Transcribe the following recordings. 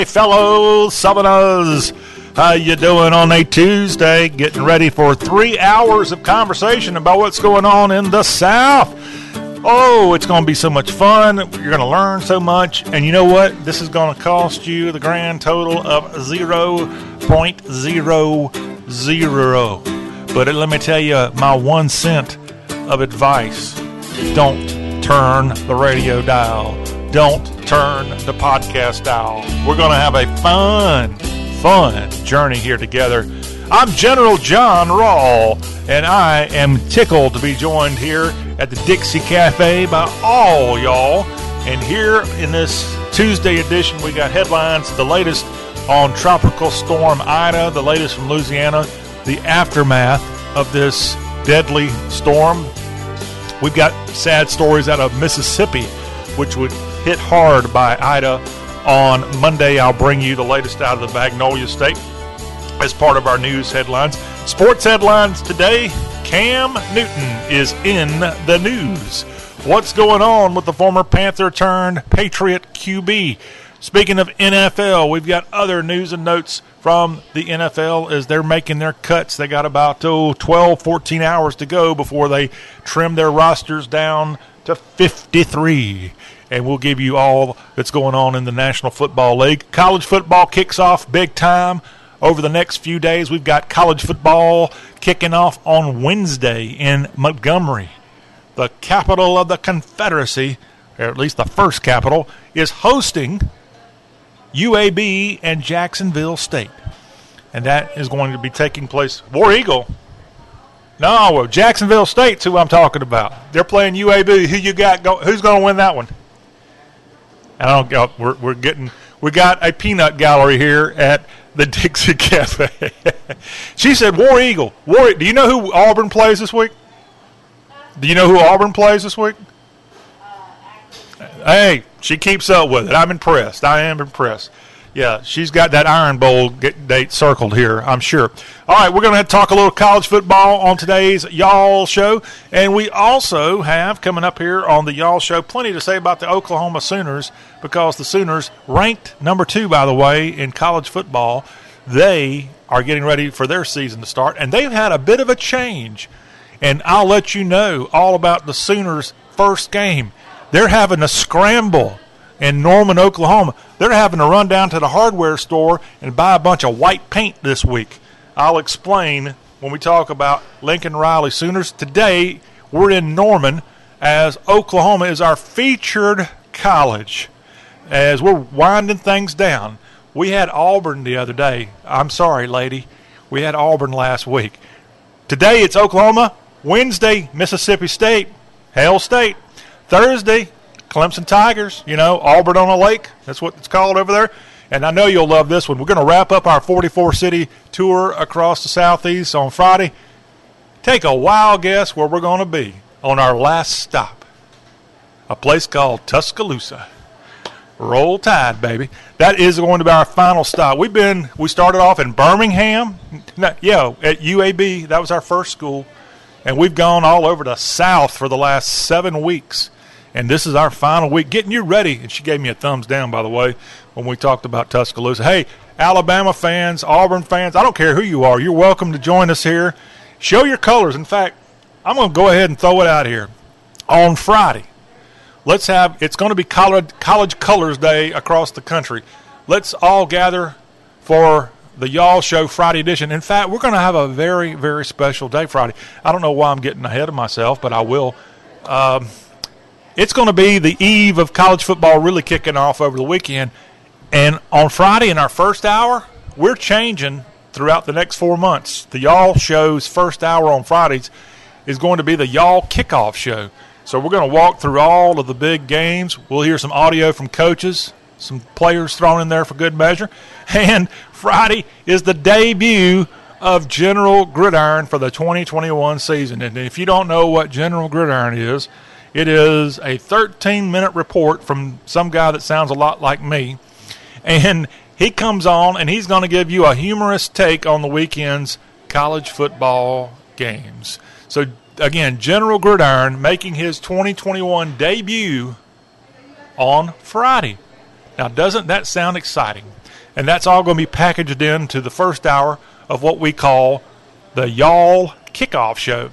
my fellow Southerners. How you doing on a Tuesday? Getting ready for three hours of conversation about what's going on in the South. Oh, it's going to be so much fun. You're going to learn so much. And you know what? This is going to cost you the grand total of 0.00. But let me tell you my one cent of advice don't turn the radio dial, don't turn the podcast dial. We're going to have a fun, fun journey here together. I'm General John Rawl, and I am tickled to be joined here at the Dixie Cafe by all y'all. And here in this Tuesday edition, we got headlines, the latest on Tropical Storm Ida, the latest from Louisiana, the aftermath of this deadly storm. We've got sad stories out of Mississippi, which would hit hard by Ida on Monday. I'll bring you the latest out of the Magnolia State as part of our news headlines. Sports headlines today Cam Newton is in the news. What's going on with the former Panther turned Patriot QB? Speaking of NFL, we've got other news and notes from the NFL as they're making their cuts. They got about oh, 12, 14 hours to go before they trim their rosters down to 53 and we'll give you all that's going on in the National Football League. College football kicks off big time over the next few days. We've got college football kicking off on Wednesday in Montgomery. The capital of the Confederacy, or at least the first capital, is hosting UAB and Jacksonville State. And that is going to be taking place. War Eagle. No, Jacksonville State's who I'm talking about. They're playing UAB. Who you got? Go, who's going to win that one? I don't. know. we're we're getting. We got a peanut gallery here at the Dixie Cafe. she said, "War Eagle." War. Do you know who Auburn plays this week? Do you know who Auburn plays this week? Uh, hey, she keeps up with it. I'm impressed. I am impressed. Yeah, she's got that Iron Bowl date circled here, I'm sure. All right, we're going to talk a little college football on today's Y'all Show. And we also have coming up here on the Y'all Show plenty to say about the Oklahoma Sooners because the Sooners, ranked number two, by the way, in college football, they are getting ready for their season to start. And they've had a bit of a change. And I'll let you know all about the Sooners' first game. They're having a scramble in Norman, Oklahoma. They're having to run down to the hardware store and buy a bunch of white paint this week. I'll explain when we talk about Lincoln Riley Sooners. Today, we're in Norman as Oklahoma is our featured college. As we're winding things down, we had Auburn the other day. I'm sorry, lady. We had Auburn last week. Today, it's Oklahoma. Wednesday, Mississippi State. Hail State. Thursday, Clemson Tigers, you know, Auburn on a lake. That's what it's called over there. And I know you'll love this one. We're going to wrap up our 44 city tour across the Southeast on Friday. Take a wild guess where we're going to be on our last stop a place called Tuscaloosa. Roll Tide, baby. That is going to be our final stop. We've been, we started off in Birmingham. Yeah, at UAB. That was our first school. And we've gone all over the South for the last seven weeks and this is our final week, getting you ready. And she gave me a thumbs down, by the way, when we talked about Tuscaloosa. Hey, Alabama fans, Auburn fans, I don't care who you are, you're welcome to join us here. Show your colors. In fact, I'm going to go ahead and throw it out here. On Friday, let's have it's going to be college, college Colors Day across the country. Let's all gather for the Y'all Show Friday edition. In fact, we're going to have a very, very special day Friday. I don't know why I'm getting ahead of myself, but I will. Um, it's going to be the eve of college football really kicking off over the weekend. And on Friday, in our first hour, we're changing throughout the next four months. The Y'all show's first hour on Fridays is going to be the Y'all kickoff show. So we're going to walk through all of the big games. We'll hear some audio from coaches, some players thrown in there for good measure. And Friday is the debut of General Gridiron for the 2021 season. And if you don't know what General Gridiron is, it is a 13 minute report from some guy that sounds a lot like me. And he comes on and he's going to give you a humorous take on the weekend's college football games. So, again, General Gridiron making his 2021 debut on Friday. Now, doesn't that sound exciting? And that's all going to be packaged into the first hour of what we call the Y'all Kickoff Show.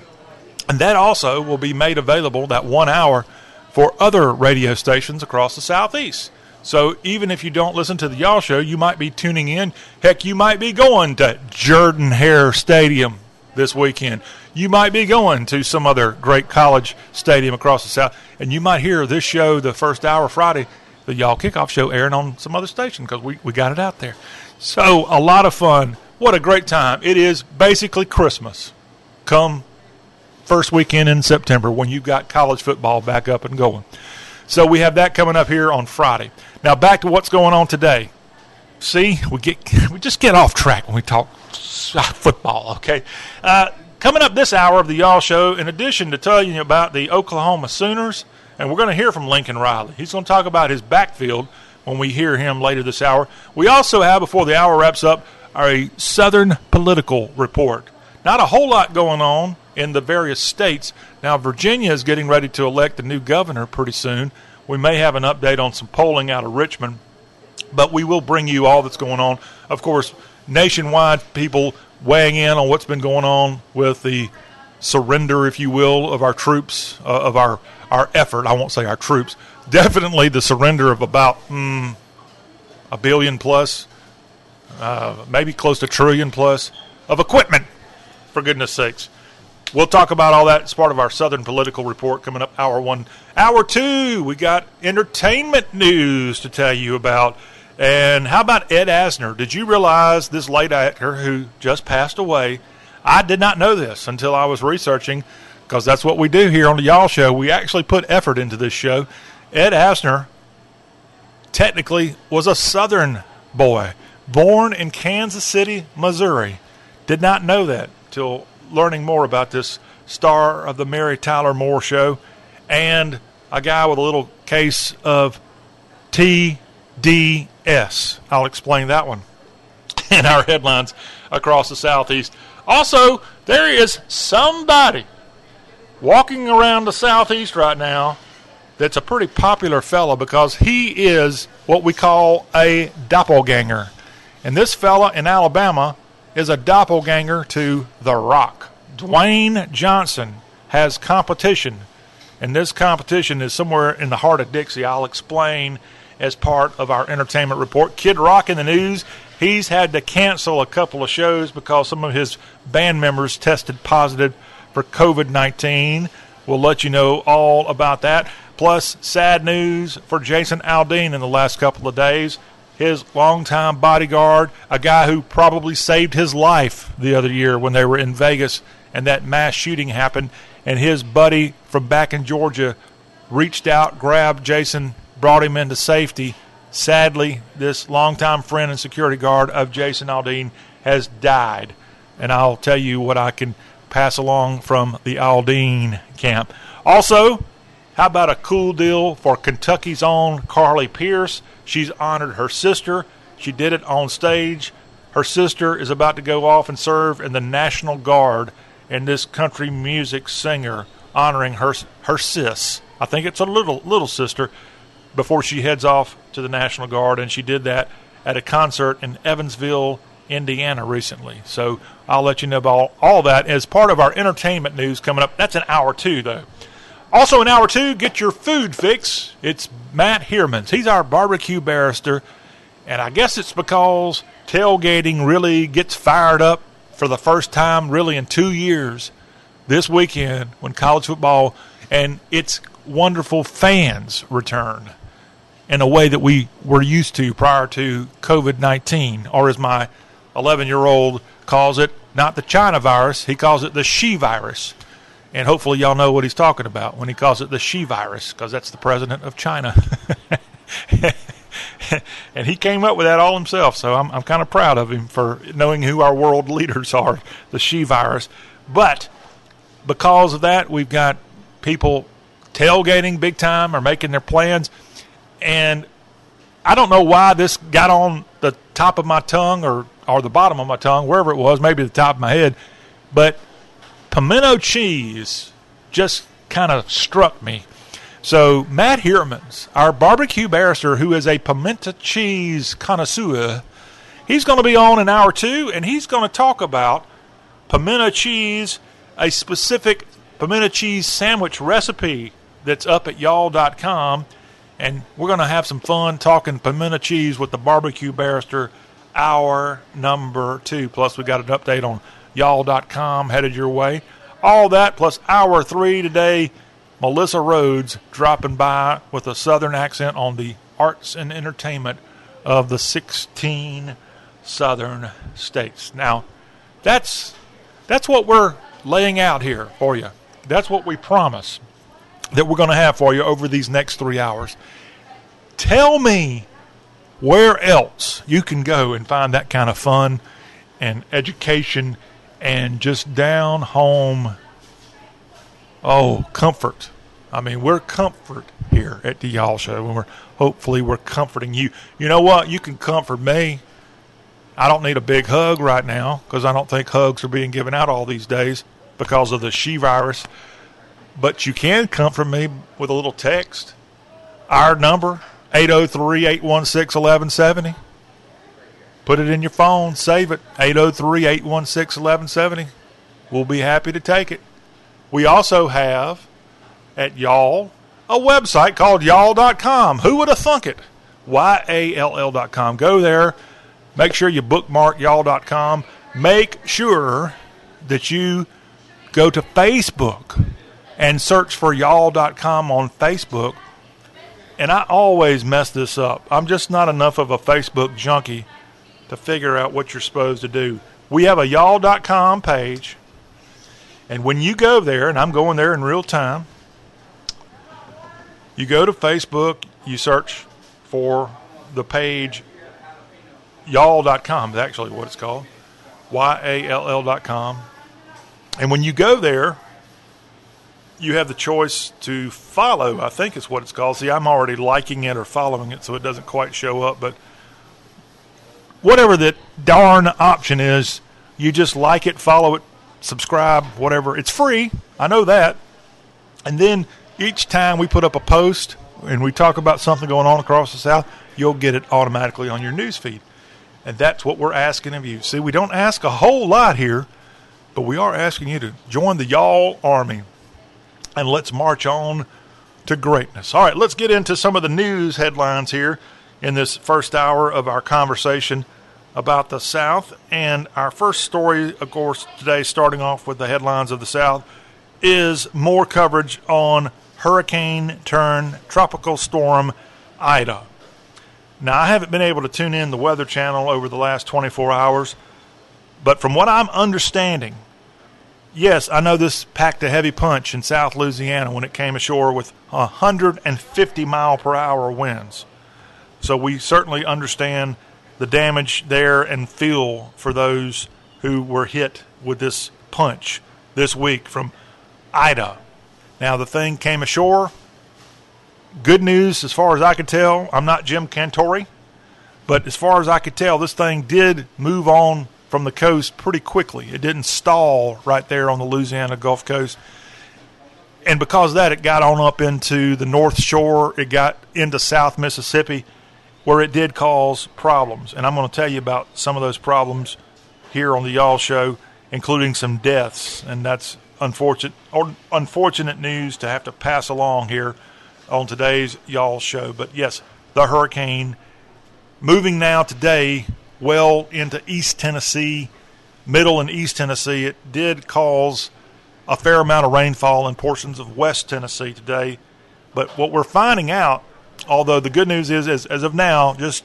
And that also will be made available, that one hour, for other radio stations across the Southeast. So even if you don't listen to the Y'all Show, you might be tuning in. Heck, you might be going to Jordan Hare Stadium this weekend. You might be going to some other great college stadium across the South, and you might hear this show, the first hour Friday, the Y'all Kickoff Show, airing on some other station because we, we got it out there. So a lot of fun. What a great time. It is basically Christmas. Come first weekend in September when you've got college football back up and going. So we have that coming up here on Friday. Now back to what's going on today. See, we get we just get off track when we talk football. Okay, uh, coming up this hour of the Y'all Show. In addition to telling you about the Oklahoma Sooners, and we're going to hear from Lincoln Riley. He's going to talk about his backfield when we hear him later this hour. We also have before the hour wraps up our Southern political report. Not a whole lot going on in the various states. Now, Virginia is getting ready to elect a new governor pretty soon. We may have an update on some polling out of Richmond, but we will bring you all that's going on. Of course, nationwide people weighing in on what's been going on with the surrender, if you will, of our troops, uh, of our, our effort. I won't say our troops. Definitely the surrender of about mm, a billion plus, uh, maybe close to trillion plus of equipment, for goodness sakes. We'll talk about all that as part of our Southern Political Report coming up hour one. Hour two, we got entertainment news to tell you about. And how about Ed Asner? Did you realize this late actor who just passed away? I did not know this until I was researching because that's what we do here on the Y'all Show. We actually put effort into this show. Ed Asner technically was a Southern boy, born in Kansas City, Missouri. Did not know that till learning more about this star of the Mary Tyler Moore Show and a guy with a little case of TDS. I'll explain that one in our headlines across the Southeast. Also, there is somebody walking around the Southeast right now that's a pretty popular fellow because he is what we call a doppelganger. And this fella in Alabama is a doppelganger to The Rock. Dwayne Johnson has competition, and this competition is somewhere in the heart of Dixie. I'll explain as part of our entertainment report. Kid Rock in the news. He's had to cancel a couple of shows because some of his band members tested positive for COVID 19. We'll let you know all about that. Plus, sad news for Jason Aldean in the last couple of days. His longtime bodyguard, a guy who probably saved his life the other year when they were in Vegas and that mass shooting happened, and his buddy from back in Georgia reached out, grabbed Jason, brought him into safety. Sadly, this longtime friend and security guard of Jason Aldean has died. And I'll tell you what I can pass along from the Aldean camp. Also, how about a cool deal for Kentucky's own Carly Pearce? She's honored her sister. She did it on stage. Her sister is about to go off and serve in the National Guard and this country music singer honoring her her sis. I think it's a little little sister before she heads off to the National Guard, and she did that at a concert in Evansville, Indiana, recently. So I'll let you know about all that as part of our entertainment news coming up. That's an hour two, though. Also, in hour two, get your food fix. It's Matt Hermans. He's our barbecue barrister, and I guess it's because tailgating really gets fired up for the first time really in two years this weekend when college football and its wonderful fans return in a way that we were used to prior to COVID 19, or as my 11 year old calls it, not the China virus, he calls it the Xi virus. And hopefully, y'all know what he's talking about when he calls it the Xi virus, because that's the president of China. and he came up with that all himself. So I'm, I'm kind of proud of him for knowing who our world leaders are, the Xi virus. But because of that, we've got people tailgating big time or making their plans. And I don't know why this got on the top of my tongue or, or the bottom of my tongue, wherever it was, maybe the top of my head. But pimento cheese just kind of struck me so Matt Hermans, our barbecue barrister, who is a pimento cheese connoisseur, He's going to be on in hour two, and he's going to talk about pimento cheese, a specific pimento cheese sandwich recipe that's up at y'all.com. And we're going to have some fun talking pimento cheese with the barbecue barrister, hour number two. Plus, we got an update on y'all.com headed your way. All that plus hour three today. Melissa Rhodes dropping by with a southern accent on the arts and entertainment of the 16 southern states. Now, that's that's what we're laying out here for you. That's what we promise that we're going to have for you over these next three hours. Tell me where else you can go and find that kind of fun and education and just down home, oh, comfort. I mean, we're comfort here at the Y'all Show, and we're hopefully we're comforting you. You know what? You can comfort me. I don't need a big hug right now because I don't think hugs are being given out all these days because of the Xi virus. But you can comfort me with a little text. Our number, 803 816 1170. Put it in your phone, save it, 803 816 1170. We'll be happy to take it. We also have at Y'all a website called y'all.com. Who would have thunk it? Y A L L.com. Go there. Make sure you bookmark y'all.com. Make sure that you go to Facebook and search for y'all.com on Facebook. And I always mess this up. I'm just not enough of a Facebook junkie to figure out what you're supposed to do. We have a y'all.com page. And when you go there, and I'm going there in real time, you go to Facebook, you search for the page y'all.com, is actually what it's called. Y A L L.com. And when you go there, you have the choice to follow, I think is what it's called. See, I'm already liking it or following it, so it doesn't quite show up. But whatever that darn option is, you just like it, follow it, subscribe, whatever. It's free. I know that. And then each time we put up a post and we talk about something going on across the South, you'll get it automatically on your news feed. And that's what we're asking of you. See, we don't ask a whole lot here, but we are asking you to join the Y'all Army and let's march on to greatness. All right, let's get into some of the news headlines here in this first hour of our conversation about the South. And our first story, of course, today, starting off with the headlines of the South, is more coverage on hurricane turn tropical storm Ida. Now, I haven't been able to tune in the Weather Channel over the last 24 hours, but from what I'm understanding, yes, I know this packed a heavy punch in South Louisiana when it came ashore with 150 mile per hour winds. So we certainly understand the damage there and feel for those who were hit with this punch this week from Ida. Now, the thing came ashore. Good news, as far as I could tell. I'm not Jim Cantore, but as far as I could tell, this thing did move on from the coast pretty quickly. It didn't stall right there on the Louisiana Gulf Coast. And because of that, it got on up into the North Shore. It got into South Mississippi, where it did cause problems. And I'm going to tell you about some of those problems here on the Y'all Show, including some deaths. And that's unfortunate or unfortunate news to have to pass along here on today's y'all show. But yes, the hurricane moving now today well into East Tennessee, Middle and East Tennessee. It did cause a fair amount of rainfall in portions of West Tennessee today. But what we're finding out, although the good news is, is as of now, just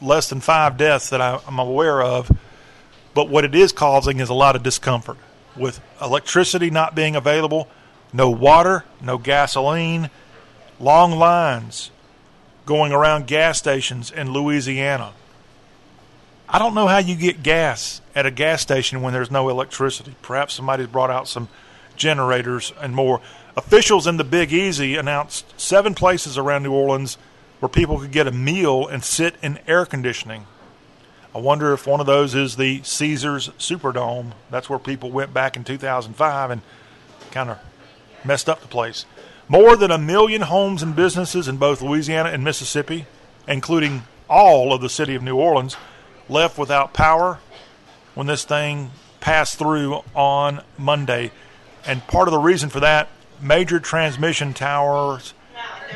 less than five deaths that I'm aware of. But what it is causing is a lot of discomfort with electricity not being available, no water, no gasoline, long lines going around gas stations in Louisiana. I don't know how you get gas at a gas station when there's no electricity. Perhaps somebody's brought out some generators and more. Officials in the Big Easy announced seven places around New Orleans where people could get a meal and sit in air conditioning. I wonder if one of those is the Caesars Superdome. That's where people went back in 2005 and kind of messed up the place. More than a million homes and businesses in both Louisiana and Mississippi, including all of the city of New Orleans, left without power when this thing passed through on Monday. And part of the reason for that, major transmission towers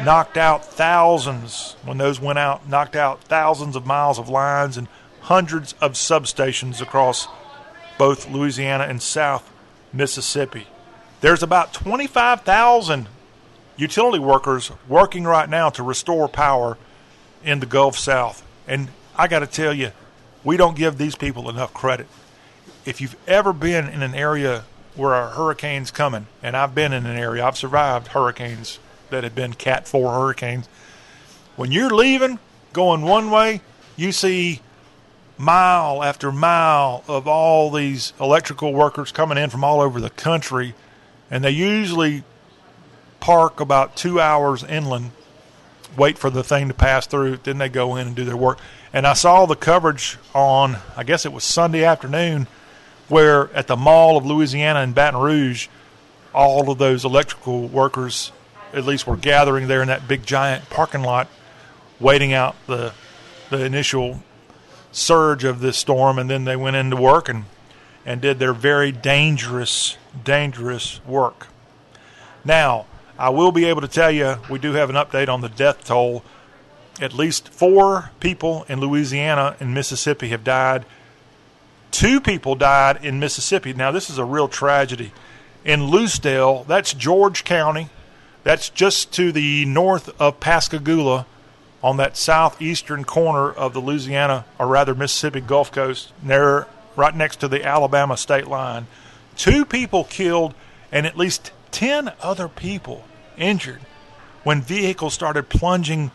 knocked out thousands, when those went out, knocked out thousands of miles of lines and hundreds of substations across both Louisiana and South Mississippi. There's about 25,000 utility workers working right now to restore power in the Gulf South. And I got to tell you, we don't give these people enough credit. If you've ever been in an area where a hurricane's coming, and I've been in an area, I've survived hurricanes that have been Cat 4 hurricanes. When you're leaving, going one way, you see mile after mile of all these electrical workers coming in from all over the country, and they usually park about two hours inland, wait for the thing to pass through, then they go in and do their work. And I saw the coverage on, I guess it was Sunday afternoon, where at the Mall of Louisiana in Baton Rouge, all of those electrical workers, at least, were gathering there in that big giant parking lot, waiting out the the initial surge of this storm, and then they went into work and and did their very dangerous, dangerous work. Now, I will be able to tell you we do have an update on the death toll. At least four people in Louisiana and Mississippi have died. Two people died in Mississippi. Now, this is a real tragedy. In Lucedale, that's George County, that's just to the north of Pascagoula on that southeastern corner of the Louisiana, or rather Mississippi Gulf Coast, near, right next to the Alabama state line. Two people killed and at least 10 other people injured when vehicles started plunging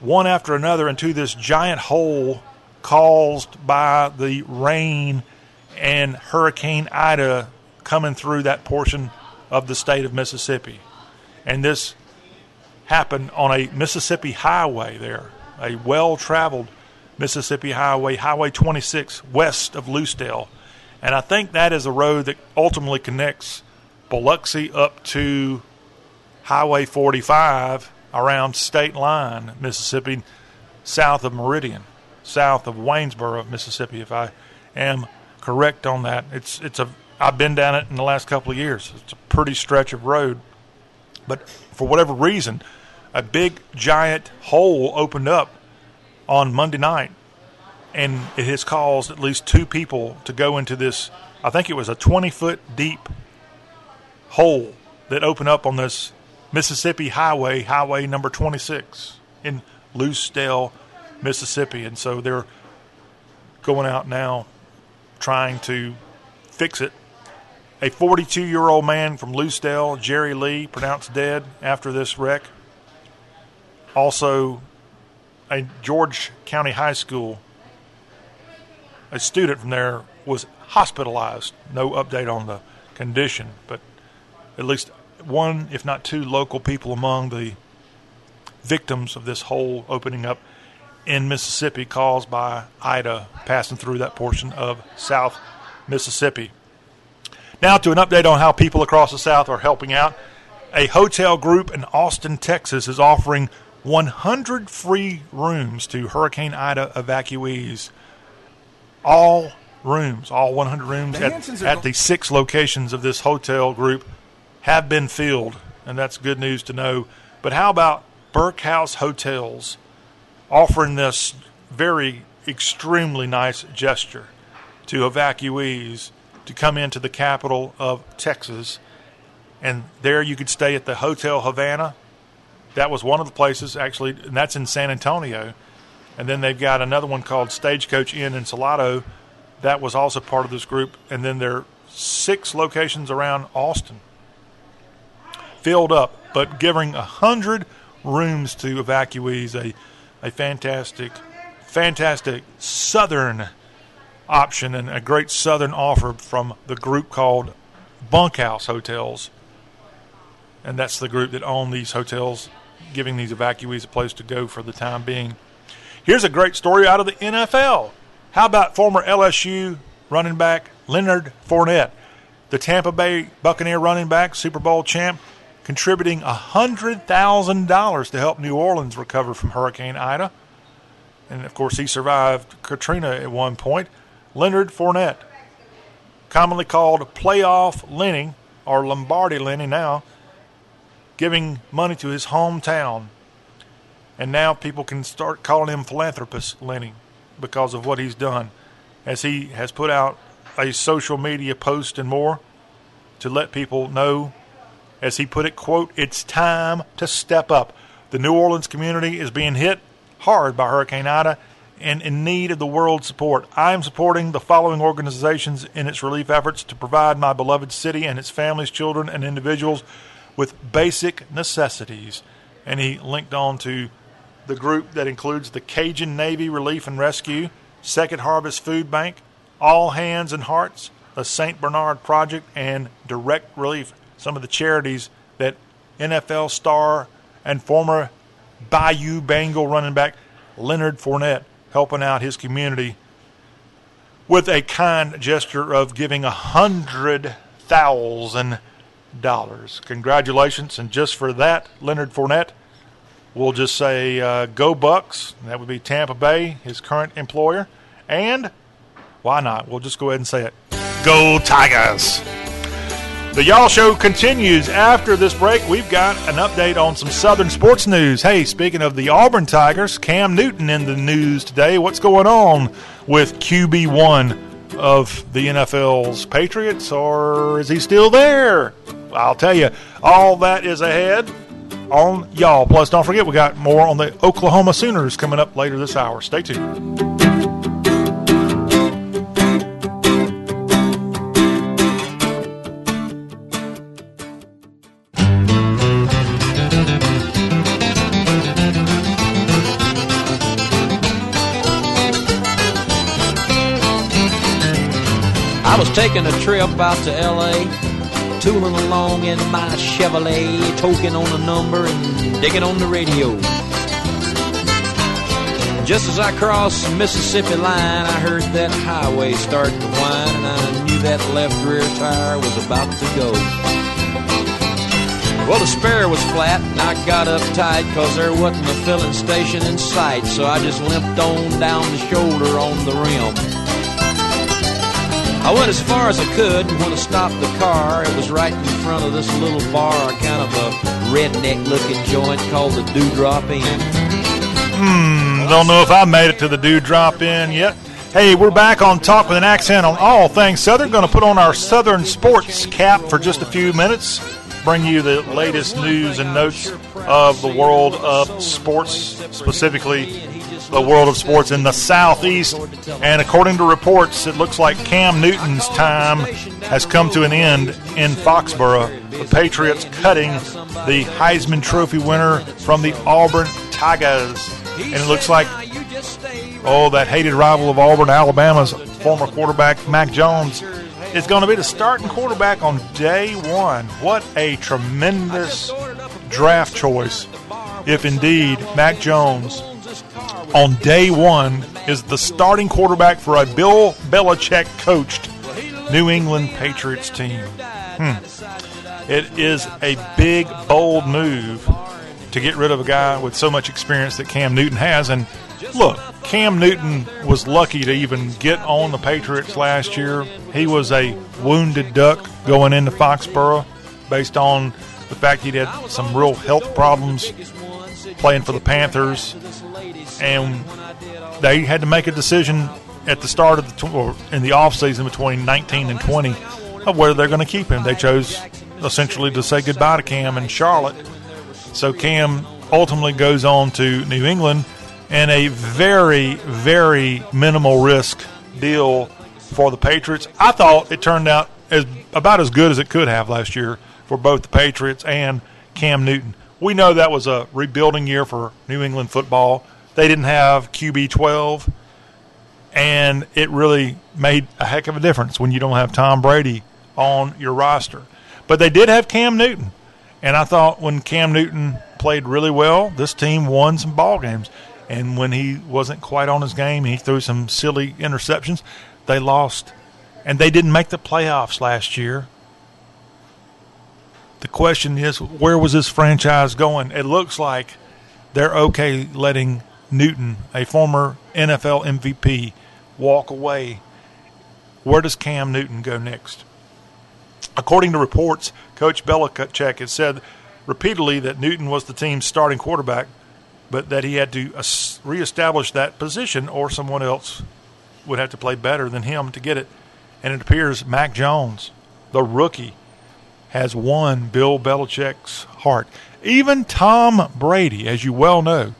one after another into this giant hole caused by the rain and Hurricane Ida coming through that portion of the state of Mississippi. And this happened on a Mississippi highway there, a well traveled Mississippi highway, Highway 26, west of Lucedale. And I think that is a road that ultimately connects Biloxi up to Highway 45 around State Line, Mississippi, south of Meridian, south of Waynesboro, Mississippi. If I am correct on that, it's it's a I've been down it in the last couple of years. It's a pretty stretch of road, but for whatever reason, a big giant hole opened up on Monday night, and it has caused at least two people to go into this. I think it was a 20 foot deep hole that opened up on this Mississippi Highway, Highway number 26 in Lucedale, Mississippi. And so they're going out now trying to fix it. A 42 year old man from Lucedale, Jerry Lee, pronounced dead after this wreck. Also, a George County High School, a student from there was hospitalized. No update on the condition, but at least one, if not two, local people among the victims of this hole opening up in Mississippi caused by Ida passing through that portion of South Mississippi. Now, to an update on how people across the South are helping out. A hotel group in Austin, Texas is offering 100 free rooms to Hurricane Ida evacuees. All rooms, all 100 rooms at, at the six locations of this hotel group have been filled, and that's good news to know. But how about Bunkhouse Hotels offering this very extremely nice gesture to evacuees to come into the capital of Texas? And there you could stay at the Hotel Havana. That was one of the places, actually, and that's in San Antonio. And then they've got another one called Stagecoach Inn in Salado. That was also part of this group. And then there are six locations around Austin filled up, but giving a hundred rooms to evacuees, a a fantastic, fantastic southern option and a great southern offer from the group called Bunkhouse Hotels, and that's the group that own these hotels, giving these evacuees a place to go for the time being. Here's a great story out of the NFL. How about former LSU running back Leonard Fournette, the Tampa Bay Buccaneer running back, Super Bowl champ? Contributing $100,000 to help New Orleans recover from Hurricane Ida. and of course he survived Katrina at one point. Leonard Fournette, commonly called Playoff Lenny or Lombardi Lenny now, giving money to his hometown. And now people can start calling him Philanthropist Lenny because of what he's done, as he has put out a social media post and more to let people know, as he put it, quote, it's time to step up. The New Orleans community is being hit hard by Hurricane Ida and in need of the world's support. I am supporting the following organizations in its relief efforts to provide my beloved city and its families, children, and individuals with basic necessities. And he linked on to the group that includes the Cajun Navy Relief and Rescue, Second Harvest Food Bank, All Hands and Hearts, the St. Bernard Project, and Direct Relief. Some of the charities that NFL star and former Bayou Bengal running back Leonard Fournette helping out his community with a kind gesture of giving a hundred thousand dollars. Congratulations! And just for that, Leonard Fournette, we'll just say uh, go Bucks. That would be Tampa Bay, his current employer, and why not? We'll just go ahead and say it. Go Tigers! The Y'all Show continues after this break. We've got an update on some Southern sports news. Hey, speaking of the Auburn Tigers, Cam Newton in the news today. What's going on with QB1 of the NFL's Patriots, or is he still there? I'll tell you, all that is ahead on Y'all. Plus, don't forget, we got more on the Oklahoma Sooners coming up later this hour. Stay tuned. Taking a trip out to LA, tooling along in my Chevrolet, toking on a number and digging on the radio. Just as I crossed the Mississippi line, I heard that highway start to whine, and I knew that left rear tire was about to go. Well, the spare was flat, and I got uptight because there wasn't a filling station in sight, so I just limped on down the shoulder on the rim. I went as far as I could, and when I stopped the car, it was right in front of this little bar, kind of a redneck looking joint called the Dewdrop Inn. Hmm, don't know if I made it to the Dewdrop Inn yet. Hey, we're back on Talk with an Accent on all things Southern. Going to put on our Southern sports cap for just a few minutes, bring you the latest news and notes of the world of sports, specifically the world of sports in the southeast. And according to reports, it looks like Cam Newton's time has come to an end in Foxborough. The Patriots cutting the Heisman Trophy winner from the Auburn Tigers. And it looks like, oh, that hated rival of Auburn, Alabama's former quarterback, Mac Jones, is going to be the starting quarterback on day one. What a tremendous draft choice if indeed Mac Jones on day one is the starting quarterback for a Bill Belichick coached New England Patriots team. Hmm. It is a big, bold move to get rid of a guy with so much experience that Cam Newton has. And look, Cam Newton was lucky to even get on the Patriots last year. He was a wounded duck going into Foxborough based on the fact he'd had some real health problems playing for the Panthers and they had to make a decision at the start of the or in the off season between 19 and 20 of whether they're going to keep him. They chose essentially to say goodbye to Cam in Charlotte. So Cam ultimately goes on to New England and a very very minimal risk deal for the Patriots. I thought it turned out as about as good as it could have last year for both the Patriots and Cam Newton. We know that was a rebuilding year for New England football. They didn't have QB 12, and it really made a heck of a difference when you don't have Tom Brady on your roster. But they did have Cam Newton, and I thought when Cam Newton played really well, this team won some ball games. And when he wasn't quite on his game, he threw some silly interceptions. They lost, and they didn't make the playoffs last year. The question is, where was this franchise going? It looks like they're okay letting Newton, a former NFL MVP, walk away, where does Cam Newton go next? According to reports, Coach Belichick had said repeatedly that Newton was the team's starting quarterback, but that he had to reestablish that position or someone else would have to play better than him to get it. And it appears Mac Jones, the rookie, has won Bill Belichick's heart. Even Tom Brady, as you well know,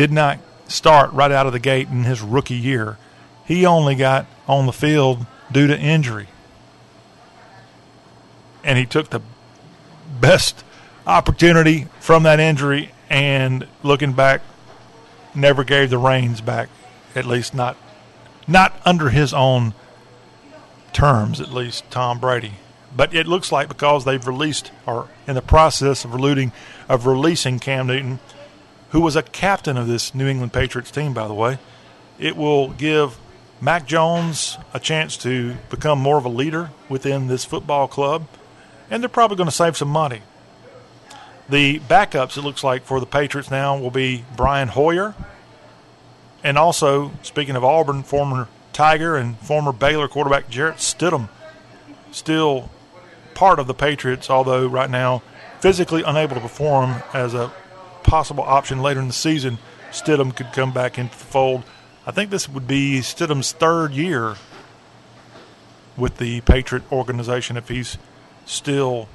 did not start right out of the gate in his rookie year. He only got on the field due to injury. And he took the best opportunity from that injury and looking back never gave the reins back at least not not under his own terms at least Tom Brady but it looks like because they've released or in the process of releasing of releasing Cam Newton who was a captain of this New England Patriots team by the way it will give Mac Jones a chance to become more of a leader within this football club and they're probably going to save some money the backups, it looks like, for the Patriots now will be Brian Hoyer. And also, speaking of Auburn, former Tiger and former Baylor quarterback Jarrett Stidham, still part of the Patriots, although right now physically unable to perform as a possible option later in the season. Stidham could come back into the fold. I think this would be Stidham's third year with the Patriot organization if he's still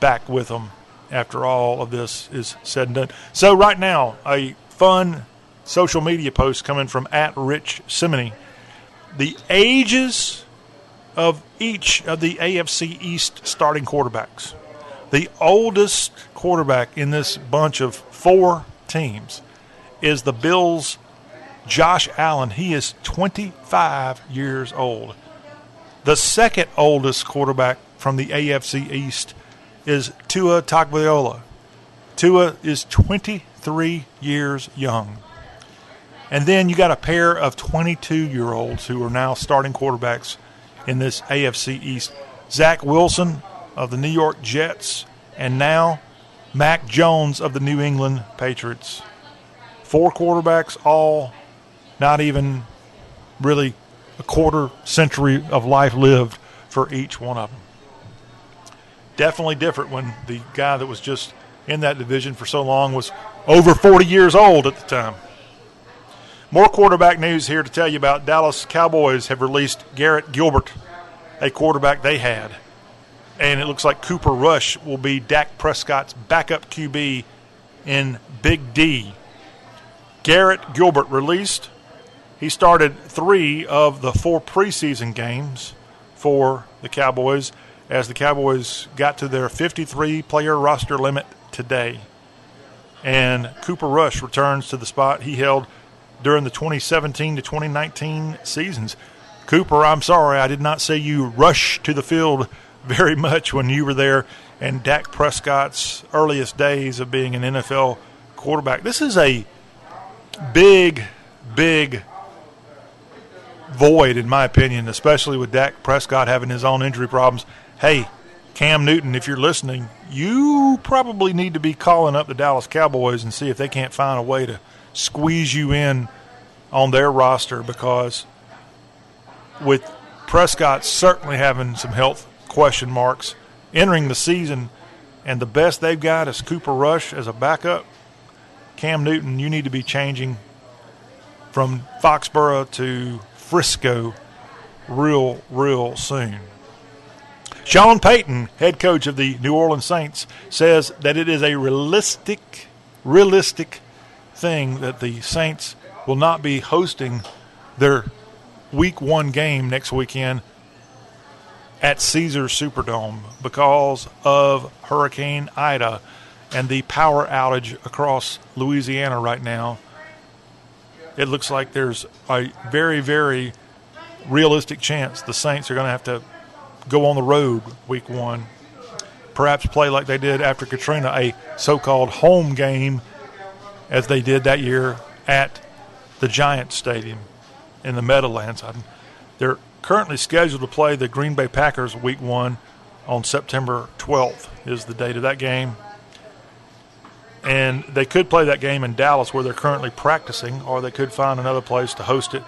back with them after all of this is said and done. So, right now, a fun social media post coming from at Rich Cimini. The ages of each of the AFC East starting quarterbacks. The oldest quarterback in this bunch of four teams is the Bills' Josh Allen. He is 25 years old. The second oldest quarterback from the AFC East is Tua Tagovailoa. Tua is 23 years young. And then you got a pair of 22 year olds who are now starting quarterbacks in this AFC East. Zach Wilson of the New York Jets, and now Mac Jones of the New England Patriots. Four quarterbacks, all not even really a quarter century of life lived for each one of them definitely different when the guy that was just in that division for so long was over 40 years old at the time. More quarterback news here to tell you about. Dallas Cowboys have released Garrett Gilbert, a quarterback they had. And it looks like Cooper Rush will be Dak Prescott's backup QB in Big D. Garrett Gilbert released. He started three of the four preseason games for the Cowboys as the Cowboys got to their 53 player roster limit today. And Cooper Rush returns to the spot he held during the 2017 to 2019 seasons. Cooper, I'm sorry, I did not see you rush to the field very much when you were there and Dak Prescott's earliest days of being an NFL quarterback. This is a big, big void, in my opinion, especially with Dak Prescott having his own injury problems hey, Cam Newton, if you're listening, you probably need to be calling up the Dallas Cowboys and see if they can't find a way to squeeze you in on their roster because with Prescott certainly having some health question marks entering the season, and the best they've got is Cooper Rush as a backup. Cam Newton, you need to be changing from Foxborough to Frisco real, real soon. Sean Payton, head coach of the New Orleans Saints, says that it is a realistic, realistic thing that the Saints will not be hosting their week one game next weekend at Caesars Superdome because of Hurricane Ida and the power outage across Louisiana right now. It looks like there's a very, very realistic chance the Saints are going to have to go on the road week one, perhaps play like they did after Katrina, a so called home game as they did that year at the Giant Stadium in the Meadowlands. They're currently scheduled to play the Green Bay Packers week one on September 12th, is the date of that game. and they could play that game in Dallas where they're currently practicing, or they could find another place to host it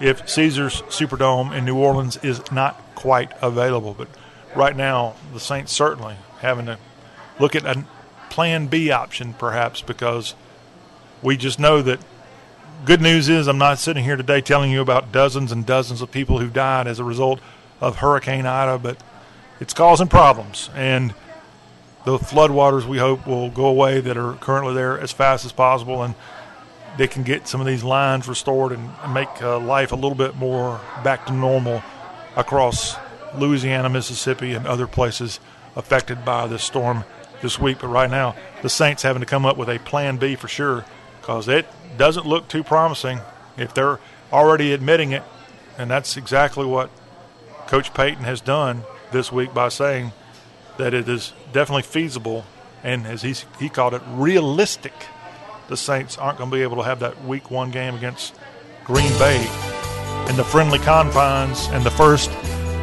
if Caesars Superdome in New Orleans is not quite available. But right now, the Saints certainly having to look at a plan B option perhaps because we just know that good news is I'm not sitting here today telling you about dozens and dozens of people who died as a result of Hurricane Ida, but it's causing problems. And the floodwaters we hope will go away that are currently there as fast as possible and they can get some of these lines restored and, make uh, life a little bit more back to normal across Louisiana, Mississippi, and other places affected by this storm this week. But right now, the Saints having to come up with a plan B for sure because it doesn't look too promising if they're already admitting it. And that's exactly what Coach Payton has done this week by saying that it is definitely feasible and, as he, he called it, realistic. The Saints aren't going to be able to have that week one game against Green Bay in the friendly confines and the first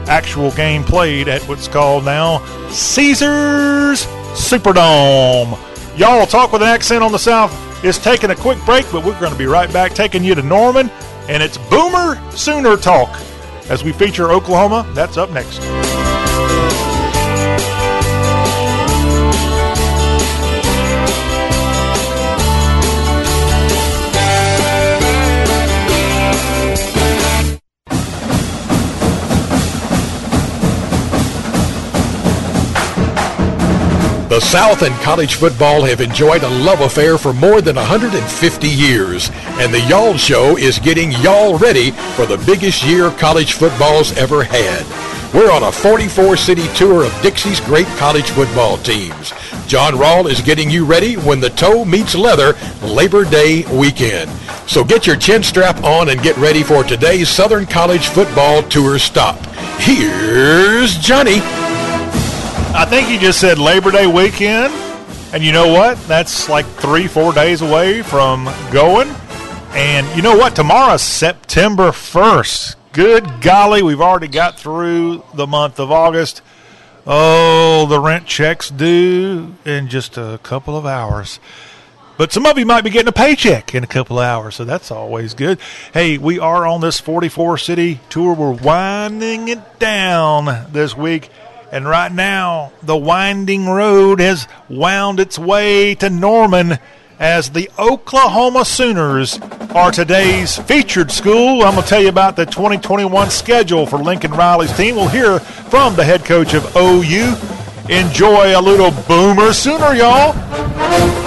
actual game played at what's called now Caesars Superdome. Y'all talk with an accent on the South is taking a quick break, but we're going to be right back taking you to Norman, and it's Boomer Sooner Talk as we feature Oklahoma. That's up next. The South and college football have enjoyed a love affair for more than 150 years, and the Y'all Show is getting y'all ready for the biggest year college football's ever had. We're on a 44-city tour of Dixie's great college football teams. John Rawl is getting you ready when the toe meets leather Labor Day weekend. So get your chin strap on and get ready for today's Southern College football tour stop. Here's Johnny. I think you just said Labor Day weekend. And you know what? That's like three, four days away from going. And you know what? Tomorrow's September 1st. Good golly, we've already got through the month of August. Oh, the rent checks due in just a couple of hours. But some of you might be getting a paycheck in a couple of hours, so that's always good. Hey, we are on this 44 city tour. We're winding it down this week. And right now, the winding road has wound its way to Norman as the Oklahoma Sooners are today's featured school. I'm going to tell you about the 2021 schedule for Lincoln Riley's team. We'll hear from the head coach of OU. Enjoy a little boomer sooner, y'all.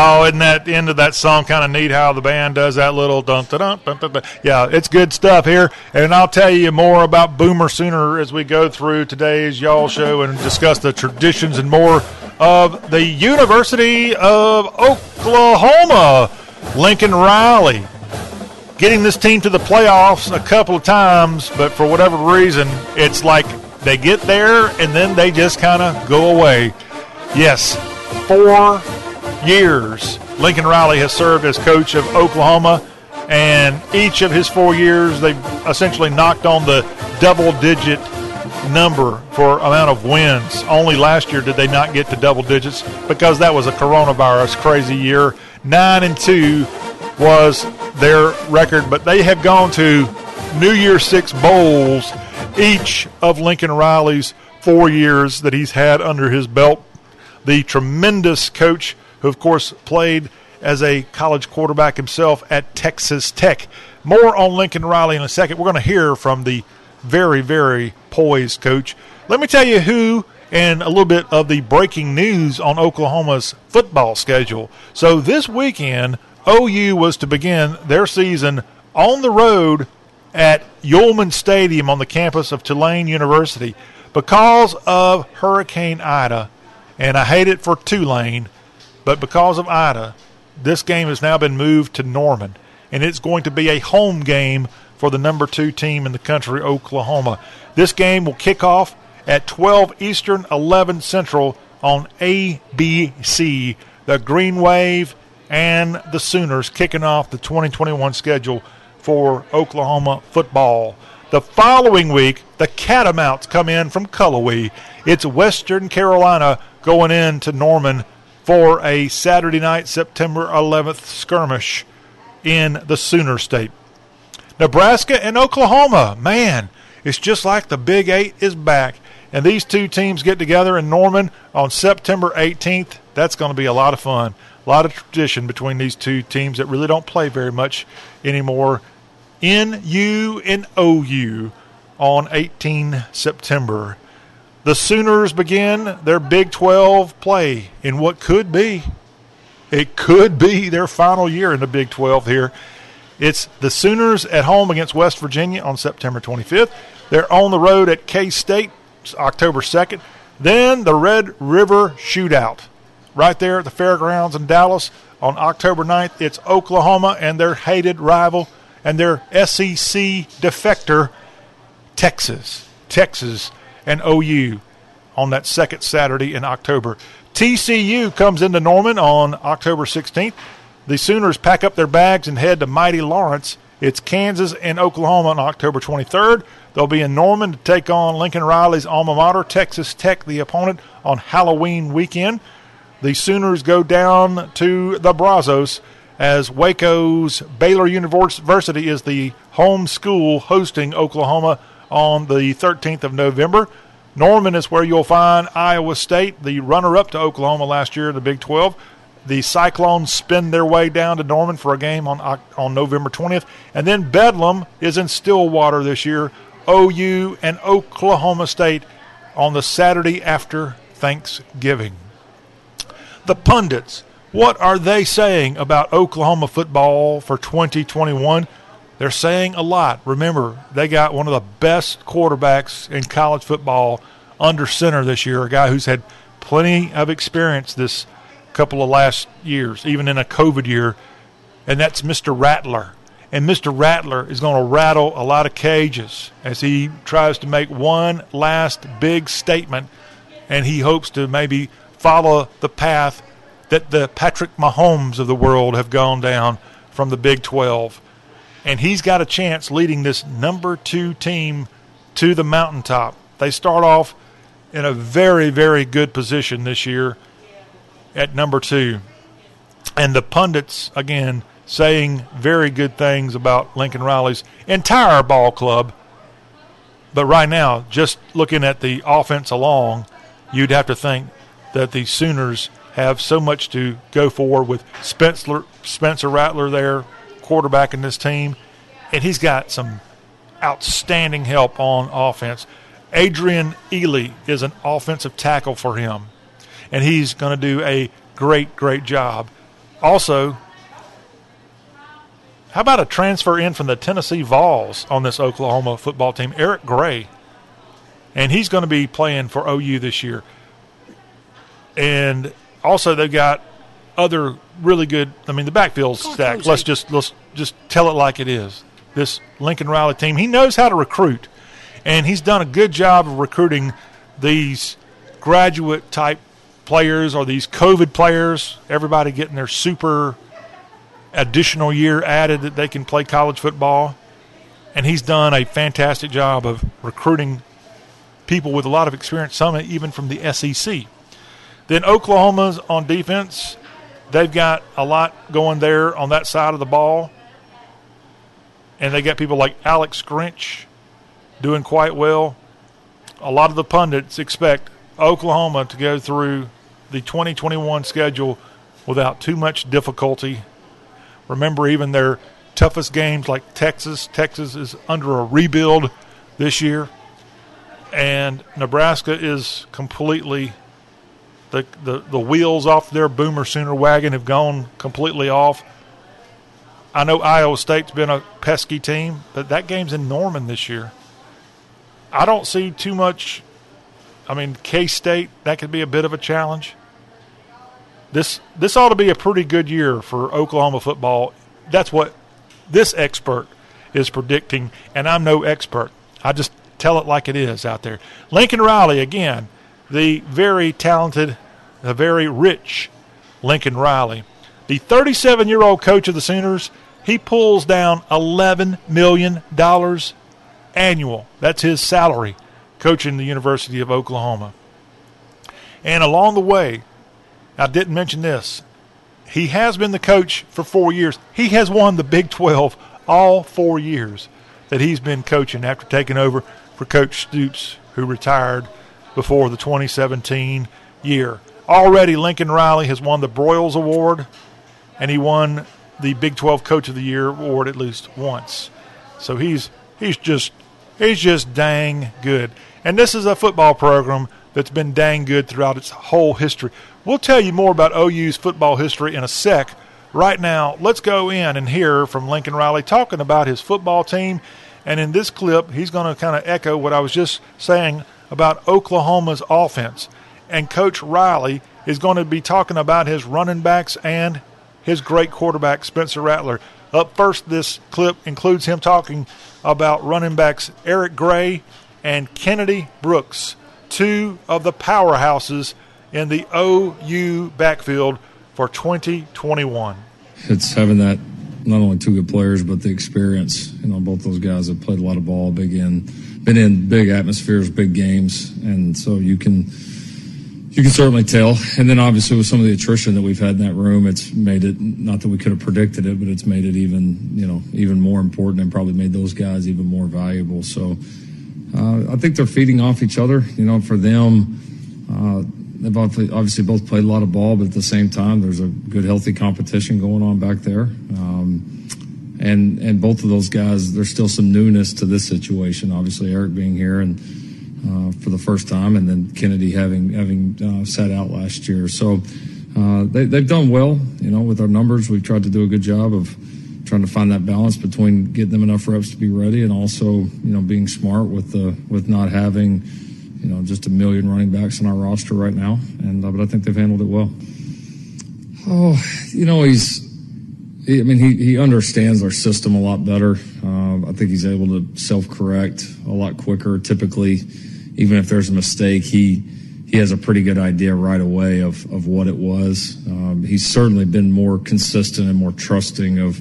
Oh, isn't that end of that song kind of neat how the band does that little dun dun dun? dun. Yeah, it's good stuff here. And I'll tell you more about Boomer Sooner as we go through today's Y'all Show and discuss the traditions and more of the University of Oklahoma. Lincoln Riley getting this team to the playoffs a couple of times, but for whatever reason, it's like they get there and then they just kind of go away. Yes, four years Lincoln Riley has served as coach of Oklahoma, and each of his four years, they've essentially knocked on the double digit number for amount of wins. Only last year did they not get to double digits because that was a coronavirus crazy year. Nine and two was their record, but they have gone to New Year Six bowls each of Lincoln Riley's four years that he's had under his belt. The tremendous coach who, of course, played as a college quarterback himself at Texas Tech. More on Lincoln Riley in a second. We're going to hear from the very, very poised coach. Let me tell you who and a little bit of the breaking news on Oklahoma's football schedule. So this weekend, OU was to begin their season on the road at Yulman Stadium on the campus of Tulane University. Because of Hurricane Ida, And I hate it for Tulane, but because of Ida, this game has now been moved to Norman, and it's going to be a home game for the number two team in the country, Oklahoma. This game will kick off at 12 Eastern, 11 Central on ABC. The Green Wave and the Sooners kicking off the 2021 schedule for Oklahoma football. The following week, the Catamounts come in from Cullowhee. It's Western Carolina going in to Norman for a Saturday night, September 11th skirmish in the Sooner State. Nebraska and Oklahoma, man, it's just like the Big Eight is back. And these two teams get together in Norman on September 18th. That's going to be a lot of fun. A lot of tradition between these two teams that really don't play very much anymore. NU and OU on 18 September. The Sooners begin their Big 12 play in what could be, it could be their final year in the Big 12 here. It's the Sooners at home against West Virginia on September 25th. They're on the road at K State October 2nd. Then the Red River Shootout right there at the fairgrounds in Dallas on October 9th. It's Oklahoma and their hated rival and their SEC defector, Texas. Texas and OU on that second Saturday in October. TCU comes into Norman on October 16th. The Sooners pack up their bags and head to Mighty Lawrence. It's Kansas and Oklahoma on October 23rd. They'll be in Norman to take on Lincoln Riley's alma mater, Texas Tech, the opponent, on Halloween weekend. The Sooners go down to the Brazos as Waco's Baylor University is the home school hosting Oklahoma on the 13th of November. Norman is where you'll find Iowa State, the runner up to Oklahoma last year in the Big 12. The Cyclones spin their way down to Norman for a game on, on November 20th. And then Bedlam is in Stillwater this year. OU and Oklahoma State on the Saturday after Thanksgiving. The pundits, what are they saying about Oklahoma football for 2021? They're saying a lot. Remember, they got one of the best quarterbacks in college football under center this year, a guy who's had plenty of experience this couple of last years, even in a COVID year, and that's Mr. Rattler. And Mr. Rattler is going to rattle a lot of cages as he tries to make one last big statement, and he hopes to maybe follow the path that the Patrick Mahomes of the world have gone down from the Big 12 and he's got a chance leading this number two team to the mountaintop. They start off in a very, very good position this year at number two. And the pundits, again, saying very good things about Lincoln Riley's entire ball club. But right now, just looking at the offense along, you'd have to think that the Sooners have so much to go for with Spencer, Spencer Rattler there, quarterback in this team, and he's got some outstanding help on offense. Adrian Ealy is an offensive tackle for him, and he's going to do a great, great job. Also, how about a transfer in from the Tennessee Vols on this Oklahoma football team, Eric Gray? And he's going to be playing for OU this year. And also, they've got other really good. I mean, the backfield's stacked. Let's just let's just tell it like it is. This Lincoln Riley team, he knows how to recruit, and he's done a good job of recruiting these graduate type players or these COVID players. Everybody getting their super additional year added that they can play college football, and he's done a fantastic job of recruiting people with a lot of experience, some even from the SEC. Then Oklahoma's on defense they've got a lot going there on that side of the ball. And they got people like Alex Grinch doing quite well. A lot of the pundits expect Oklahoma to go through the 2021 schedule without too much difficulty. Remember, even their toughest games like Texas. Texas is under a rebuild this year. And Nebraska is completely the, the, the wheels off their boomer sooner wagon have gone completely off. I know Iowa State's been a pesky team, but that game's in Norman this year. I don't see too much I mean, K State that could be a bit of a challenge. This this ought to be a pretty good year for Oklahoma football. That's what this expert is predicting, and I'm no expert. I just tell it like it is out there. Lincoln Riley again, the very talented, the very rich Lincoln Riley, the 37 year old coach of the Sooners. He pulls down 11 million dollars annual. That's his salary coaching the University of Oklahoma. And along the way, I didn't mention this. He has been the coach for four years. He has won the Big 12 all four years that he's been coaching after taking over for Coach Stoops, who retired before the 2017 year. Already, Lincoln Riley has won the Broyles Award, and he won the Big 12 Coach of the Year award at least once. So he's he's just he's just dang good. And this is a football program that's been dang good throughout its whole history. We'll tell you more about OU's football history in a sec. Right now, let's go in and hear from Lincoln Riley talking about his football team. And in this clip, he's going to kind of echo what I was just saying about Oklahoma's offense. And Coach Riley is going to be talking about his running backs and his great quarterback, Spencer Rattler. Up first, this clip includes him talking about running backs Eric Gray and Kennedy Brooks, two of the powerhouses in the OU backfield for 2021. It's having that not only two good players but the experience. You know, both those guys have played a lot of ball, big in, been in big atmospheres, big games, and so you can you can certainly tell. And then obviously with some of the attrition that we've had in that room, it's made it not that we could have predicted it, but it's made it even you know even more important and probably made those guys even more valuable. So uh, I think they're feeding off each other. You know, for them. Uh, they've obviously both played a lot of ball, but at the same time, there's a good, healthy competition going on back there. Um, and and both of those guys, there's still some newness to this situation. Obviously, Eric being here and uh, for the first time, and then Kennedy having having uh, sat out last year. So uh, they, they've done well. You know, with our numbers, we've tried to do a good job of trying to find that balance between getting them enough reps to be ready and also you know being smart with the with not having you know just a million running backs on our roster right now. And uh, but I think they've handled it well. Oh, you know he's. I mean, he, he understands our system a lot better. Uh, I think he's able to self correct a lot quicker. Typically, even if there's a mistake, he he has a pretty good idea right away of, of what it was. Um, he's certainly been more consistent and more trusting of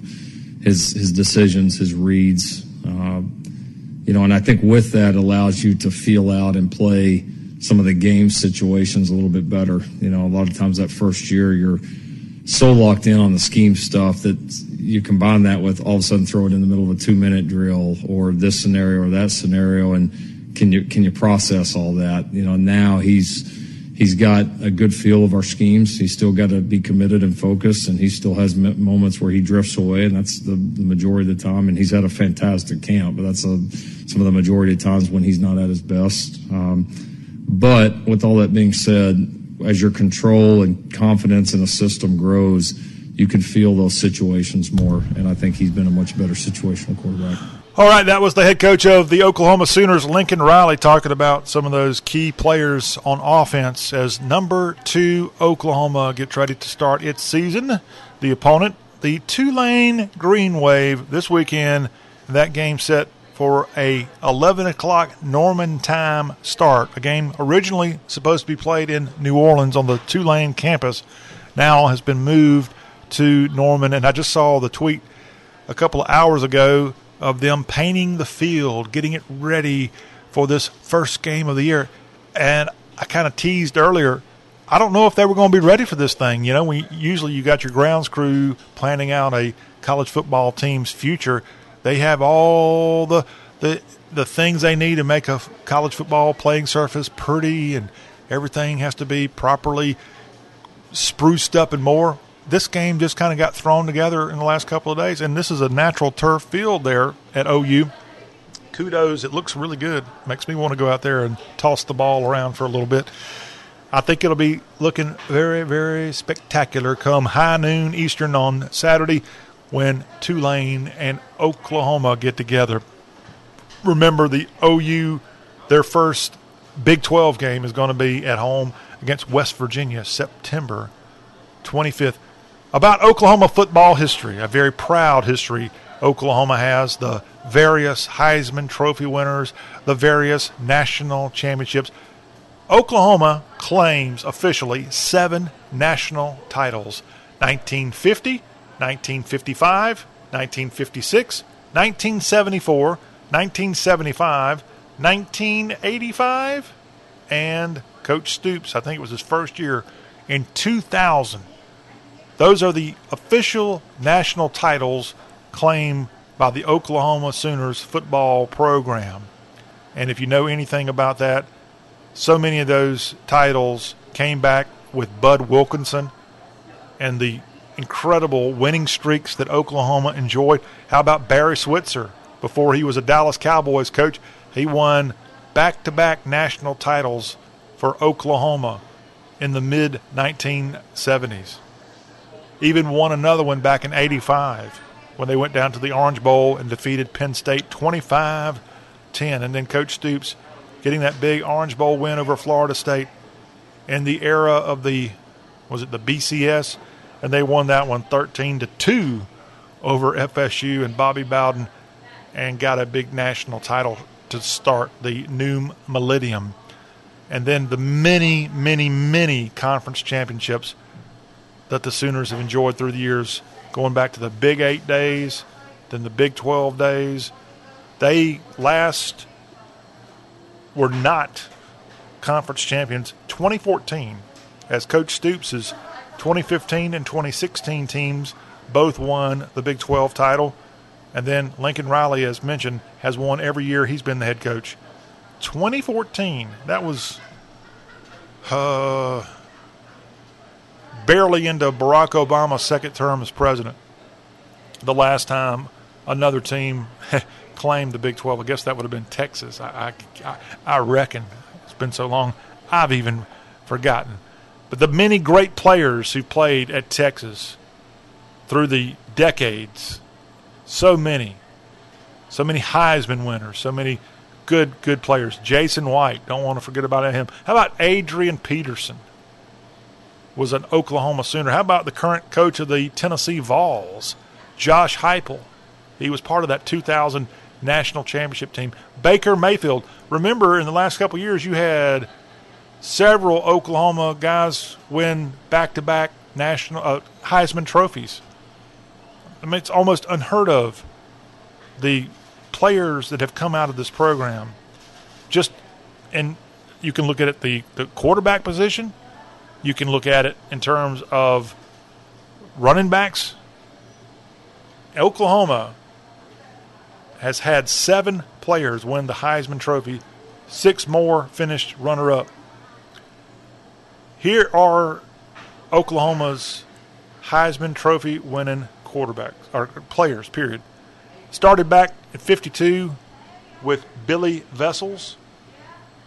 his his decisions, his reads. Uh, you know, and I think with that allows you to feel out and play some of the game situations a little bit better. You know, a lot of times that first year you're so locked in on the scheme stuff that you combine that with all of a sudden throw it in the middle of a two minute drill or this scenario or that scenario and can you can you process all that? You know, now he's he's got a good feel of our schemes. He's still got to be committed and focused, and he still has moments where he drifts away, and that's the, the majority of the time. And he's had a fantastic camp, but that's a, some of the majority of times when he's not at his best. Um, but with all that being said, as your control and confidence in a system grows, you can feel those situations more, and I think he's been a much better situational quarterback. All right, that was the head coach of the Oklahoma Sooners, Lincoln Riley, talking about some of those key players on offense as number two Oklahoma gets ready to start its season. The opponent, the Tulane Green Wave, this weekend. That game set for a 11 o'clock Norman time start. A game originally supposed to be played in New Orleans on the Tulane campus, now has been moved to Norman. And I just saw the tweet a couple of hours ago of them painting the field, getting it ready for this first game of the year. And I kind of teased earlier, I don't know if they were going to be ready for this thing. You know, we usually you got your grounds crew planning out a college football team's future. They have all the the the things they need to make a college football playing surface pretty and everything has to be properly spruced up and more this game just kind of got thrown together in the last couple of days, and this is a natural turf field there at OU. Kudos, it looks really good. Makes me want to go out there and toss the ball around for a little bit. I think it'll be looking very, very spectacular come high noon Eastern on Saturday when Tulane and Oklahoma get together. Remember the OU, their first Big 12 game is going to be at home against West Virginia, September 25th. About Oklahoma football history, a very proud history Oklahoma has, the various Heisman Trophy winners, the various national championships. Oklahoma claims officially seven national titles 1950, 1955, 1956, 1974, 1975, 1985, and Coach Stoops, I think it was his first year, in 2000. Those are the official national titles claimed by the Oklahoma Sooners football program. And if you know anything about that, so many of those titles came back with Bud Wilkinson and the incredible winning streaks that Oklahoma enjoyed. How about Barry Switzer? Before he was a Dallas Cowboys coach, he won back to back national titles for Oklahoma in the mid 1970s. Even won another one back in 85 when they went down to the Orange Bowl and defeated Penn State 25 10. And then Coach Stoops getting that big Orange Bowl win over Florida State in the era of the, was it the BCS? And they won that one 13 to 2 over FSU and Bobby Bowden and got a big national title to start the new millennium. And then the many, many, many conference championships that the Sooners have enjoyed through the years, going back to the Big Eight days, then the Big 12 days. They last were not conference champions 2014 as Coach Stoops' 2015 and 2016 teams both won the Big 12 title. And then Lincoln Riley, as mentioned, has won every year he's been the head coach. 2014, that was uh, barely into Barack Obama's second term as president. The last time another team claimed the Big 12, I guess that would have been Texas. I, I, I reckon. It's been so long, I've even forgotten. But the many great players who played at Texas through the decades, so many, so many Heisman winners, so many good, good players. Jason White, don't want to forget about him. How about Adrian Peterson? Was an Oklahoma Sooner. How about the current coach of the Tennessee Vols, Josh Heupel? He was part of that 2000 national championship team. Baker Mayfield. Remember, in the last couple years, you had several Oklahoma guys win back-to-back national uh, Heisman trophies. I mean, it's almost unheard of. The players that have come out of this program, just and you can look at it the the quarterback position. You can look at it in terms of running backs. Oklahoma has had seven players win the Heisman Trophy, six more finished runner up. Here are Oklahoma's Heisman Trophy winning quarterbacks or players, period. Started back at 52 with Billy Vessels.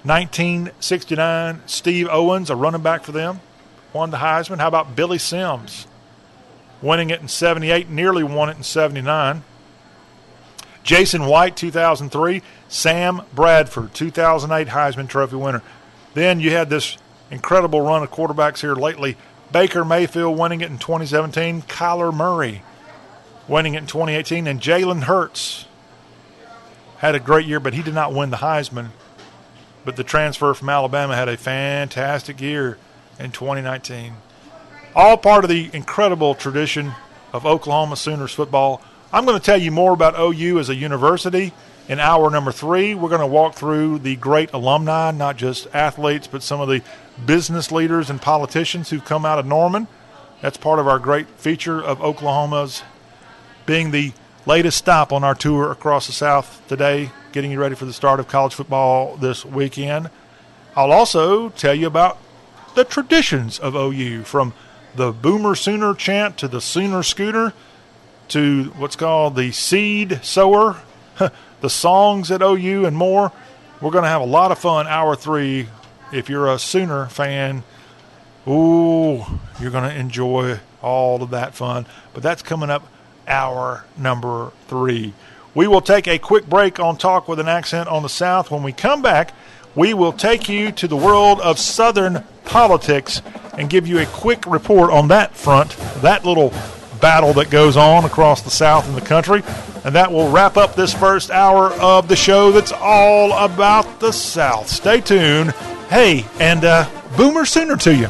1969, Steve Owens, a running back for them, won the Heisman. How about Billy Sims? Winning it in 78, nearly won it in 79. Jason White, 2003. Sam Bradford, 2008 Heisman Trophy winner. Then you had this incredible run of quarterbacks here lately. Baker Mayfield winning it in 2017. Kyler Murray winning it in 2018. And Jalen Hurts had a great year, but he did not win the Heisman. But the transfer from Alabama had a fantastic year in 2019. All part of the incredible tradition of Oklahoma Sooners football. I'm going to tell you more about OU as a university in hour number three. We're going to walk through the great alumni, not just athletes, but some of the business leaders and politicians who've come out of Norman. That's part of our great feature of Oklahoma's being the latest stop on our tour across the South today, getting you ready for the start of college football this weekend. I'll also tell you about the traditions of OU from the Boomer Sooner chant to the Sooner Scooter to what's called the Seed Sower, the songs at OU, and more. We're going to have a lot of fun hour three. If you're a Sooner fan, ooh, you're going to enjoy all of that fun. But that's coming up hour number three. We will take a quick break on Talk with an Accent on the South. When we come back, we will take you to the world of Southern politics and give you a quick report on that front, that little battle that goes on across the South and the country. And that will wrap up this first hour of the show that's all about the South. Stay tuned. Hey, and uh, Boomer Sooner to you.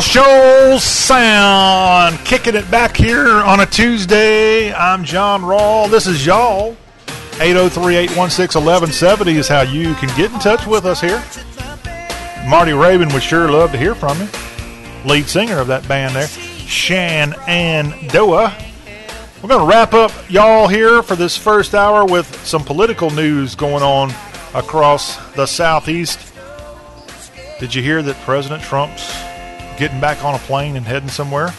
Shoals sound. Kicking it back here on a Tuesday. I'm John Rawl. This is y'all. 803-816-1170 is how you can get in touch with us here. Marty Raybon would sure love to hear from you. Lead singer of that band there, Shan and Doa. We're going to wrap up y'all here for this first hour with some political news going on across the southeast. Did you hear that President Trump's getting back on a plane and heading somewhere.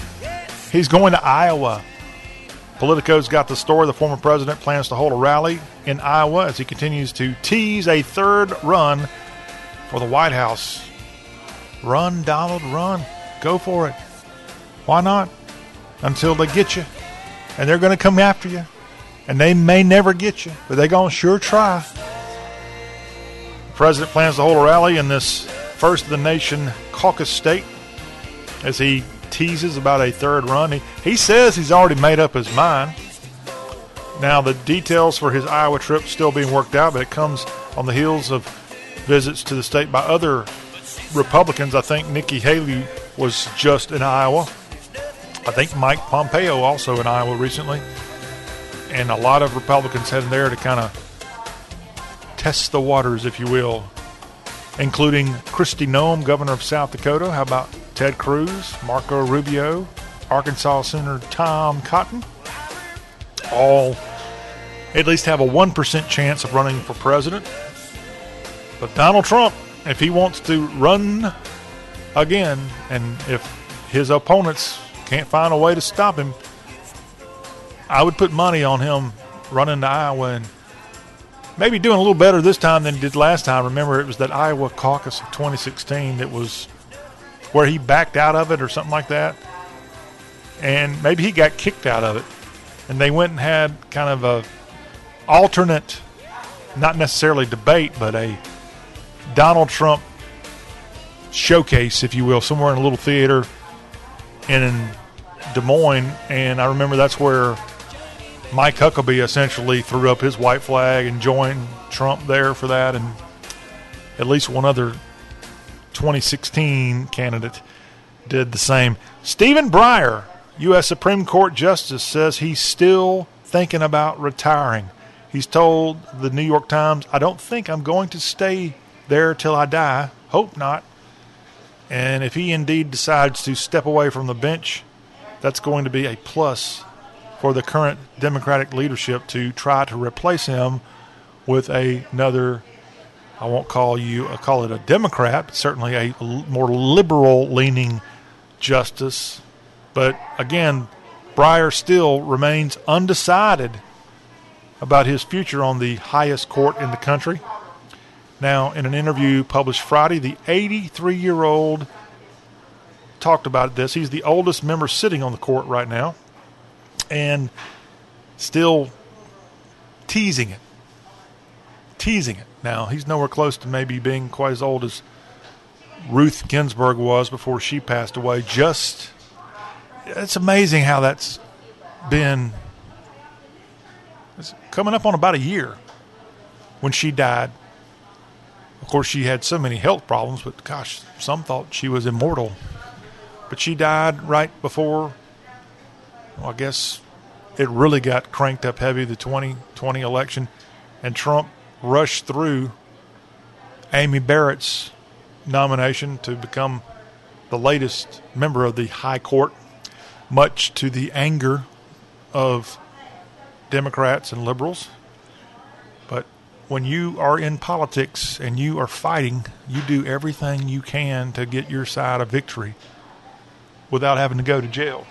He's going to Iowa. Politico's got the story. The former president plans to hold a rally in Iowa as he continues to tease a third run for the White House. Run, Donald, run. Go for it. Why not? Until they get you. And they're going to come after you. And they may never get you, but they're going to sure try. The president plans to hold a rally in this first of the nation caucus state as he teases about a third run. He, he says he's already made up his mind. Now, the details for his Iowa trip still being worked out, but it comes on the heels of visits to the state by other Republicans. I think Nikki Haley was just in Iowa. I think Mike Pompeo also in Iowa recently. And a lot of Republicans heading there to kind of test the waters, if you will, including Kristi Noem, governor of South Dakota. How about Ted Cruz, Marco Rubio, Arkansas Senator Tom Cotton, all at least have a 1% chance of running for president. But Donald Trump, if he wants to run again, and if his opponents can't find a way to stop him, I would put money on him running to Iowa and maybe doing a little better this time than he did last time. Remember, it was that Iowa caucus of 2016 that was where he backed out of it or something like that. And maybe he got kicked out of it. And they went and had kind of a alternate, not necessarily debate, but a Donald Trump showcase, if you will, somewhere in a little theater in Des Moines. And I remember that's where Mike Huckabee essentially threw up his white flag and joined Trump there for that. And at least one other 2016 candidate did the same. Stephen Breyer, U.S. Supreme Court Justice, says he's still thinking about retiring. He's told the New York Times, I don't think I'm going to stay there till I die. Hope not. And if he indeed decides to step away from the bench, that's going to be a plus for the current Democratic leadership to try to replace him with another I won't call you I call it a Democrat, but certainly a more liberal leaning justice But again, Breyer still remains undecided about his future on the highest court in the country. Now, in an interview published Friday, the 83 year old talked about this. He's the oldest member sitting on the court right now and still teasing it. Teasing it. Now, he's nowhere close to maybe being quite as old as Ruth Ginsburg was before she passed away. Just, it's amazing how that's been it's coming up on about a year when she died. Of course, she had so many health problems, but gosh, some thought she was immortal. But she died right before, well, I guess it really got cranked up heavy the 2020 election, and Trump rushed through Amy Barrett's nomination to become the latest member of the High Court, much to the anger of Democrats and liberals. But when you are in politics and you are fighting, you do everything you can to get your side a victory without having to go to jail.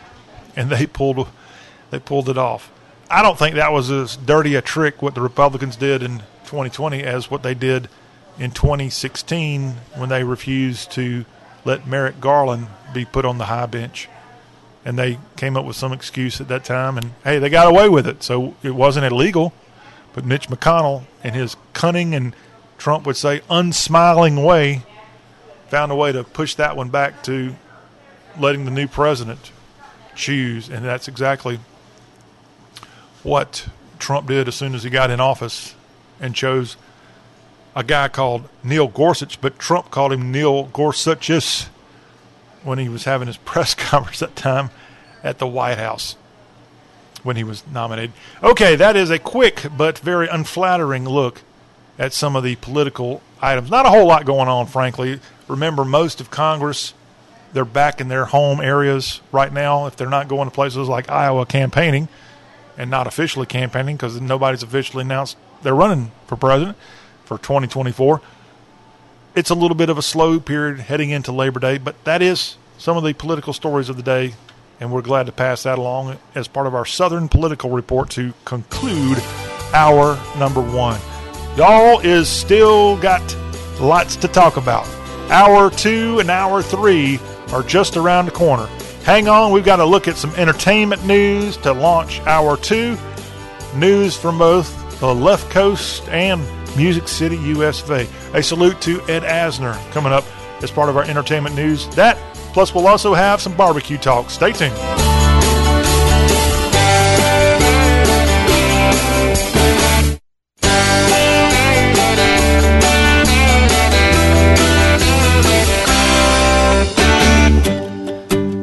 And they pulled they pulled it off. I don't think that was as dirty a trick what the Republicans did in 2020 as what they did in 2016 when they refused to let Merrick Garland be put on the high bench. And they came up with some excuse at that time, and hey, they got away with it, so it wasn't illegal. But Mitch McConnell, in his cunning and Trump would say unsmiling way, found a way to push that one back to letting the new president choose, and that's exactly what Trump did as soon as he got in office and chose a guy called Neil Gorsuch, but Trump called him Neil Gorsuchus when he was having his press conference that time at the White House when he was nominated. Okay, that is a quick but very unflattering look at some of the political items. Not a whole lot going on, frankly. Remember, most of Congress, they're back in their home areas right now. If they're not going to places like Iowa campaigning and not officially campaigning because nobody's officially announced they're running for president for 2024 it's a little bit of a slow period heading into Labor Day, but that is some of the political stories of the day, and we're glad to pass that along as part of our Southern Political Report to conclude our number one. Y'all is still got lots to talk about. Hour two and hour three are just around the corner. Hang on, we've got to look at some entertainment news to launch hour two. News from both the left coast and Music City, USA. A salute to Ed Asner coming up as part of our entertainment news. That, plus, we'll also have some barbecue talk. Stay tuned.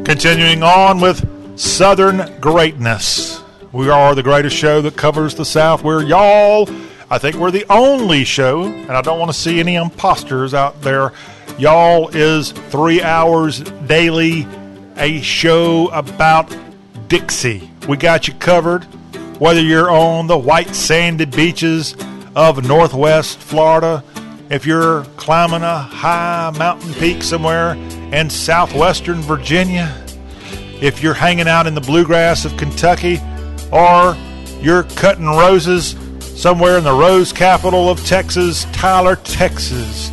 Continuing on with Southern Greatness. We are the greatest show that covers the South. We're y'all I think we're the only show, and I don't want to see any imposters out there. Y'all is three hours daily, a show about Dixie. We got you covered, whether you're on the white sanded beaches of Northwest Florida, if you're climbing a high mountain peak somewhere in southwestern Virginia, if you're hanging out in the bluegrass of Kentucky, or you're cutting roses somewhere in the rose capital of Texas, Tyler, Texas.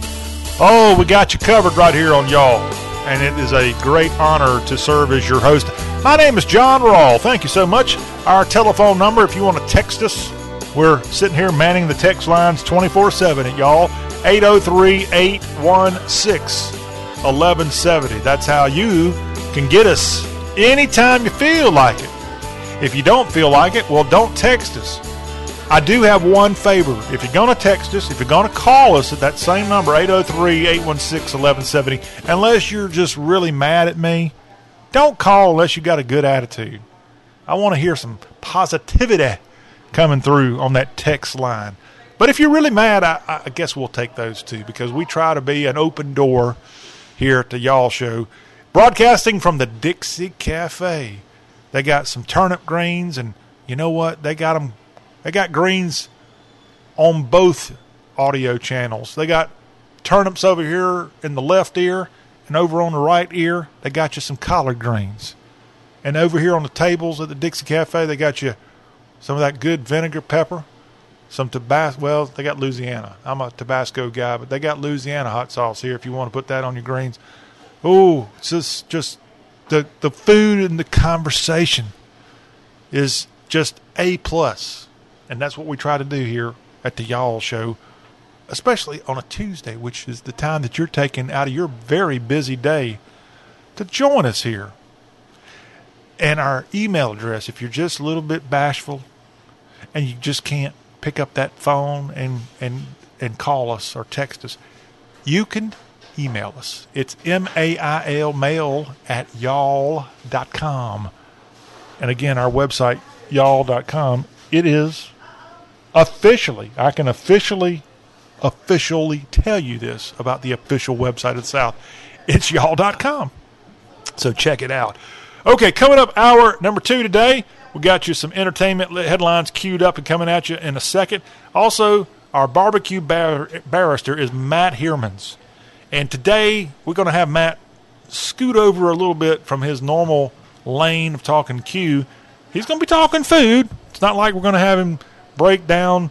Oh, we got you covered right here on Y'all. And it is a great honor to serve as your host. My name is John Rawl. Thank you so much. Our telephone number, if you want to text us, we're sitting here manning the text lines 24 7 at y'all. 803 816 1170. That's how you can get us anytime you feel like it. If you don't feel like it, well, don't text us. I do have one favor. If you're going to text us, if you're going to call us at that same number, 803 816 1170, unless you're just really mad at me, don't call unless you got a good attitude. I want to hear some positivity coming through on that text line. But if you're really mad, I, I guess we'll take those too because we try to be an open door here at the Y'all Show. Broadcasting from the Dixie Cafe. They got some turnip greens, and you know what? They got them they got greens on both audio channels. They got turnips over here in the left ear, and over on the right ear, they got you some collard greens. And over here on the tables at the Dixie Cafe, they got you some of that good vinegar pepper, some Tabasco. Well, they got Louisiana. I'm a Tabasco guy, but they got Louisiana hot sauce here if you want to put that on your greens. Oh, it's just just the the food and the conversation is just a plus, and that's what we try to do here at the Y'all Show, especially on a Tuesday, which is the time that you're taking out of your very busy day to join us here. And our email address, if you're just a little bit bashful and you just can't pick up that phone and and and call us or text us, you can email us. It's M A I L mail at y'all.com. And again, our website, y'all.com, it is officially, I can officially, officially tell you this about the official website of the South. It's y'all.com. So check it out. Okay, coming up, hour number two today. We got you some entertainment headlines queued up and coming at you in a second. Also, our barbecue bar- barrister is Matt Hermans. And today we're going to have Matt scoot over a little bit from his normal lane of talking Q. He's going to be talking food. It's not like we're going to have him break down,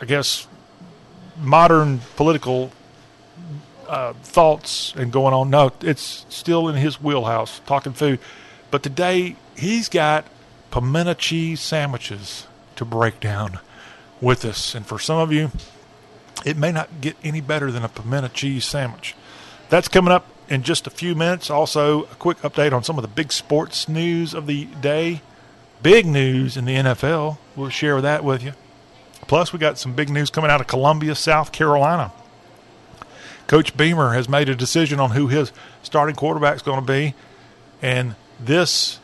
I guess, modern political uh, thoughts and going on. No, it's still in his wheelhouse, talking food. But today he's got pimento cheese sandwiches to break down with us. And for some of you, it may not get any better than a pimento cheese sandwich. That's coming up in just a few minutes. Also, a quick update on some of the big sports news of the day. Big news in the NFL. We'll share that with you. Plus, we got some big news coming out of Columbia, South Carolina. Coach Beamer has made a decision on who his starting quarterback is going to be, and this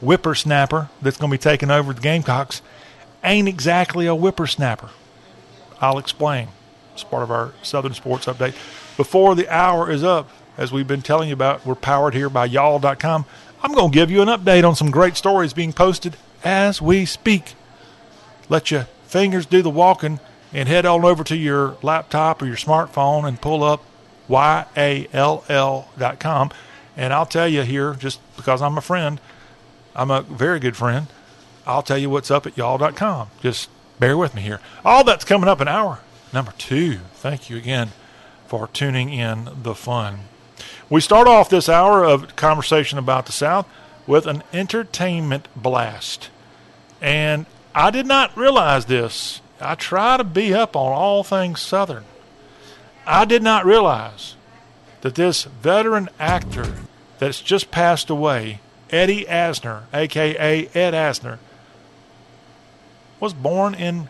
whippersnapper that's going to be taking over the Gamecocks ain't exactly a whippersnapper. I'll explain. It's part of our Southern Sports Update. Before the hour is up, as we've been telling you about, we're powered here by y'all.com. I'm going to give you an update on some great stories being posted as we speak. Let your fingers do the walking and head on over to your laptop or your smartphone and pull up YALL.com. And I'll tell you here, just because I'm a friend, I'm a very good friend, I'll tell you what's up at y'all.com. Just bear with me here. All that's coming up in hour number two. Thank you again for tuning in the fun. We start off this hour of conversation about the South with an entertainment blast. And I did not realize this. I try to be up on all things Southern. I did not realize that this veteran actor that's just passed away, Eddie Asner, aka Ed Asner, was born in.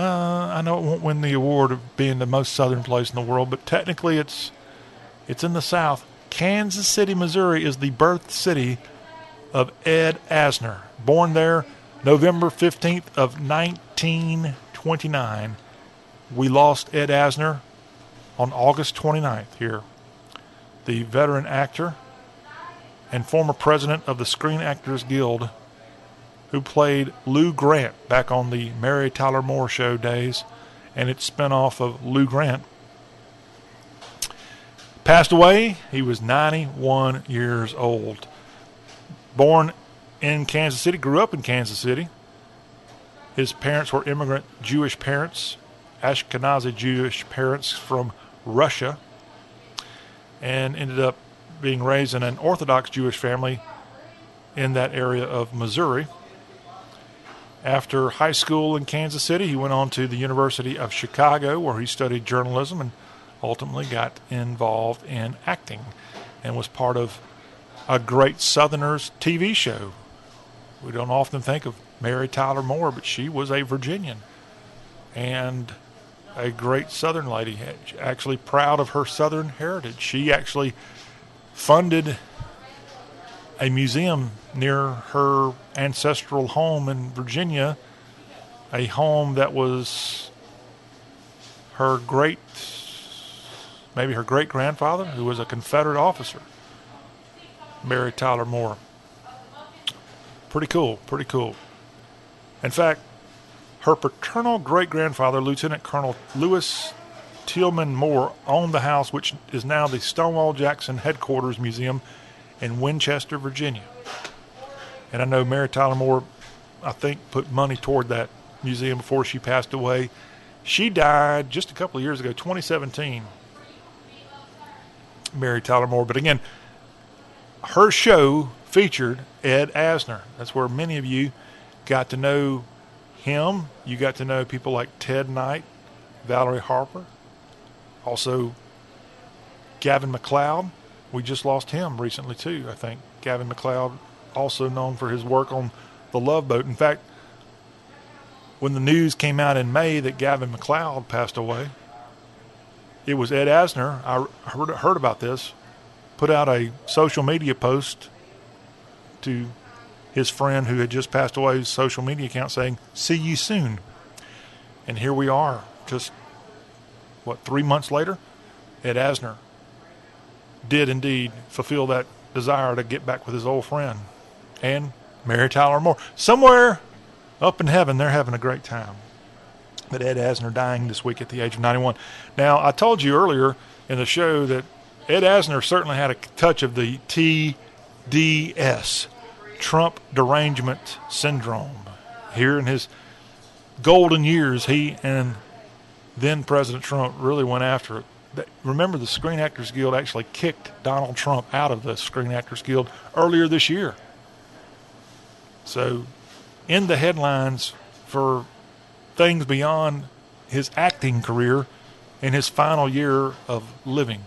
Uh, I know it won't win the award of being the most southern place in the world, but technically it's it's in the South. Kansas City, Missouri is the birth city of Ed Asner. Born there November 15th of 1929. We lost Ed Asner on August 29th here. The veteran actor and former president of the Screen Actors Guild who played Lou Grant back on the Mary Tyler Moore show days and its spinoff of Lou Grant. Passed away, he was 91 years old. Born in Kansas City, grew up in Kansas City. His parents were immigrant Jewish parents, Ashkenazi Jewish parents from Russia, and ended up being raised in an Orthodox Jewish family in that area of Missouri. After high school in Kansas City, he went on to the University of Chicago, where he studied journalism and ultimately got involved in acting and was part of a great Southerners TV show. We don't often think of Mary Tyler Moore, but she was a Virginian and a great Southern lady, actually proud of her Southern heritage. She actually funded a museum near her ancestral home in Virginia, a home that was her great, maybe her great grandfather, who was a Confederate officer, Mary Tyler Moore. Pretty cool, pretty cool. In fact, her paternal great grandfather, Lieutenant Colonel Lewis Tillman Moore, owned the house which is now the Stonewall Jackson Headquarters Museum in Winchester, Virginia. And I know Mary Tyler Moore, I think, put money toward that museum before she passed away. She died just a couple of years ago, 2017. Mary Tyler Moore. But again, her show featured Ed Asner. That's where many of you got to know him. You got to know people like Ted Knight, Valerie Harper, also Gavin MacLeod. We just lost him recently too. I think Gavin MacLeod, also known for his work on the Love Boat. In fact, when the news came out in May that Gavin MacLeod passed away, it was Ed Asner. I heard, heard about this. Put out a social media post to his friend who had just passed away, his social media account saying, "See you soon." And here we are, just what three months later, Ed Asner did indeed fulfill that desire to get back with his old friend and Mary Tyler Moore. Somewhere up in heaven, they're having a great time. But Ed Asner dying this week at the age of 91. Now, I told you earlier in the show that Ed Asner certainly had a touch of the TDS, Trump Derangement Syndrome. Here in his golden years, he and then President Trump really went after it. Remember, the Screen Actors Guild actually kicked Donald Trump out of the Screen Actors Guild earlier this year. So, in the headlines for things beyond his acting career in his final year of living.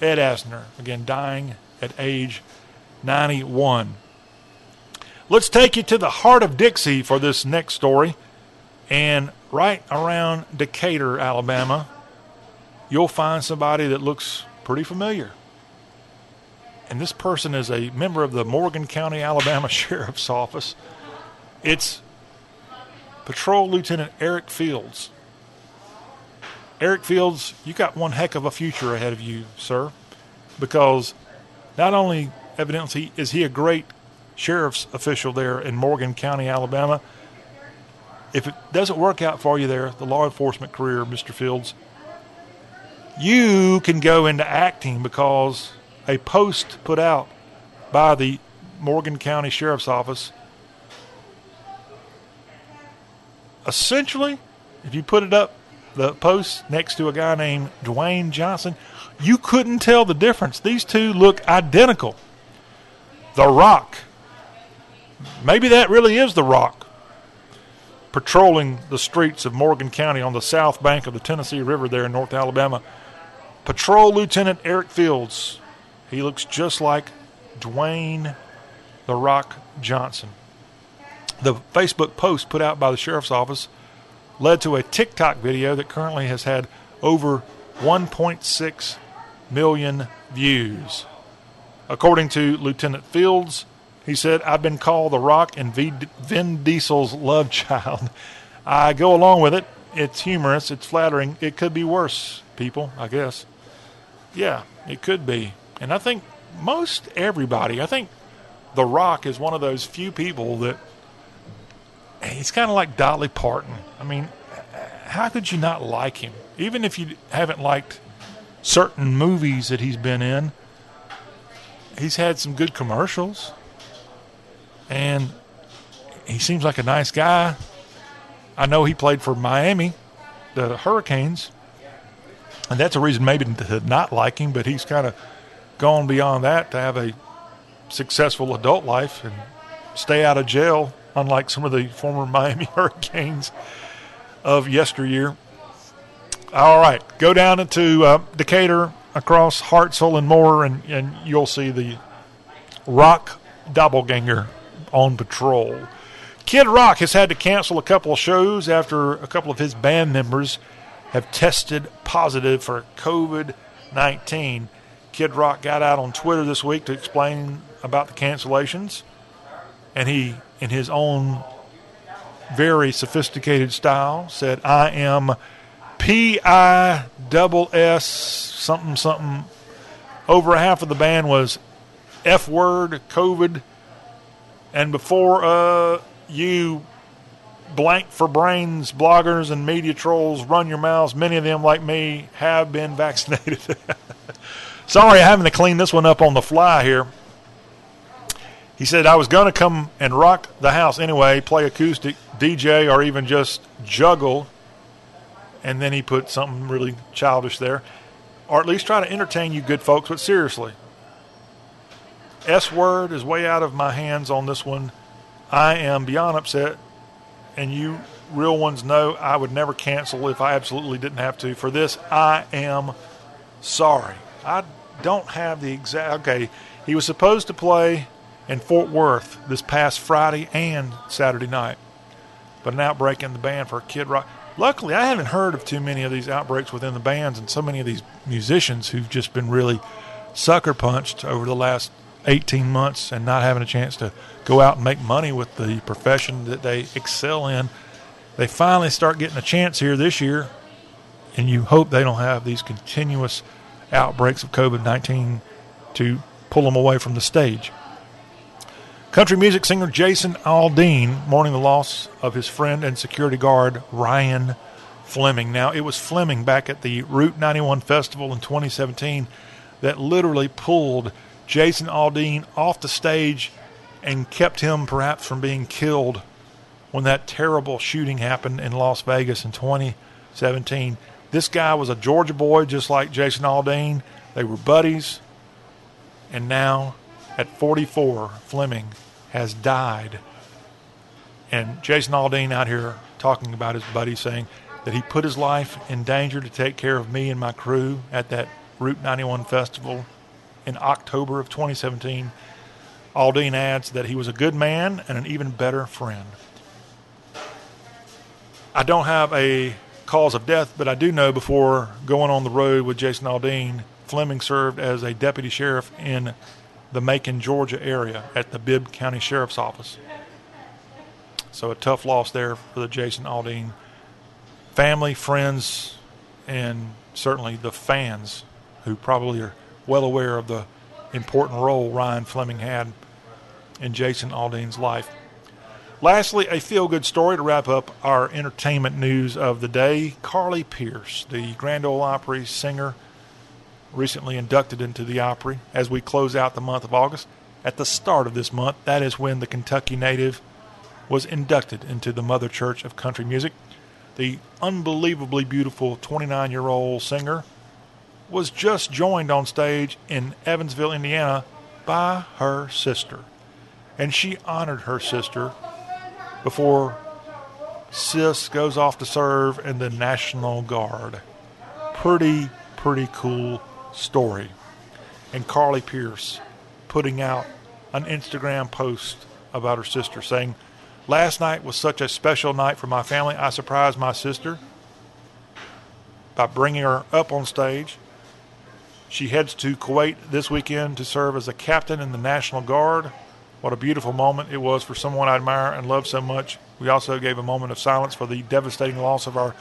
Ed Asner, again, dying at age 91. Let's take you to the heart of Dixie for this next story. And right around Decatur, Alabama, you'll find somebody that looks pretty familiar. And this person is a member of the Morgan County, Alabama Sheriff's Office. It's Patrol Lieutenant Eric Fields. Eric Fields, you got one heck of a future ahead of you, sir, because not only evidently is he a great sheriff's official there in Morgan County, Alabama. If it doesn't work out for you there, the law enforcement career, Mr. Fields, you can go into acting because a post put out by the Morgan County Sheriff's Office essentially, if you put it up, the post next to a guy named Dwayne Johnson, you couldn't tell the difference. These two look identical. The Rock. Maybe that really is The Rock. Patrolling the streets of Morgan County on the south bank of the Tennessee River there in North Alabama. Patrol Lieutenant Eric Fields. He looks just like Dwayne The Rock Johnson. The Facebook post put out by the sheriff's office led to a TikTok video that currently has had over 1.6 million views. According to Lieutenant Fields, he said, I've been called The Rock and Vin Diesel's love child. I go along with it. It's humorous. It's flattering. It could be worse, people, I guess. Yeah, it could be. And I think most everybody, I think The Rock is one of those few people that he's kind of like Dolly Parton. I mean, how could you not like him? Even if you haven't liked certain movies that he's been in, he's had some good commercials. And he seems like a nice guy. I know he played for Miami, the Hurricanes. And that's a reason maybe to not like him, but he's kind of gone beyond that to have a successful adult life and stay out of jail unlike some of the former Miami Hurricanes of yesteryear. All right, go down into uh, Decatur across Hartselle and Moore, and, and you'll see the Rock Doppelganger on patrol. Kid Rock has had to cancel a couple of shows after a couple of his band members have tested positive for COVID 19. Kid Rock got out on Twitter this week to explain about the cancellations, and he in his own very sophisticated style, said, I am P I S something something. Over half of the band was F word, COVID. And before uh, you blank for brains bloggers and media trolls run your mouths, many of them, like me, have been vaccinated. Sorry, having to clean this one up on the fly here. He said, I was going to come and rock the house anyway, play acoustic, DJ, or even just juggle. And then he put something really childish there. Or at least try to entertain you good folks, but seriously. S word is way out of my hands on this one. I am beyond upset, and you real ones know I would never cancel if I absolutely didn't have to. For this, I am sorry. I don't have the exact. Okay, he was supposed to play in Fort Worth this past Friday and Saturday night. But an outbreak in the band for Kid Rock. Luckily, I haven't heard of too many of these outbreaks within the bands and so many of these musicians who've just been really sucker punched over the last 18 months and not having a chance to go out and make money with the profession that they excel in. They finally start getting a chance here this year, and you hope they don't have these continuous outbreaks of COVID 19 to pull them away from the stage. Country music singer Jason Aldean mourning the loss of his friend and security guard Ryan Fleming. Now, it was Fleming back at the Route 91 Festival in 2017 that literally pulled Jason Aldean off the stage and kept him perhaps from being killed when that terrible shooting happened in Las Vegas in 2017. This guy was a Georgia boy just like Jason Aldean. They were buddies. And now at 44, Fleming has died. And Jason Aldean out here talking about his buddy, saying that he put his life in danger to take care of me and my crew at that Route 91 festival in October of 2017. Aldean adds that he was a good man and an even better friend. I don't have a cause of death, but I do know before going on the road with Jason Aldean, Fleming served as a deputy sheriff in the Macon, Georgia area at the Bibb County Sheriff's Office. So a tough loss there for the Jason Aldean family, friends, and certainly the fans who probably are well aware of the important role Ryan Fleming had in Jason Aldean's life. Lastly, a feel good story to wrap up our entertainment news of the day. Carly Pearce, the Grand Ole Opry singer, recently inducted into the Opry as we close out the month of August. At the start of this month, that is when the Kentucky native was inducted into the Mother Church of Country Music. The unbelievably beautiful 29 year old singer was just joined on stage in Evansville, Indiana by her sister. And she honored her sister before Sis goes off to serve in the National Guard. Pretty, pretty cool story. And Carly Pearce putting out an Instagram post about her sister saying, Last night was such a special night for my family. I surprised my sister by bringing her up on stage. She heads to Kuwait this weekend to serve as a captain in the National Guard. What a beautiful moment it was for someone I admire and love so much. We also gave a moment of silence for the devastating loss of our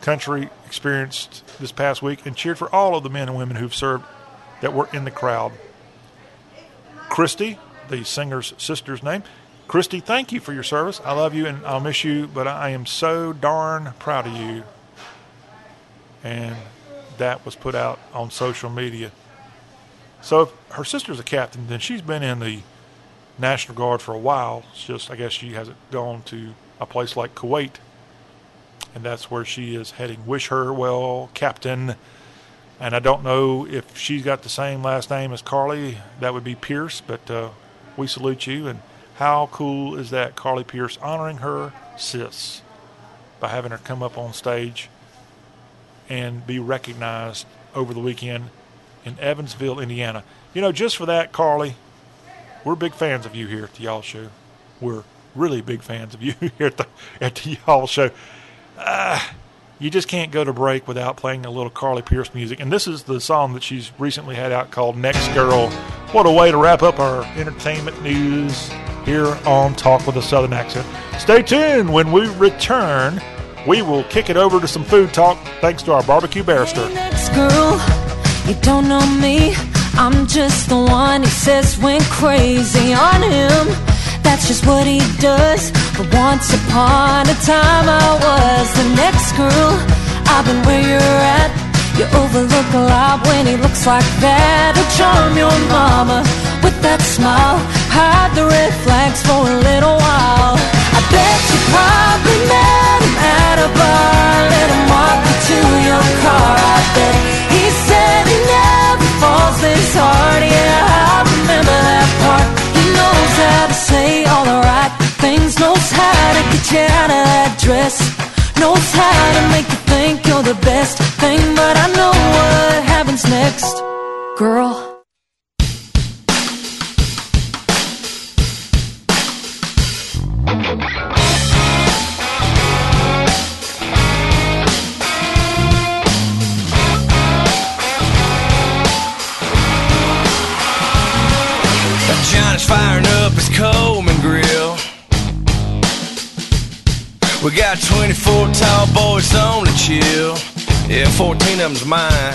country experienced this past week and cheered for all of the men and women who've served that were in the crowd. Christy, the singer's sister's name, Christy, thank you for your service. I love you and I'll miss you, but I am so darn proud of you. And that was put out on social media. So if her sister's a captain, then she's been in the National Guard for a while. It's just, I guess she hasn't gone to a place like Kuwait, and that's where she is heading. Wish her well, Captain. And I don't know if she's got the same last name as Carly. That would be Pearce, but uh, we salute you. And how cool is that, Carly Pearce honoring her sis by having her come up on stage and be recognized over the weekend in Evansville, Indiana. You know, just for that, Carly, we're big fans of you here at the Y'all Show. We're really big fans of you here at the at the Y'all Show. Uh, you just can't go to break without playing a little Carly Pearce music. And this is the song that she's recently had out called Next Girl. What a way to wrap up our entertainment news here on Talk with a Southern Accent. Stay tuned when we return. We will kick it over to some food talk thanks to our barbecue barrister. Next girl, you don't know me. I'm just the one he says went crazy on him. That's just what he does. But once upon a time I was the next girl. I've been where you're at. You overlook a lot when he looks like that. To charm your mama with that smile. hide the red flags for a little while. I bet you probably met him at a bar, let him walk you to your car. I bet he said he never falls this hard. Yeah, I remember that part. He knows how to say all the right things, knows how to get you out of that dress, knows how to make you think you're the best thing. But I know what happens next, girl. Firing up his Coleman grill. We got 24 tall boys on the chill. Yeah, 14 of them's mine.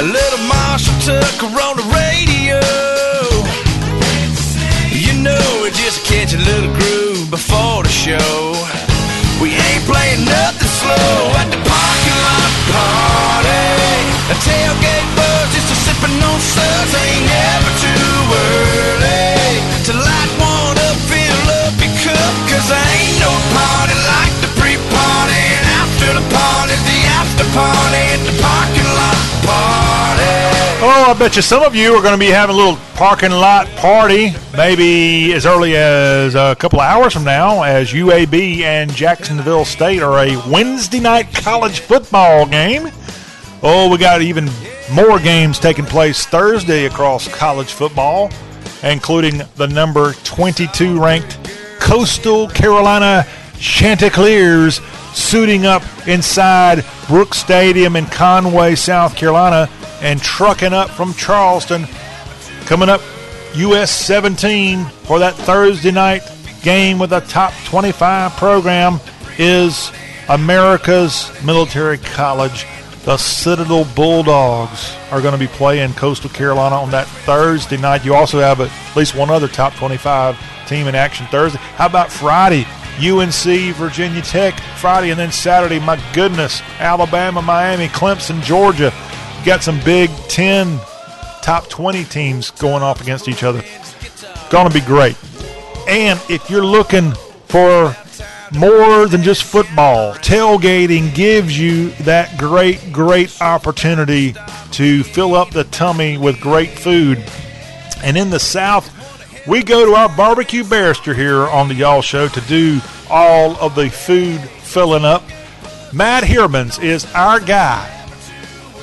A little Marshall Tucker on the radio. You know, we just catch a little groove before the show. We ain't playing nothing slow at the parking lot party. A tailgate buzz just a sipping on suds. Ain't the party the parking lot party. Oh, I bet you some of you are going to be having a little parking lot party, maybe as early as a couple of hours from now, as UAB and Jacksonville State are a Wednesday night college football game. Oh, we got even more games taking place Thursday across college football, including the number 22 ranked Coastal Carolina Chanticleers suiting up inside Brooks Stadium in Conway, South Carolina, and trucking up from Charleston. Coming up, US 17 for that Thursday night game with a top 25 program is America's Military College. The Citadel Bulldogs are going to be playing Coastal Carolina on that Thursday night. You also have at least one other top 25 team in action Thursday. How about Friday? UNC, Virginia Tech, Friday, and then Saturday, my goodness, Alabama, Miami, Clemson, Georgia. You got some Big Ten top 20 teams going off against each other. Going to be great. And if you're looking for more than just football, tailgating gives you that great, great opportunity to fill up the tummy with great food. And in the South, we go to our barbecue barrister here on the Y'all Show to do all of the food filling up. Matt Hermans is our guy.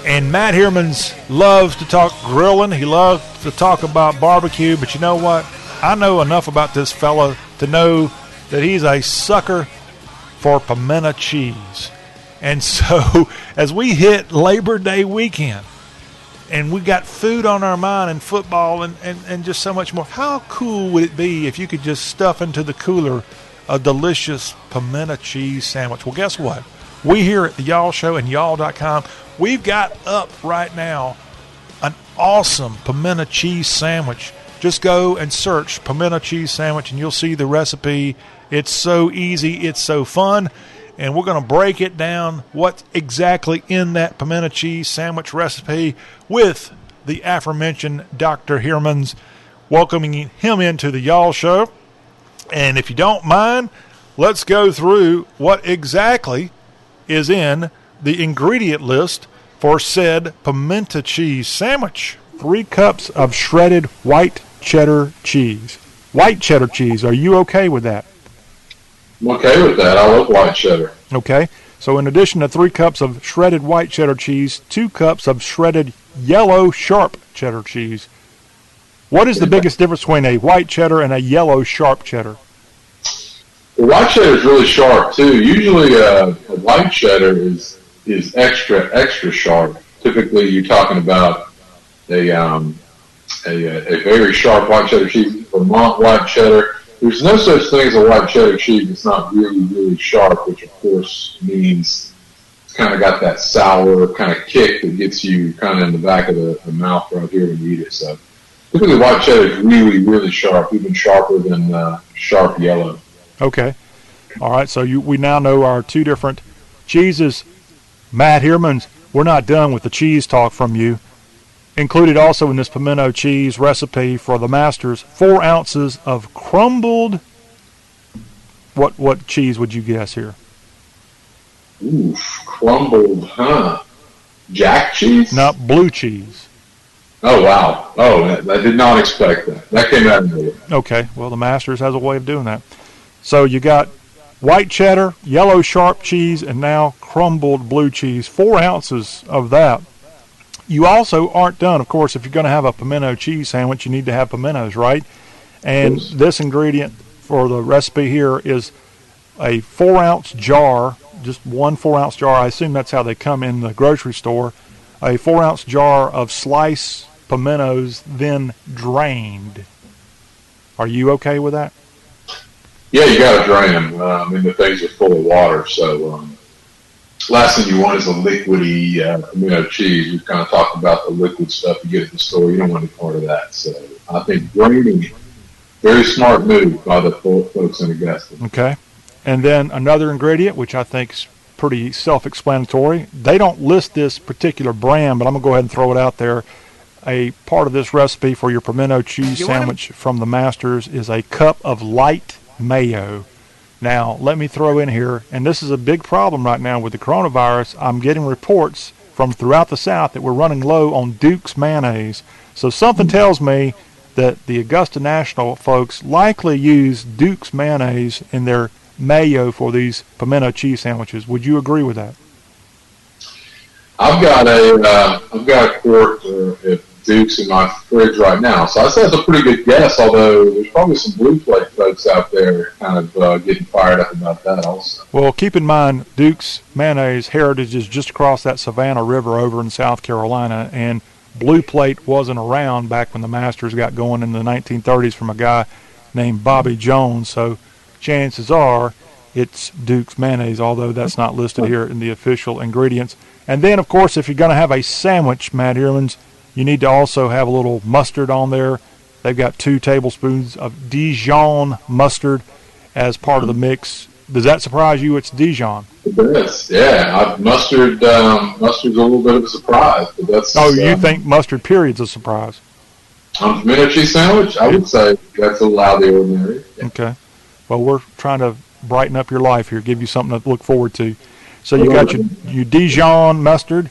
And Matt Hermans loves to talk grilling. He loves to talk about barbecue. But you know what? I know enough about this fella to know that he's a sucker for pimento cheese. And so, as we hit Labor Day weekend, and we got food on our mind and football and, and, and just so much more. How cool would it be if you could just stuff into the cooler a delicious pimento cheese sandwich? Well, guess what? We here at the Y'all Show and y'all.com, we've got up right now an awesome pimento cheese sandwich. Just go and search pimento cheese sandwich and you'll see the recipe. It's so easy, it's so fun and we're going to break it down what's exactly in that pimento cheese sandwich recipe with the aforementioned Dr. Hermans, welcoming him into the Y'all Show. And if you don't mind, let's go through what exactly is in the ingredient list for said pimento cheese sandwich. Three cups of shredded white cheddar cheese. White cheddar cheese, are you okay with that? I'm okay with that. I love white cheddar. Okay. So, in addition to three cups of shredded white cheddar cheese, two cups of shredded yellow sharp cheddar cheese. What is the biggest difference between a white cheddar and a yellow sharp cheddar? The white cheddar is really sharp too. Usually, uh, a white cheddar is is extra extra sharp. Typically, you're talking about a um, a, a very sharp white cheddar cheese, Vermont white cheddar there's no such thing as a white cheddar cheese that's not really, really sharp, which of course means it's kind of got that sour kind of kick that gets you kind of in the back of the, the mouth right here when you eat it. So typically white cheddar is really, really sharp, even sharper than uh, sharp yellow. Okay. All right. So you, we now know our two different cheeses. Matt Hermans, we're not done with the cheese talk from you. Included also in this pimento cheese recipe for the masters, four ounces of crumbled. What what cheese would you guess here? Oof, crumbled, huh? Jack cheese? Not blue cheese. Oh wow! Oh, I did not expect that. That came out of nowhere. Okay, well the Masters has a way of doing that. So you got white cheddar, yellow sharp cheese, and now crumbled blue cheese. Four ounces of that. You also aren't done, of course. If you're going to have a pimento cheese sandwich, you need to have pimentos, right? And Yes. this ingredient for the recipe here is a four ounce jar, just one four ounce jar. I assume that's how they come in the grocery store. A four ounce jar of sliced pimentos, then drained. Are you okay with that? Yeah, you got to drain them. Uh, I mean, the things are full of water, so um, last thing you want is a liquidy uh, pimento cheese. We've kind of talked about the liquid stuff you get at the store. You don't want any part of that. So I think draining, very smart move by the folks in Augusta. Okay. And then another ingredient, which I think is pretty self explanatory. They don't list this particular brand, but I'm going to go ahead and throw it out there. A part of this recipe for your pimento cheese You wanna- sandwich from the Masters is a cup of light mayo. Now, let me throw in here, and this is a big problem right now with the coronavirus. I'm getting reports from throughout the South that we're running low on Duke's mayonnaise. So something tells me that the Augusta National folks likely use Duke's mayonnaise in their mayo for these pimento cheese sandwiches. Would you agree with that? I've got a uh, I've got a quart uh, Dukes in my fridge right now, so I say that's a pretty good guess. Although there's probably some blue plate folks out there kind of uh, getting fired up about that also. Well, keep in mind, Duke's mayonnaise heritage is just across that Savannah River over in South Carolina, and Blue Plate wasn't around back when the Masters got going in the 1930s from a guy named Bobby Jones. So chances are it's Duke's mayonnaise, although that's not listed here in the official ingredients. And then, of course, if you're going to have a sandwich, Matt Hermans, you need to also have a little mustard on there. They've got two tablespoons of Dijon mustard as part of the mix. Does that surprise you? It's Dijon. It yeah. I've mustard um, mustard's a little bit of a surprise, but that's Oh, you um, think mustard period's a surprise? on a cheese sandwich? I would say that's a little out of the ordinary. Okay. Well, we're trying to brighten up your life here, give you something to look forward to. So you got your, your Dijon mustard,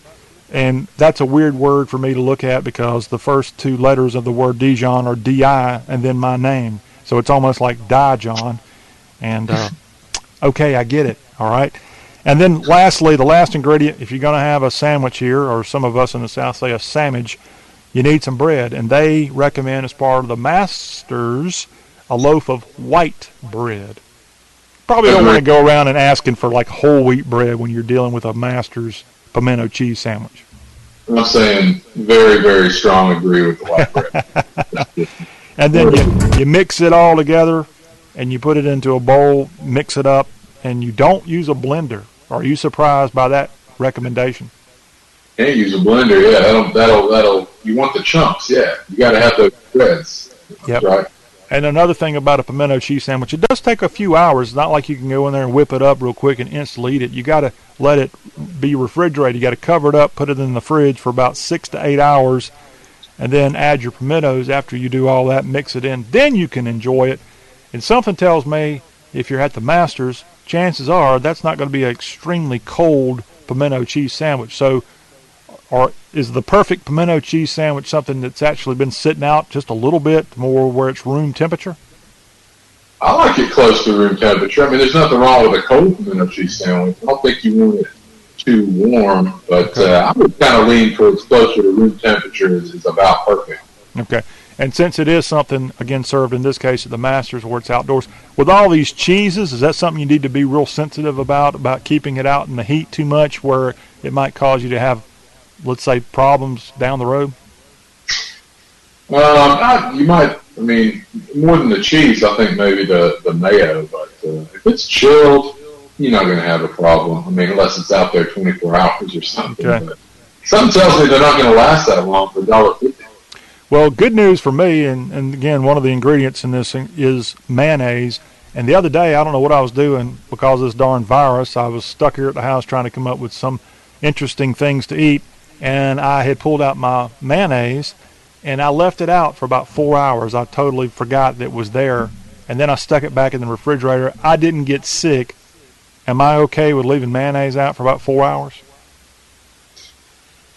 and that's a weird word for me to look at because the first two letters of the word Dijon are D-I and then my name. So it's almost like Dijon. And, uh, okay, I get it. All right. And then lastly, the last ingredient, if you're going to have a sandwich here, or some of us in the South say a sandwich, you need some bread. And they recommend as part of the Masters a loaf of white bread. Probably don't want to go around and asking for like whole wheat bread when you're dealing with a Masters pimento cheese sandwich. I'm saying very, very strong agree with the white bread. And then you, you mix it all together and you put it into a bowl, mix it up, and you don't use a blender. Are you surprised by that recommendation? Can't use a blender, yeah. That'll that'll that'll. You want the chunks, yeah. You got to have those breads. Yep. right. And another thing about a pimento cheese sandwich, it does take a few hours. It's not like you can go in there and whip it up real quick and instantly eat it. You got to let it be refrigerated. You got to cover it up, put it in the fridge for about six to eight hours, and then add your pimentos after you do all that, mix it in. Then you can enjoy it. And something tells me if you're at the Masters, chances are that's not going to be an extremely cold pimento cheese sandwich. So, or is the perfect pimento cheese sandwich something that's actually been sitting out just a little bit more where it's room temperature? I like it close to room temperature. I mean, there's nothing wrong with a cold pimento cheese sandwich. I don't think you want it too warm, but uh, I would kind of lean towards closer to room temperature is, is about perfect. Okay. And since it is something, again, served in this case at the Masters where it's outdoors, with all these cheeses, is that something you need to be real sensitive about, about keeping it out in the heat too much where it might cause you to have, let's say, problems down the road? Um, I, you might. I mean, more than the cheese, I think maybe the the mayo. But uh, if it's chilled, you're not going to have a problem. I mean, unless it's out there 24 hours or something. Okay. But something tells me they're not going to last that long for $1.50. Well, good news for me, and, and again, one of the ingredients in this is mayonnaise. And the other day, I don't know what I was doing because of this darn virus. I was stuck here at the house trying to come up with some interesting things to eat. And I had pulled out my mayonnaise, and I left it out for about four hours. I totally forgot that it was there, and then I stuck it back in the refrigerator. I didn't get sick. Am I okay with leaving mayonnaise out for about four hours?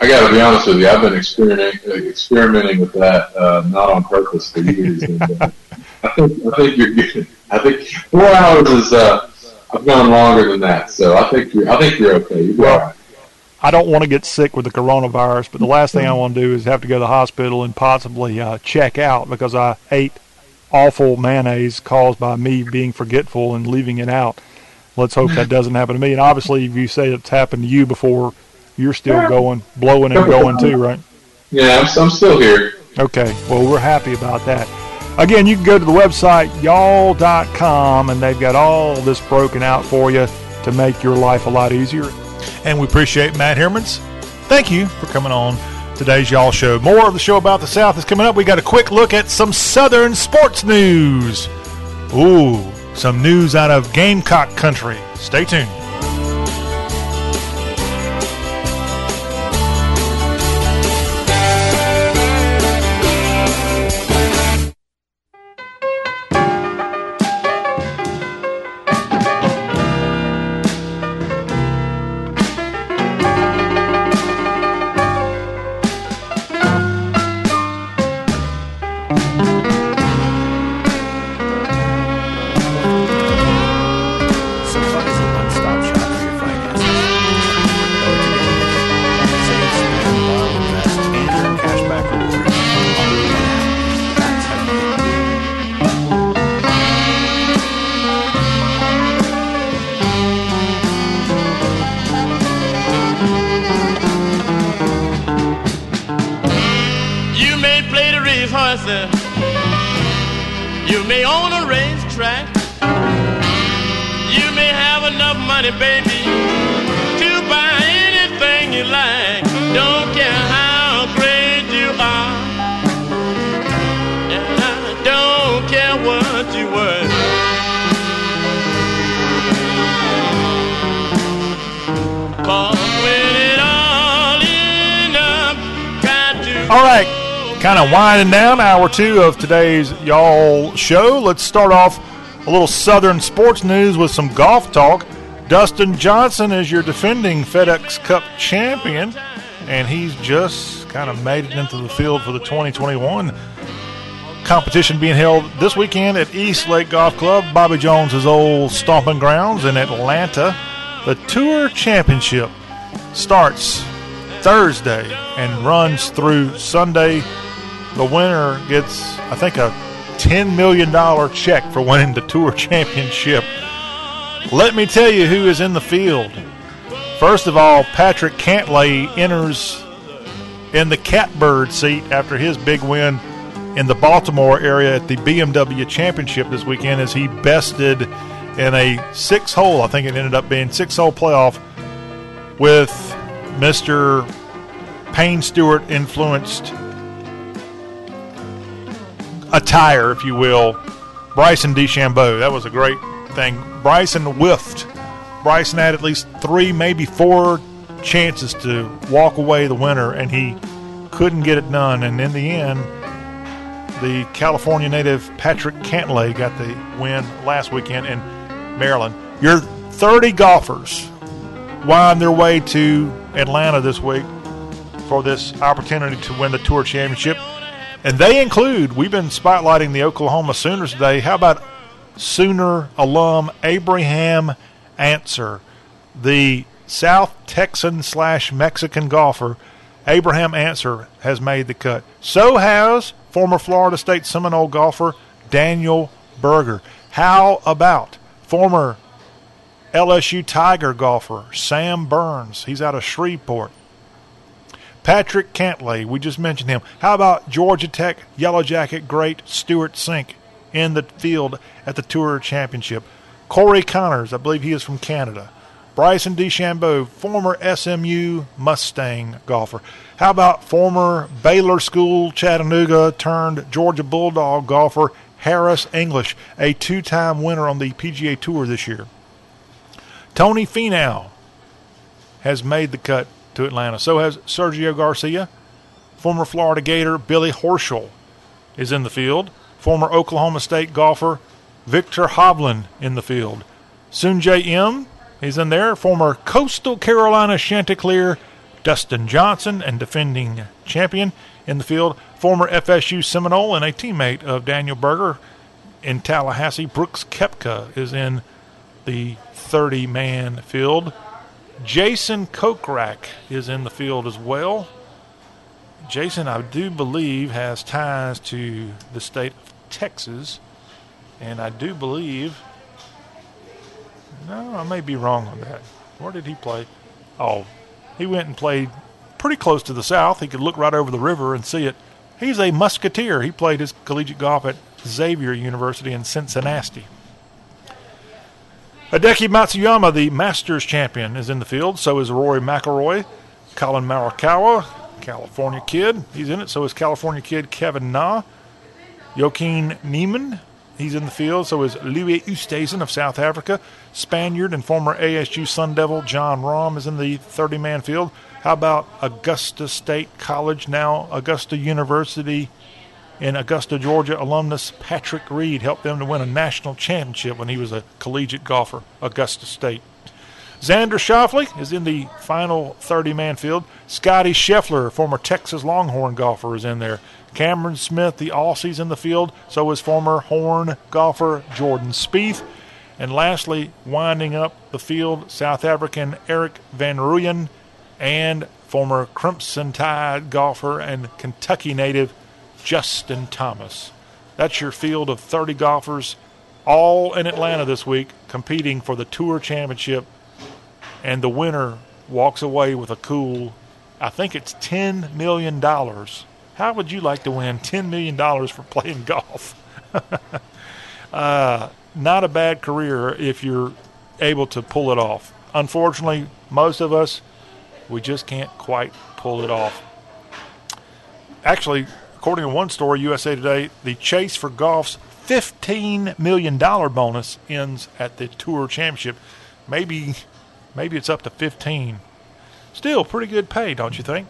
I got to be honest with you. I've been experimenting experimenting with that, uh, not on purpose for years. and, uh, I think I think you're good. I think four hours is. Uh, I've gone longer than that, so I think you're. I think you're okay. You're Well, all right. I don't want to get sick with the coronavirus, but the last thing I want to do is have to go to the hospital and possibly uh, check out because I ate awful mayonnaise caused by me being forgetful and leaving it out. Let's hope that doesn't happen to me. And obviously, if you say it's happened to you before, you're still going, blowing and going too, right? Yeah, I'm, I'm still here. Okay. Well, we're happy about that. Again, you can go to the website y'all.com and they've got all this broken out for you to make your life a lot easier. And we appreciate Matt Hermans. Thank you for coming on today's Y'all Show. More of the show about the South is coming up. We got a quick look at some Southern sports news. Ooh, some news out of Gamecock country. Stay tuned. All right, kind of winding down hour two of today's y'all show. Let's start off a little Southern sports news with some golf talk. Dustin Johnson is your defending FedEx Cup champion, and he's just kind of made it into the field for the 2021 competition being held this weekend at East Lake Golf Club, Bobby Jones's old stomping grounds in Atlanta. The Tour Championship starts Thursday and runs through Sunday. The winner gets, I think, a $10 million check for winning the Tour Championship. Let me tell you who is in the field. First of all, Patrick Cantlay enters in the catbird seat after his big win in the Baltimore area at the BMW Championship this weekend as he bested in a six hole, I think it ended up being six hole playoff with Mr. Payne Stewart influenced attire, if you will, Bryson DeChambeau. That was a great thing. Bryson whiffed. Bryson had at least three, maybe four chances to walk away the winner, and he couldn't get it done. And in the end, the California native Patrick Cantlay got the win last weekend in Maryland. Your 30 golfers wind their way to Atlanta this week for this opportunity to win the Tour Championship. And they include, we've been spotlighting the Oklahoma Sooners today. How about Sooner alum Abraham Ancer, the South Texan slash Mexican golfer? Abraham Ancer has made the cut. So has former Florida State Seminole golfer Daniel Berger. How about former LSU Tiger golfer Sam Burns? He's out of Shreveport. Patrick Cantlay, we just mentioned him. How about Georgia Tech Yellow Jacket great Stewart Cink in the field at the Tour Championship? Corey Conners, I believe he is from Canada. Bryson DeChambeau, former SMU Mustang golfer. How about former Baylor School Chattanooga turned Georgia Bulldog golfer Harris English, a two time winner on the PGA Tour this year? Tony Finau has made the cut. to Atlanta. So has Sergio Garcia. Former Florida Gator Billy Horschel is in the field. Former Oklahoma State golfer Viktor Hovland in the field. Sungjae Im is in there. Former Coastal Carolina Chanticleer Dustin Johnson and defending champion in the field. Former FSU Seminole and a teammate of Daniel Berger in Tallahassee. Brooks Koepka is in the 30 man field. Jason Kokrak is in the field as well. Jason, I do believe, has ties to the state of Texas. And I do believe. No, I may be wrong on that. Where did he play? Oh, he went and played pretty close to the south. He could look right over the river and see it. He's a musketeer. He played his collegiate golf at Xavier University in Cincinnati. Hideki Matsuyama, the Masters champion, is in the field. So is Rory McIlroy. Collin Morikawa, California kid, he's in it. So is California kid Kevin Na. Joaquin Niemann, he's in the field. So is Louis Oosthuizen of South Africa. Spaniard and former ASU Sun Devil Jon Rahm is in the 30 man field. How about Augusta State College, now Augusta University in Augusta, Georgia alumnus Patrick Reed helped them to win a national championship when he was a collegiate golfer, Augusta State. Xander Schauffele is in the final 30 man field. Scottie Scheffler, former Texas Longhorn golfer, is in there. Cameron Smith, the Aussie's in the field. So is former Horn golfer Jordan Spieth. And lastly, winding up the field, South African Erik van Rooyen and former Crimson Tide golfer and Kentucky native Justin Thomas. That's your field of 30 golfers, all in Atlanta this week, competing for the Tour Championship. And the winner walks away with a cool, I think it's $10 million. How would you like to win $10 million for playing golf? uh, not a bad career if you're able to pull it off. Unfortunately, most of us, we just can't quite pull it off. Actually, according to one story, USA Today, the chase for golf's $15 million bonus ends at the Tour Championship. Maybe, maybe it's up to 15. Still pretty good pay, don't you think?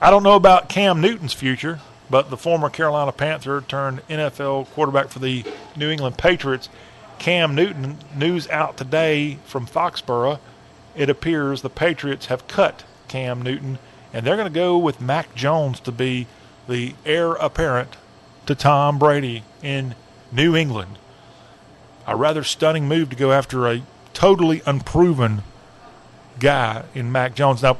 I don't know about Cam Newton's future, but the former Carolina Panther turned NFL quarterback for the New England Patriots, Cam Newton, news out today from Foxborough. It appears the Patriots have cut Cam Newton, and they're going to go with Mac Jones to be the heir apparent to Tom Brady in New England. A rather stunning move to go after a totally unproven guy in Mac Jones. Now,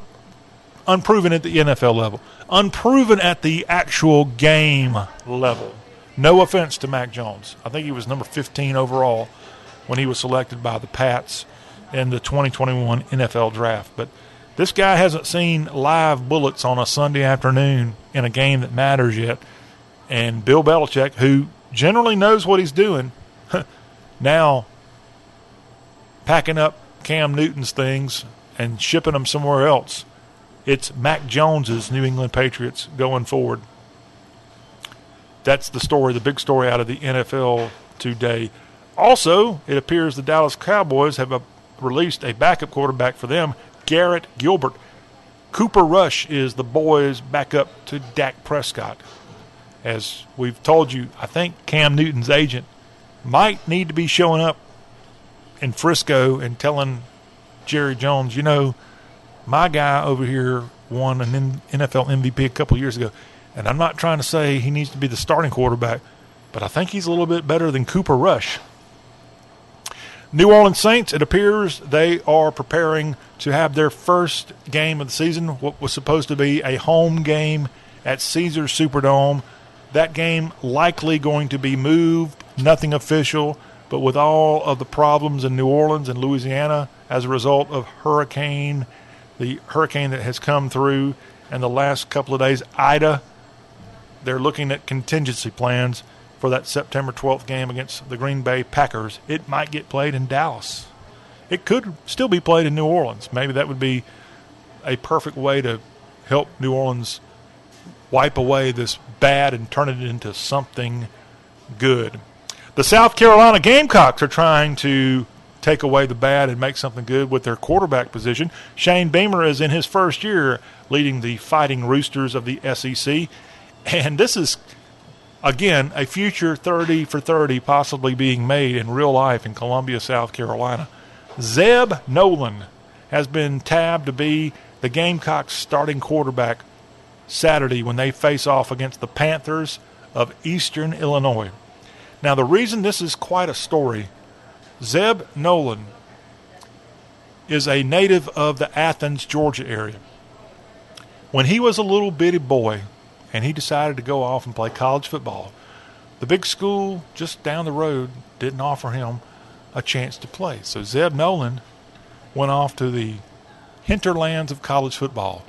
unproven at the NFL level, unproven at the actual game level. No offense to Mac Jones. I think he was number 15 overall when he was selected by the Pats in the 2021 NFL draft. But this guy hasn't seen live bullets on a Sunday afternoon in a game that matters yet. And Bill Belichick, who generally knows what he's doing, now packing up Cam Newton's things and shipping them somewhere else. It's Mac Jones's New England Patriots going forward. That's the story, the big story out of the NFL today. Also, it appears the Dallas Cowboys have a, released a backup quarterback for them, Garrett Gilbert. Cooper Rush is the boys' backup to Dak Prescott. As we've told you, I think Cam Newton's agent might need to be showing up in Frisco and telling Jerry Jones, you know, my guy over here won an NFL MVP a couple years ago, and I'm not trying to say he needs to be the starting quarterback, but I think he's a little bit better than Cooper Rush. New Orleans Saints, it appears they are preparing to have their first game of the season, what was supposed to be a home game at Caesars Superdome. That game likely going to be moved, nothing official, but with all of the problems in New Orleans and Louisiana as a result of hurricane, the hurricane that has come through, in the last couple of days, Ida, they're looking at contingency plans for that September 12th game against the Green Bay Packers. It might get played in Dallas. It could still be played in New Orleans. Maybe that would be a perfect way to help New Orleans wipe away this bad and turn it into something good. The South Carolina Gamecocks are trying to take away the bad and make something good with their quarterback position. Shane Beamer is in his first year leading the Fighting Roosters of the SEC. And this is, again, a future 30 for 30 possibly being made in real life in Columbia, South Carolina. Zeb Noland has been tabbed to be the Gamecocks starting quarterback Saturday when they face off against the Panthers of Eastern Illinois. Now, the reason this is quite a story Zeb Noland is a native of the Athens, Georgia area. When he was a little bitty boy and he decided to go off and play college football, the big school just down the road didn't offer him a chance to play. So Zeb Noland went off to the hinterlands of college football.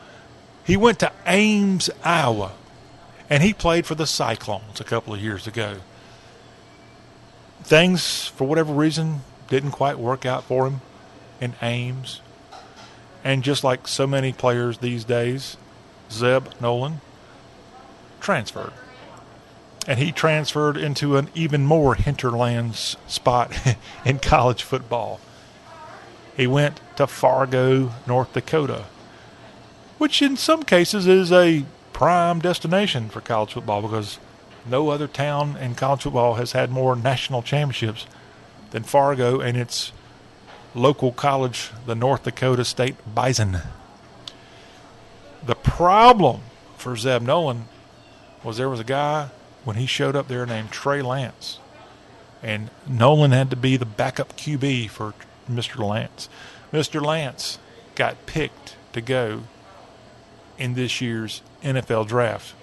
He went to Ames, Iowa, and he played for the Cyclones a couple of years ago. Things, for whatever reason, didn't quite work out for him in Ames. And just like so many players these days, Zeb Noland transferred. And he transferred into an even more hinterlands spot in college football. He went to Fargo, North Dakota, which in some cases is a prime destination for college football because no other town in college football has had more national championships than Fargo and its local college, the North Dakota State Bison. The problem for Zeb Noland was there was a guy when he showed up there named Trey Lance. And Noland had to be the backup QB for Mr. Lance. Mr. Lance got picked to go in this year's NFL draft,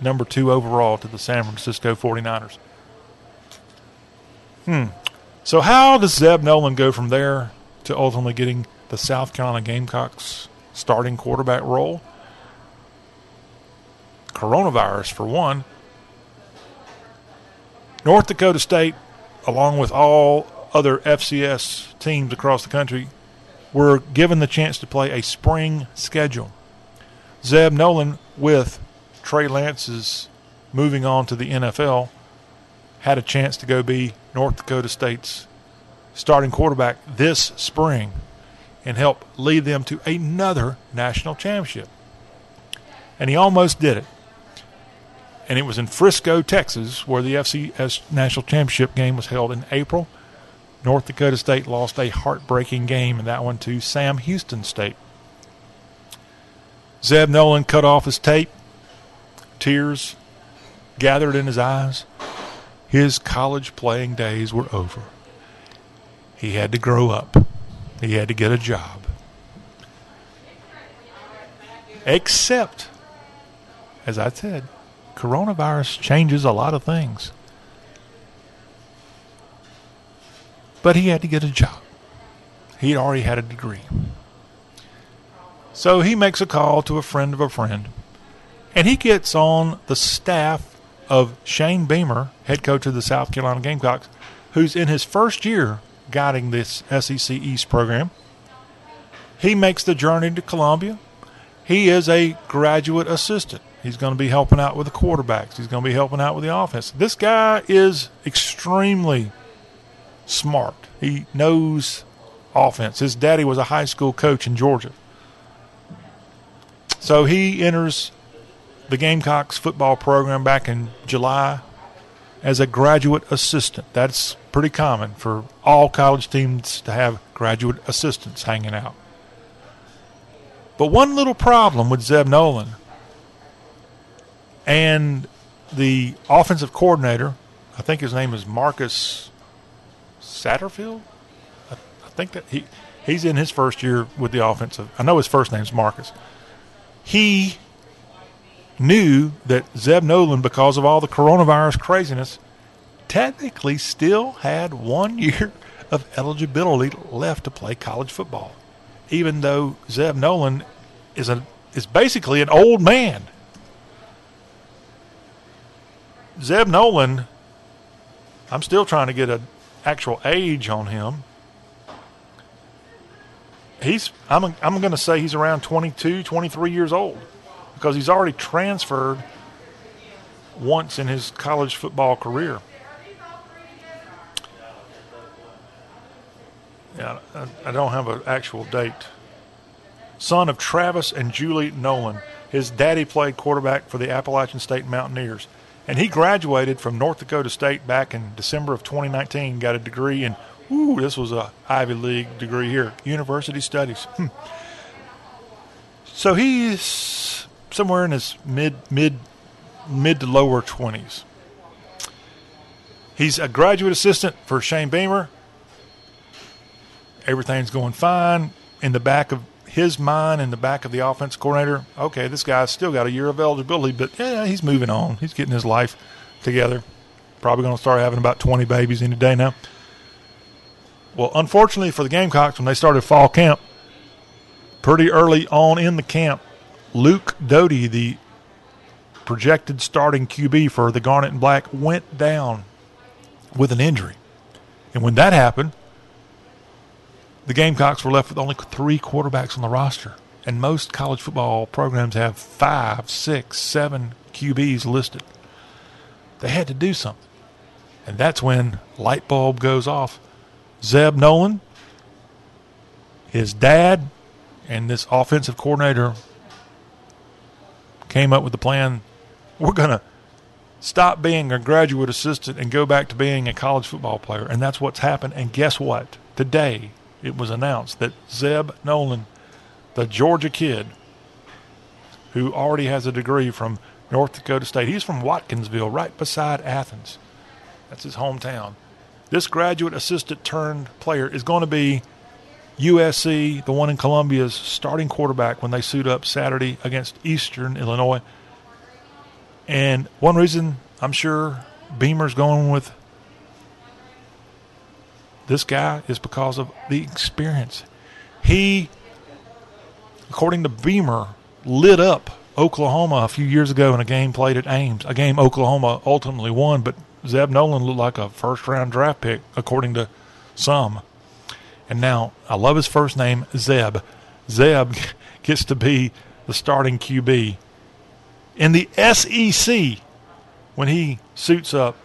number two overall to the San Francisco 49ers. Hmm. So, how does Zeb Noland go from there to ultimately getting the South Carolina Gamecocks starting quarterback role? Coronavirus, for one. North Dakota State, along with all other FCS teams across the country, were given the chance to play a spring schedule. Zeb Noland, with Trey Lance's moving on to the NFL, had a chance to go be North Dakota State's starting quarterback this spring and help lead them to another national championship. And he almost did it. And it was in Frisco, Texas, where the FCS national championship game was held in April. North Dakota State lost a heartbreaking game in that one to Sam Houston State. Zeb Noland cut off his tape, tears gathered in his eyes. His college playing days were over. He had to grow up, he had to get a job. Except, as I said, coronavirus changes a lot of things. But he had to get a job. He'd already had a degree. So he makes a call to a friend of a friend, and he gets on the staff of Shane Beamer, head coach of the South Carolina Gamecocks, who's in his first year guiding this SEC East program. He makes the journey to Columbia. He is a graduate assistant. He's going to be helping out with the quarterbacks. He's going to be helping out with the offense. This guy is extremely smart. He knows offense. His daddy was a high school coach in Georgia. So he enters the Gamecocks football program back in July as a graduate assistant. That's pretty common for all college teams to have graduate assistants hanging out. But one little problem with Zeb Noland and the offensive coordinator, I think his name is Marcus Satterfield. I, I think that he he's in his first year with the offensive. I know his first name's Marcus. He knew that Zeb Noland, because of all the coronavirus craziness, technically still had one year of eligibility left to play college football, even though Zeb Noland is a is basically an old man. Zeb Noland, I'm still trying to get an actual age on him. He's I'm I'm going to say he's around 22, 23 years old because he's already transferred once in his college football career. Yeah, I, I don't have an actual date. Son of Travis and Julie Noland. His daddy played quarterback for the Appalachian State Mountaineers. And he graduated from North Dakota State back in December of 2019, got a degree in, ooh, this was a Ivy League degree here, University Studies. Hmm. So he's somewhere in his mid, mid, mid to lower 20s. He's a graduate assistant for Shane Beamer. Everything's going fine. In the back of his mind, in the back of the offense coordinator, okay, this guy's still got a year of eligibility, but yeah, he's moving on. He's getting his life together. Probably going to start having about 20 babies in a day now. Well, unfortunately for the Gamecocks, when they started fall camp, pretty early on in the camp, Luke Doty, the projected starting QB for the Garnet and Black, went down with an injury. And when that happened, the Gamecocks were left with only three quarterbacks on the roster. And most college football programs have five, six, seven QBs listed. They had to do something. And that's when light bulb goes off. Zeb Noland, his dad, and this offensive coordinator came up with the plan. We're going to stop being a graduate assistant and go back to being a college football player. And that's what's happened. And guess what? Today, it was announced that Zeb Noland, the Georgia kid, who already has a degree from North Dakota State, he's from Watkinsville, right beside Athens. That's his hometown. This graduate assistant turned player is going to be USC, the one in Columbia's starting quarterback when they suit up Saturday against Eastern Illinois. And one reason I'm sure Beamer's going with this guy is because of the experience. He, according to Beamer, lit up Oklahoma a few years ago in a game played at Ames, a game Oklahoma ultimately won, but Zeb Noland looked like a first round draft pick, according to some. And now I love his first name, Zeb. Zeb gets to be the starting QB in the SEC when he suits up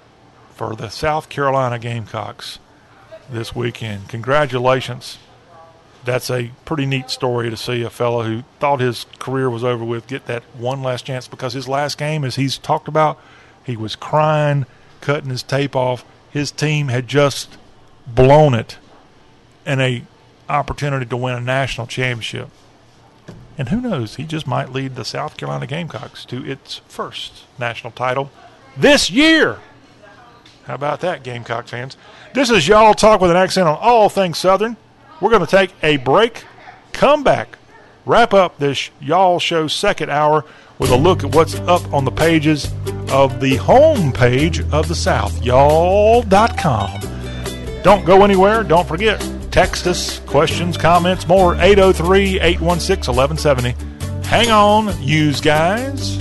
for the South Carolina Gamecocks this weekend. Congratulations. That's a pretty neat story to see a fellow who thought his career was over with get that one last chance because his last game, as he's talked about, he was crying, cutting his tape off. His team had just blown it in a opportunity to win a national championship. And who knows, he just might lead the South Carolina Gamecocks to its first national title this year. How about that, Gamecock fans? This is Y'all Talk with an accent on all things Southern. We're going to take a break, come back, wrap up this Y'all Show second hour with a look at what's up on the pages of the home page of the South, y'all.com. Don't go anywhere. Don't forget, text us questions, comments, more 803 816 1170. Hang on, use guys.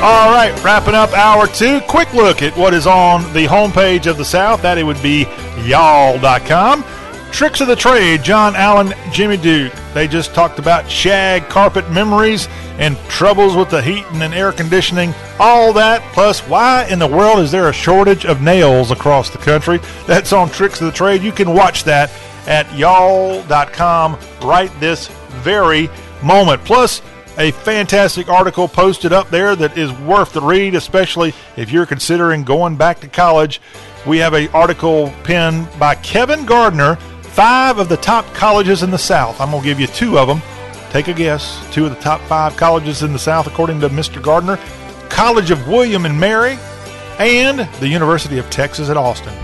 All right, wrapping up hour two. Quick look at what is on the homepage of the South. That it would be y'all.com. Tricks of the trade, John Allen, Jimmy Duke. They just talked about shag carpet memories and troubles with the heating and air conditioning. All that, plus why in the world is there a shortage of nails across the country? That's on Tricks of the Trade. You can watch that at y'all.com right this very moment. Plus, a fantastic article posted up there that is worth the read, especially if you're considering going back to college. We have an article penned by Kevin Gardner, five of the top colleges in the South. I'm going to give you two of them. Take a guess. Two of the top five colleges in the South, according to Mr. Gardner College of William and Mary, and the University of Texas at Austin.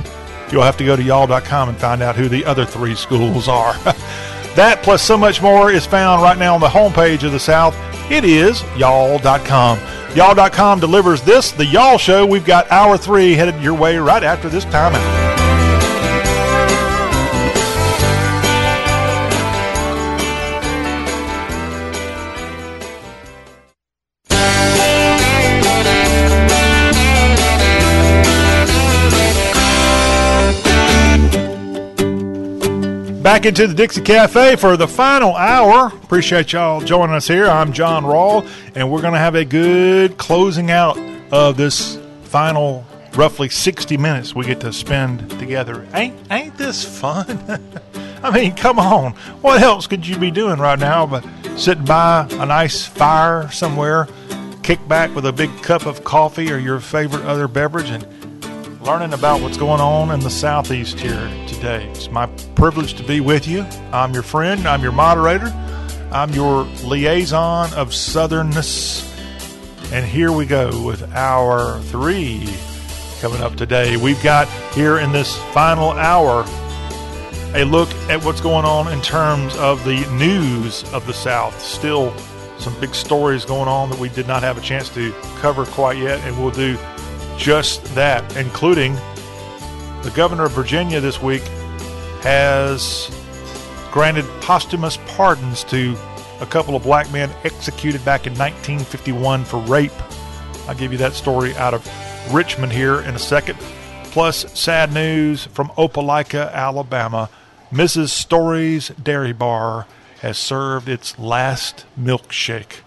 You'll have to go to y'all.com and find out who the other three schools are. That plus so much more is found right now on the homepage of the South. It is y'all.com. Y'all.com delivers this, the Y'all Show. We've got hour three headed your way right after this timeout. Back into the Dixie Cafe for the final hour. Appreciate y'all joining us here. I'm John Rawl, and we're going to have a good closing out of this final roughly 60 minutes we get to spend together. Ain't ain't this fun? I mean, come on. What else could you be doing right now but sitting by a nice fire somewhere, kick back with a big cup of coffee or your favorite other beverage and learning about what's going on in the southeast here today. It's my privilege to be with you. I'm your friend, I'm your moderator, I'm your liaison of southernness. And here we go with hour three coming up today. We've got here in this final hour a look at what's going on in terms of the news of the South. Still some big stories going on that we did not have a chance to cover quite yet, and we'll do just that, including the governor of Virginia this week has granted posthumous pardons to a couple of black men executed back in 1951 for rape. I'll give you that story out of Richmond here in a second. Plus, sad news from Opelika, Alabama. Mrs. Story's Dairy Bar has served its last milkshake.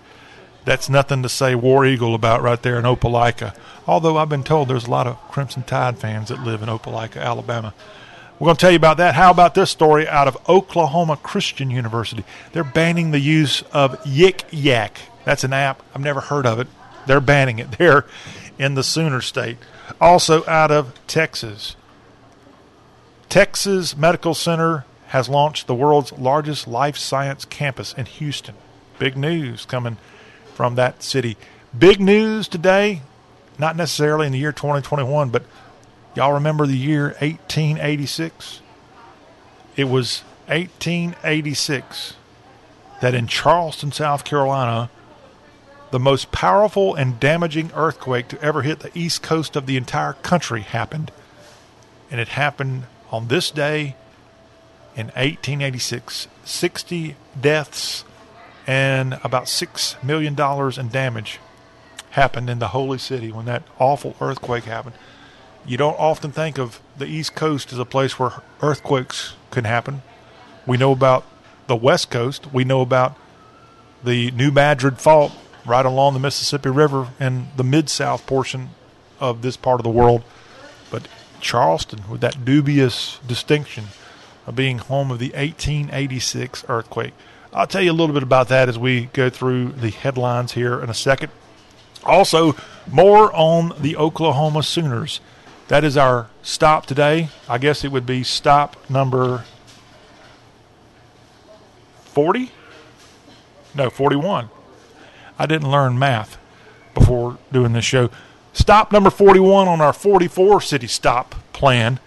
That's nothing to say War Eagle about right there in Opelika. Although I've been told there's a lot of Crimson Tide fans that live in Opelika, Alabama. We're going to tell you about that. How about this story out of Oklahoma Christian University? They're banning the use of Yik Yak. That's an app. I've never heard of it. They're banning it there in the Sooner State. Also out of Texas. Texas Medical Center has launched the world's largest life science campus in Houston. Big news coming from that city. Big news today, not necessarily in the year 2021, but y'all remember the year 1886? It was 1886 that in Charleston, South Carolina, the most powerful and damaging earthquake to ever hit the east coast of the entire country happened. And it happened on this day in 1886. 60 deaths and about $6 million in damage happened in the holy city when that awful earthquake happened. You don't often think of the East Coast as a place where earthquakes can happen. We know about the West Coast. We know about the New Madrid Fault right along the Mississippi River in the mid South portion of this part of the world. But Charleston, with that dubious distinction of being home of the 1886 earthquake. I'll tell you a little bit about that as we go through the headlines here in a second. Also, more on the Oklahoma Sooners. That is our stop today. I guess it would be stop number 40? No, 41. I didn't learn math before doing this show. Stop number 41 on our 44 city stop plan.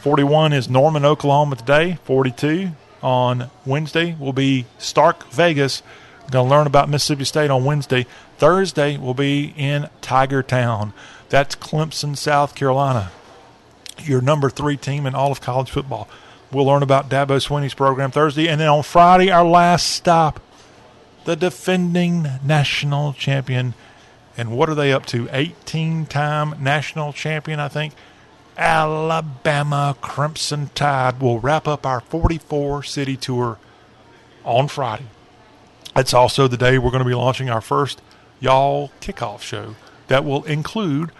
41 is Norman, Oklahoma today. 42 on Wednesday will be Stark, Vegas. Going to learn about Mississippi State on Wednesday. Thursday will be in Tiger Town. That's Clemson, South Carolina. Your number three team in all of college football. We'll learn about Dabo Swinney's program Thursday. And then on Friday, our last stop, the defending national champion. And what are they up to? 18 time national champion, I think. Alabama Crimson Tide will wrap up our 44 city tour on Friday. It's also the day we're going to be launching our first Y'all kickoff show that will include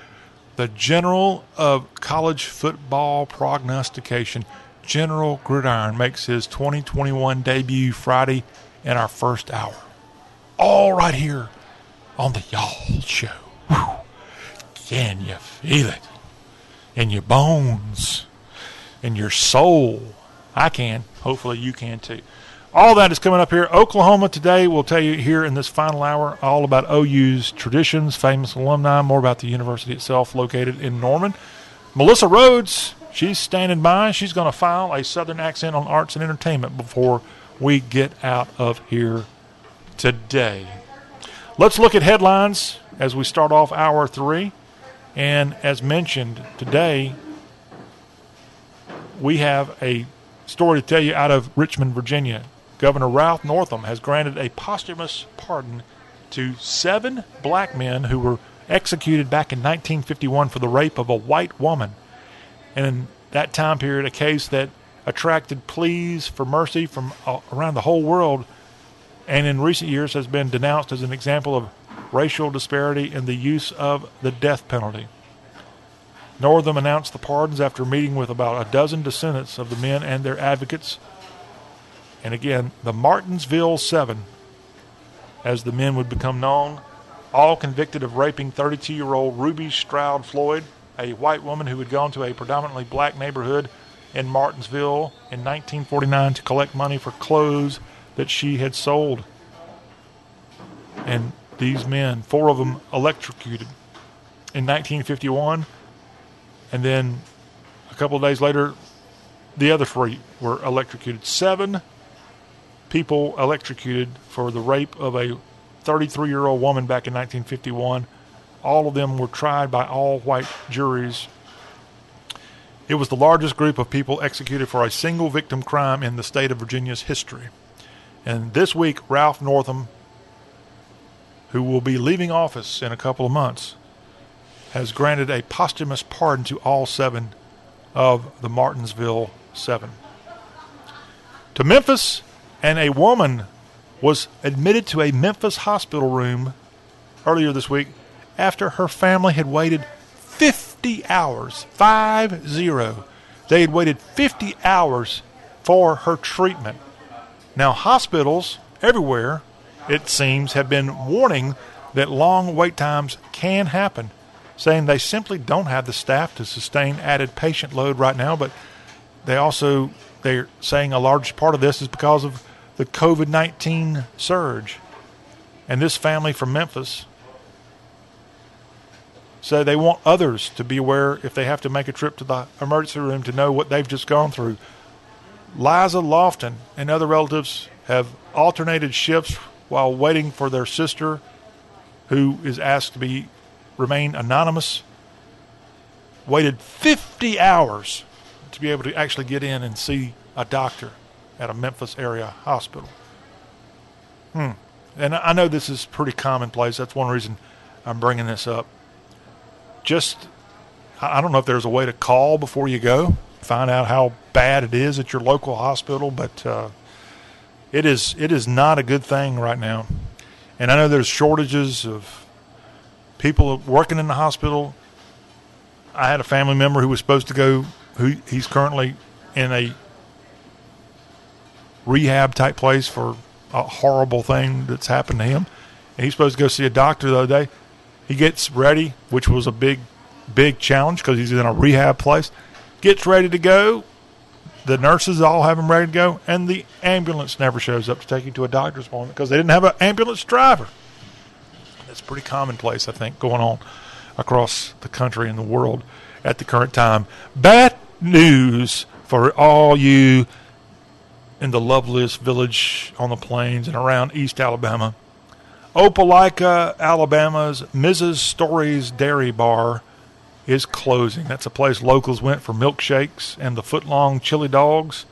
the General of College Football Prognostication. General Gridiron makes his 2021 debut Friday in our first hour. All right here on the Y'all Show. Whew. Can you feel it? In your bones, in your soul. I can. Hopefully you can too. All that is coming up here. Oklahoma today. We'll tell you here in this final hour all about OU's traditions, famous alumni, more about the university itself located in Norman. Melissa Rhodes, she's standing by. She's going to file a Southern accent on arts and entertainment before we get out of here today. Let's look at headlines as we start off hour three. And as mentioned today, we have a story to tell you out of Richmond, Virginia. Governor Ralph Northam has granted a posthumous pardon to seven black men who were executed back in 1951 for the rape of a white woman. And in that time period, a case that attracted pleas for mercy from uh, around the whole world, and in recent years has been denounced as an example of racial disparity in the use of the death penalty. Northam announced the pardons after meeting with about a dozen descendants of the men and their advocates. And again, the Martinsville Seven, as the men would become known, all convicted of raping 32 year old Ruby Stroud Floyd, a white woman who had gone to a predominantly black neighborhood in Martinsville in 1949 to collect money for clothes that she had sold. And these men, four of them electrocuted in 1951. And then a couple of days later, the other three were electrocuted. Seven people electrocuted for the rape of a 33 year old woman back in 1951. All of them were tried by all white juries. It was the largest group of people executed for a single victim crime in the state of Virginia's history. And this week, Ralph Northam, who will be leaving office in a couple of months, has granted a posthumous pardon to all seven of the Martinsville Seven. To Memphis, and a woman was admitted to a Memphis hospital room earlier this week after her family had waited 50 hours, five zero. They had waited 50 hours for her treatment. Now, hospitals everywhere, it seems, have been warning that long wait times can happen, saying they simply don't have the staff to sustain added patient load right now. But they also they're saying a large part of this is because of the COVID 19 surge. And this family from Memphis said they want others to be aware if they have to make a trip to the emergency room to know what they've just gone through. Liza Lofton and other relatives have alternated shifts while waiting for their sister, who is asked to be remain anonymous. Waited 50 hours to be able to actually get in and see a doctor at a Memphis area hospital. Hmm. And I know this is pretty commonplace. That's one reason I'm bringing this up. Just, I don't know if there's a way to call before you go, find out how bad it is at your local hospital, but uh, it is it is not a good thing right now. And I know there's shortages of people working in the hospital. I had a family member who was supposed to go. Who he's currently in a rehab type place for a horrible thing that's happened to him. And he's supposed to go see a doctor the other day. He gets ready, which was a big, big challenge because he's in a rehab place. Gets ready to go. The nurses all have him ready to go, and the ambulance never shows up to take him to a doctor's appointment because they didn't have an ambulance driver. That's pretty commonplace, I think, going on across the country and the world at the current time. Bad news for all you in the loveliest village on the plains and around East Alabama. Opelika, Alabama's Mrs. Story's Dairy Bar is closing. That's a place locals went for milkshakes and the footlong chili dogs.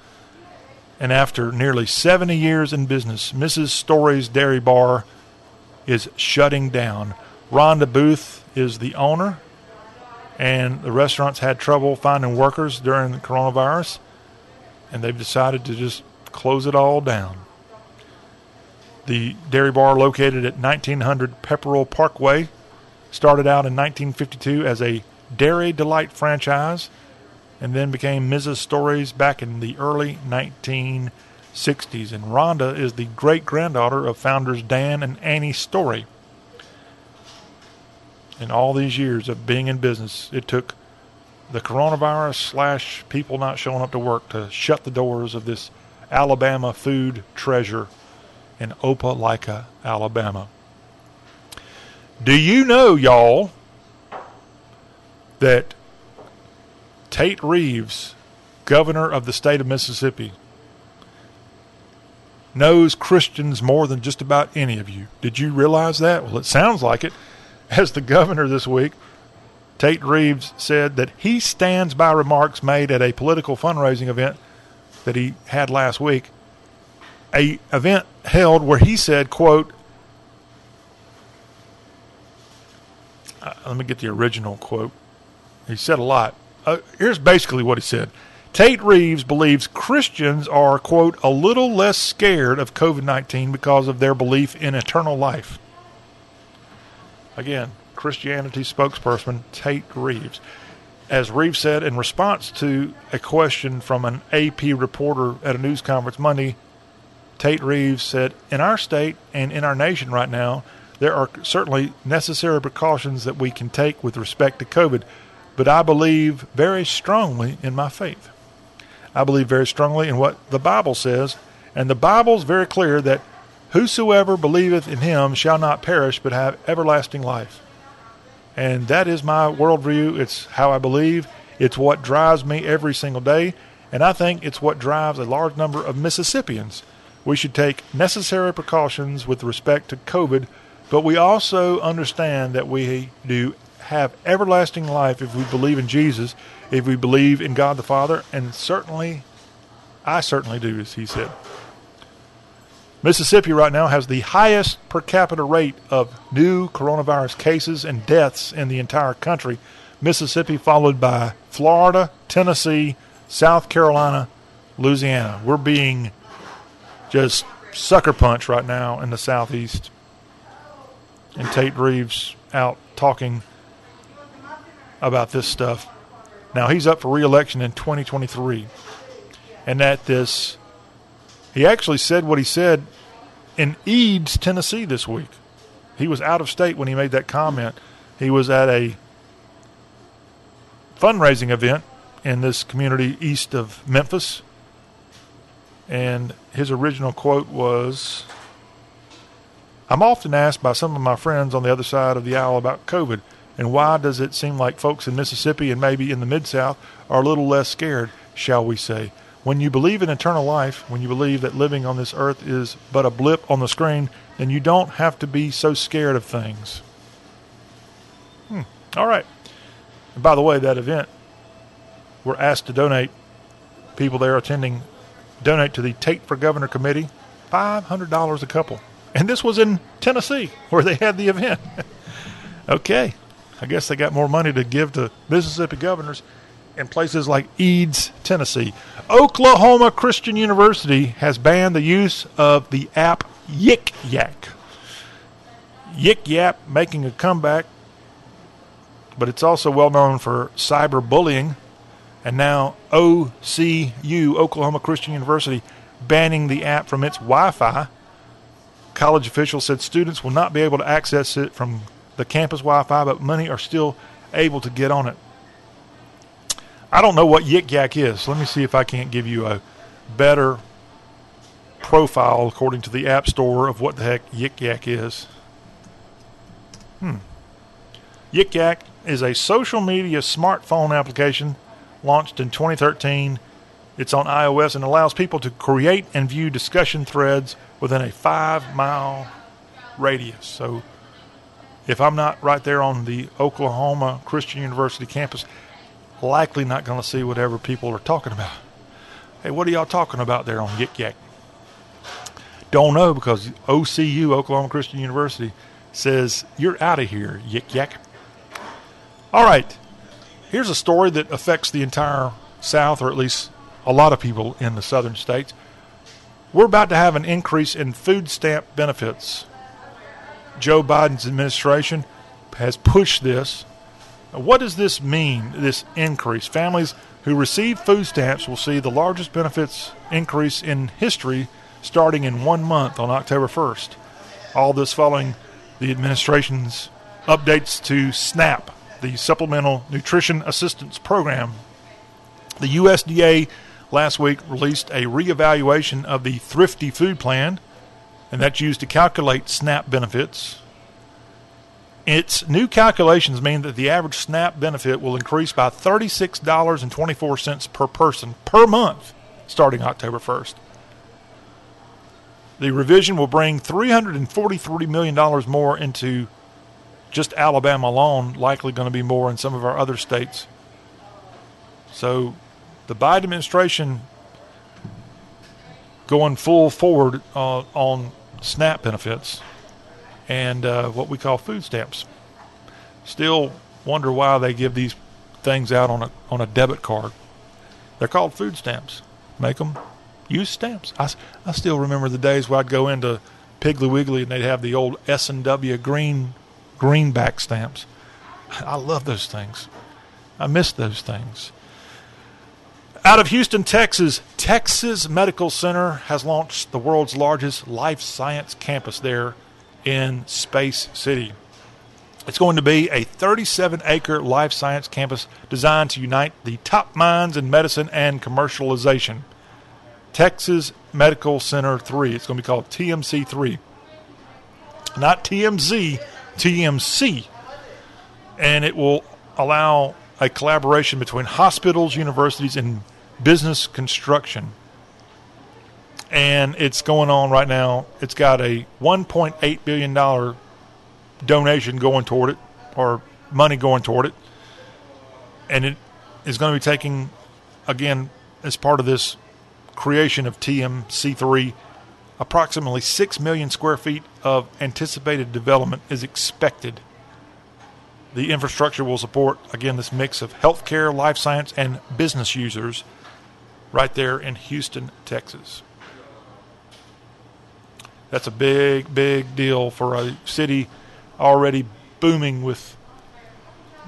And after nearly 70 years in business, Mrs. Story's Dairy Bar is shutting down. Rhonda Booth is the owner, and the restaurant's had trouble finding workers during the coronavirus, and they've decided to just close it all down. The dairy bar, located at 1900 Pepperell Parkway, started out in 1952 as a Dairy Delight franchise and then became Mrs. Story's back in the early 1960s. And Rhonda is the great granddaughter of founders Dan and Annie Story. In all these years of being in business, it took the coronavirus slash people not showing up to work to shut the doors of this Alabama food treasure in Opelika, Alabama. Do you know, y'all, that Tate Reeves, governor of the state of Mississippi, knows Christians more than just about any of you? Did you realize that? Well, it sounds like it. As the governor this week, Tate Reeves said that he stands by remarks made at a political fundraising event that he had last week, a event held where he said, "quote." Uh, let me get the original quote. He said a lot. Uh, here's basically what he said. Tate Reeves believes Christians are, quote, a little less scared of COVID 19 because of their belief in eternal life. Again, Christianity spokesperson Tate Reeves. As Reeves said in response to a question from an AP reporter at a news conference Monday, Tate Reeves said, In our state and in our nation right now, there are certainly necessary precautions that we can take with respect to COVID, but I believe very strongly in my faith. I believe very strongly in what the Bible says, and the Bible's very clear that whosoever believeth in him shall not perish but have everlasting life. And that is my worldview. It's how I believe. It's what drives me every single day. And I think it's what drives a large number of Mississippians. We should take necessary precautions with respect to COVID, but we also understand that we do have everlasting life if we believe in Jesus, if we believe in God the Father, and certainly, I certainly do, as he said. Mississippi right now has the highest per capita rate of new coronavirus cases and deaths in the entire country. Mississippi, followed by Florida, Tennessee, South Carolina, Louisiana. We're being just sucker punched right now in the Southeast. And Tate Reeves out talking about this stuff. Now, he's up for re election in 2023. And at this he actually said what he said in Eads, Tennessee this week. He was out of state when he made that comment. He was at a fundraising event in this community east of Memphis. And his original quote was I'm often asked by some of my friends on the other side of the aisle about COVID and why does it seem like folks in Mississippi and maybe in the Mid South are a little less scared, shall we say? When you believe in eternal life, when you believe that living on this earth is but a blip on the screen, then you don't have to be so scared of things. Hmm. All right. And by the way, that event, we're asked to donate. People there attending donate to the Tate for Governor Committee, $500 a couple. And this was in Tennessee where they had the event. okay. I guess they got more money to give to Mississippi governors in places like Eads, Tennessee. Oklahoma Christian University has banned the use of the app Yik Yak. Yik Yak making a comeback, but it's also well known for cyberbullying. And now OCU, Oklahoma Christian University, banning the app from its Wi Fi. College officials said students will not be able to access it from the campus Wi Fi, but many are still able to get on it. I don't know what Yik Yak is. Let me see if I can't give you a better profile according to the App Store of what the heck Yik Yak is. Hmm. Yik Yak is a social media smartphone application launched in 2013. It's on iOS and allows people to create and view discussion threads within a five mile radius. So if I'm not right there on the Oklahoma Christian University campus, likely not going to see whatever people are talking about. Hey, what are y'all talking about there on Yik Yak? Don't know because OCU, Oklahoma Christian University, says you're out of here, Yik Yak. All right, here's a story that affects the entire South, or at least a lot of people in the southern states. We're about to have an increase in food stamp benefits. Joe Biden's administration has pushed this what does this mean, this increase? Families who receive food stamps will see the largest benefits increase in history starting in one month on October 1st. All this following the administration's updates to SNAP, the Supplemental Nutrition Assistance Program. The USDA last week released a reevaluation of the Thrifty Food Plan, and that's used to calculate SNAP benefits. Its new calculations mean that the average SNAP benefit will increase by $36.24 per person per month starting October 1st. The revision will bring $343 million more into just Alabama alone, likely going to be more in some of our other states. So the Biden administration going full forward uh, on SNAP benefits and uh, what we call food stamps. Still wonder why they give these things out on a on a debit card. They're called food stamps. Make them use stamps. I, I still remember the days where I'd go into Piggly Wiggly and they'd have the old S and W green greenback stamps. I love those things. I miss those things. Out of Houston, Texas, Texas Medical Center has launched the world's largest life science campus there in Space City. It's going to be a 37 acre life science campus designed to unite the top minds in medicine and commercialization. Texas Medical Center 3. It's going to be called TMC 3. Not TMZ, TMC. And it will allow a collaboration between hospitals, universities, and business construction. And it's going on right now. It's got a $1.8 billion donation going toward it, or money going toward it. And it is going to be taking, again, as part of this creation of TMC3, approximately 6 million square feet of anticipated development is expected. The infrastructure will support, again, this mix of healthcare, life science, and business users right there in Houston, Texas. That's a big, big deal for a city already booming with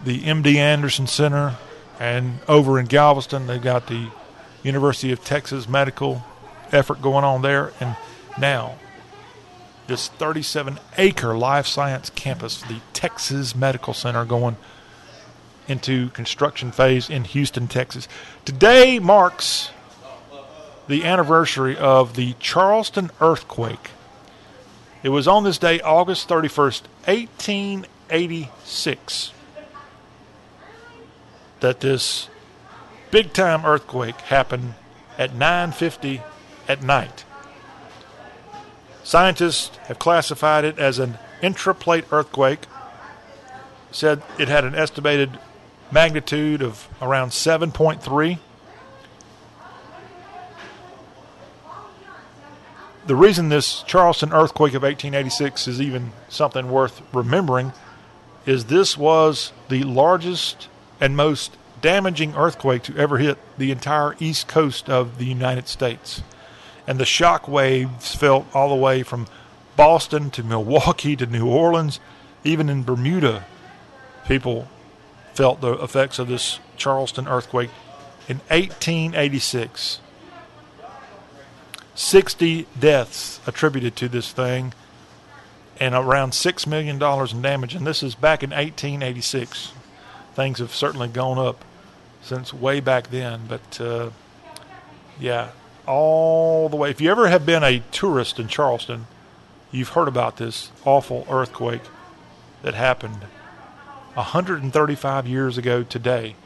the MD Anderson Center, and over in Galveston, they've got the University of Texas medical effort going on there, and now this 37 acre life science campus, the Texas Medical Center, going into construction phase in Houston, Texas. Today marks the anniversary of the Charleston earthquake. It was on this day, August 31st, 1886, that this big time earthquake happened at 9:50 at night. Scientists have classified it as an intraplate earthquake. Said it had an estimated magnitude of around 7.3. The reason this Charleston earthquake of 1886 is even something worth remembering is this was the largest and most damaging earthquake to ever hit the entire east coast of the United States. And the shock waves felt all the way from Boston to Milwaukee to New Orleans, even in Bermuda. People felt the effects of this Charleston earthquake in 1886. 60 deaths attributed to this thing and around $6 million in damage. And this is back in 1886. Things have certainly gone up since way back then. But uh, yeah, all the way. If you ever have been a tourist in Charleston, you've heard about this awful earthquake that happened 135 years ago today.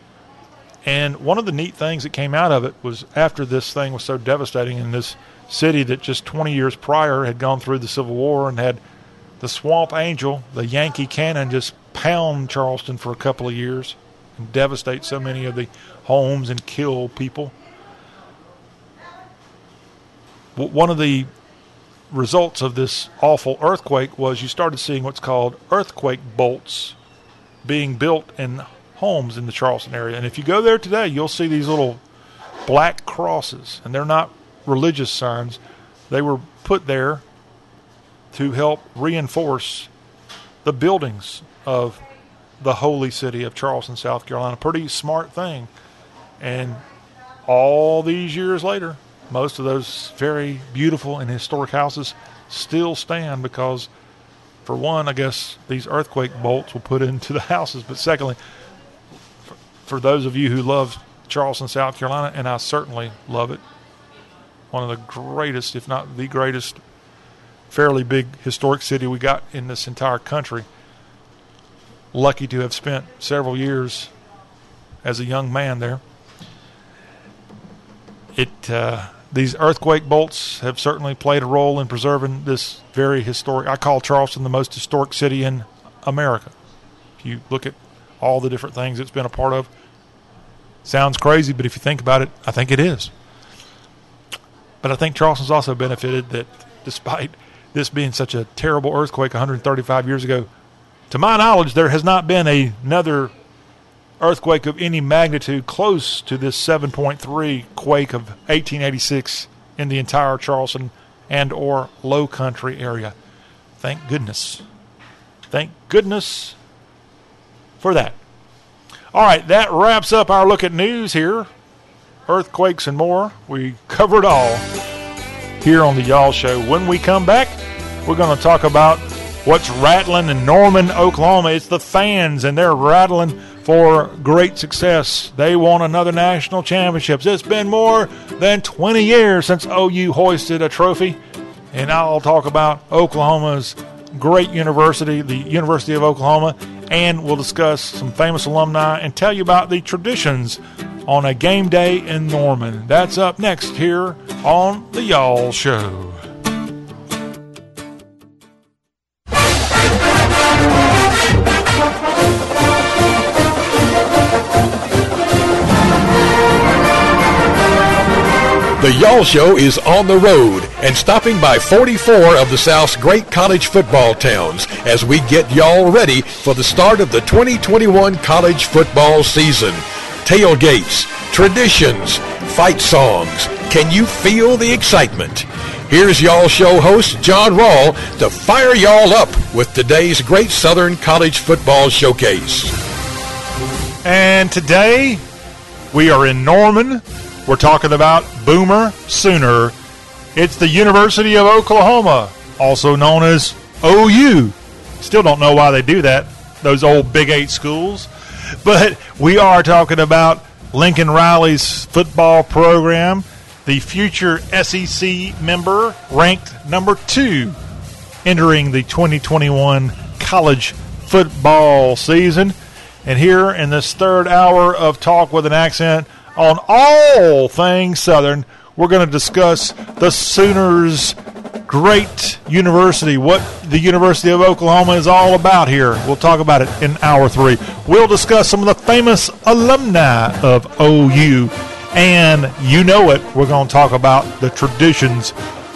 And one of the neat things that came out of it was after this thing was so devastating and this city that just 20 years prior had gone through the Civil War and had the Swamp Angel, the Yankee cannon, just pound Charleston for a couple of years and devastate so many of the homes and kill people. One of the results of this awful earthquake was you started seeing what's called earthquake bolts being built in homes in the Charleston area. And if you go there today, you'll see these little black crosses, and they're not religious signs. They were put there to help reinforce the buildings of the holy city of Charleston, South Carolina. Pretty smart thing. And all these years later, most of those very beautiful and historic houses still stand because, for one, I guess these earthquake bolts were put into the houses. But secondly, for, for those of you who love Charleston, South Carolina, and I certainly love it, one of the greatest, if not the greatest, fairly big historic city we got in this entire country. Lucky to have spent several years as a young man there. It uh, these earthquake bolts have certainly played a role in preserving this very historic. I call Charleston the most historic city in America. If you look at all the different things it's been a part of, sounds crazy, but if you think about it, I think it is. But I think Charleston's also benefited that despite this being such a terrible earthquake 135 years ago, to my knowledge, there has not been a, another earthquake of any magnitude close to this 7.3 quake of 1886 in the entire Charleston and or Low Country area. Thank goodness. Thank goodness for that. All right, that wraps up our look at news here. Earthquakes and more. We covered all here on the Y'all Show. When we come back, we're going to talk about what's rattling in Norman, Oklahoma. It's the fans, and they're rattling for great success. They won another national championships. It's been more than 20 years since OU hoisted a trophy, and I'll talk about Oklahoma's great university, the University of Oklahoma, and we'll discuss some famous alumni and tell you about the traditions on a game day in Norman. That's up next here on The Y'all Show. The Y'all Show is on the road and stopping by 44 of the South's great college football towns as we get y'all ready for the start of the 2021 college football season. Tailgates, traditions, fight songs. Can you feel the excitement? Here's Y'all Show host John Rawl to fire y'all up with today's Great Southern College Football Showcase. And today we are in Norman. We're talking about Boomer Sooner. It's the University of Oklahoma, also known as OU. Still don't know why they do that, those old Big Eight schools. But we are talking about Lincoln Riley's football program, the future SEC member, ranked number two entering the 2021 college football season. And here in this third hour of Talk with an Accent on all things Southern, we're going to discuss the Sooners' great university, what the University of Oklahoma is all about here. We'll talk about it in hour three. We'll discuss some of the famous alumni of OU. And you know it, we're going to talk about the traditions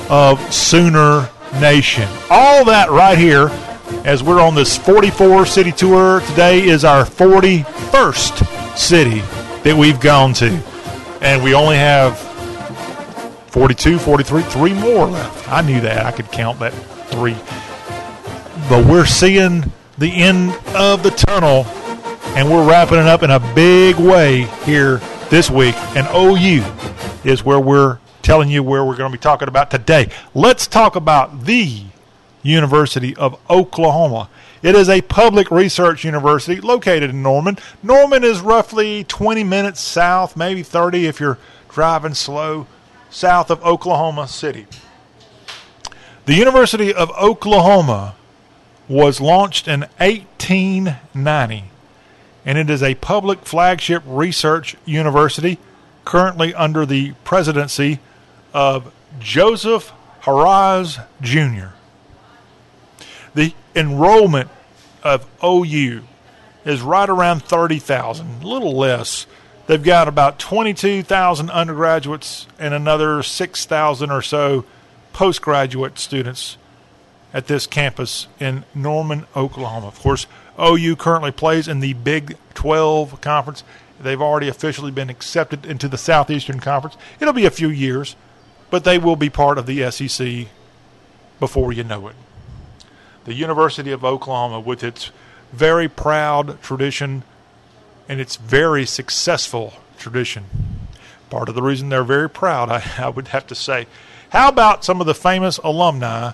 of Sooner Nation. All that right here as we're on this 44 city tour. Today is our 41st city that we've gone to. And we only have 42, 43, three more left. I knew that. I could count that three. But we're seeing the end of the tunnel, and we're wrapping it up in a big way here this week. And OU is where we're telling you where we're going to be talking about today. Let's talk about the University of Oklahoma. It is a public research university located in Norman. Norman is roughly 20 minutes south, maybe 30 if you're driving slow, south of Oklahoma City. The University of Oklahoma was launched in 1890, and it is a public flagship research university currently under the presidency of Joseph Harroz Jr. The enrollment of OU is right around 30,000, a little less. They've got about 22,000 undergraduates and another 6,000 or so postgraduate students at this campus in Norman, Oklahoma. Of course, OU currently plays in the Big 12 conference. They've already officially been accepted into the Southeastern Conference. It'll be a few years, but they will be part of the SEC before you know it. The University of Oklahoma, with its very proud tradition and its very successful tradition. Part of the reason they're very proud, I, I would have to say. How about some of the famous alumni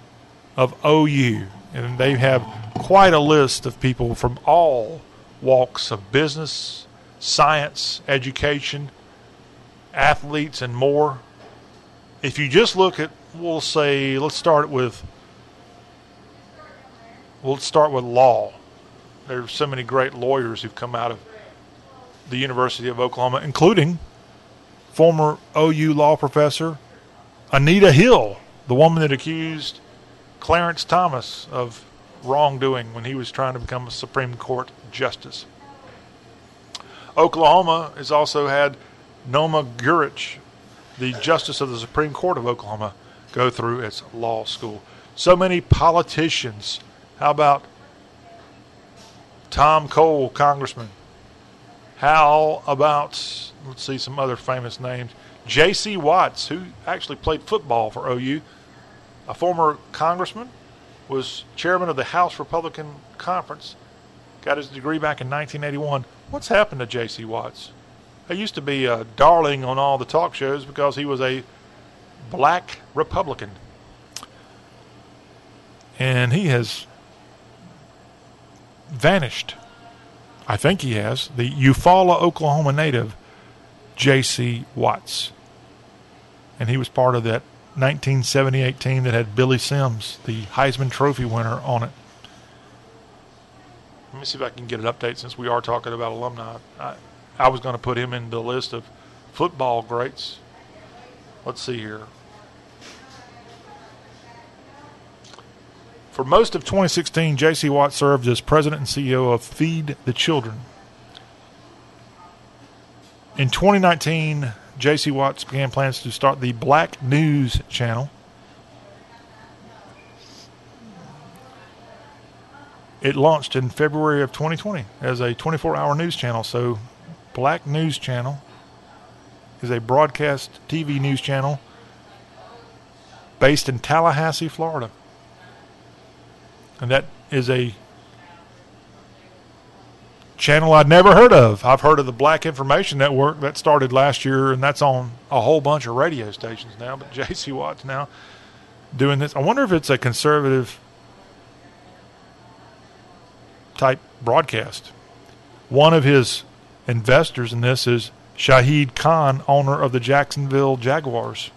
of OU? And they have quite a list of people from all walks of business, science, education, athletes, and more. If you just look at, we'll say, let's start with, we'll start with law. There's so many great lawyers who've come out of the University of Oklahoma, including former OU law professor Anita Hill, the woman that accused Clarence Thomas of wrongdoing when he was trying to become a Supreme Court justice. Oklahoma has also had Noma Gurich, the Justice of the Supreme Court of Oklahoma, go through its law school. So many politicians. How about Tom Cole, Congressman? How about let's see some other famous names? J.C. Watts, who actually played football for OU, a former congressman, was chairman of the House Republican Conference, got his degree back in 1981. What's happened to J.C. Watts? He used to be a darling on all the talk shows because he was a black Republican. And he has vanished. I think he has. The Eufaula, Oklahoma native, J.C. Watts. And he was part of that 1978 team that had Billy Sims, the Heisman Trophy winner, on it. Let me see if I can get an update since we are talking about alumni. I, I was going to put him in the list of football greats. Let's see here. For most of 2016, J.C. Watt served as president and CEO of Feed the Children. In 2019, J.C. Watts began plans to start the Black News channel. It launched in February of 2020 as a 24 hour news channel. So, Black News Channel is a broadcast TV news channel based in Tallahassee, Florida. And that is a channel I'd never heard of. I've heard of the Black Information Network that started last year, and that's on a whole bunch of radio stations now. But J.C. Watts now doing this. I wonder if it's a conservative type broadcast. One of his investors in this is Shahid Khan, owner of the Jacksonville Jaguars.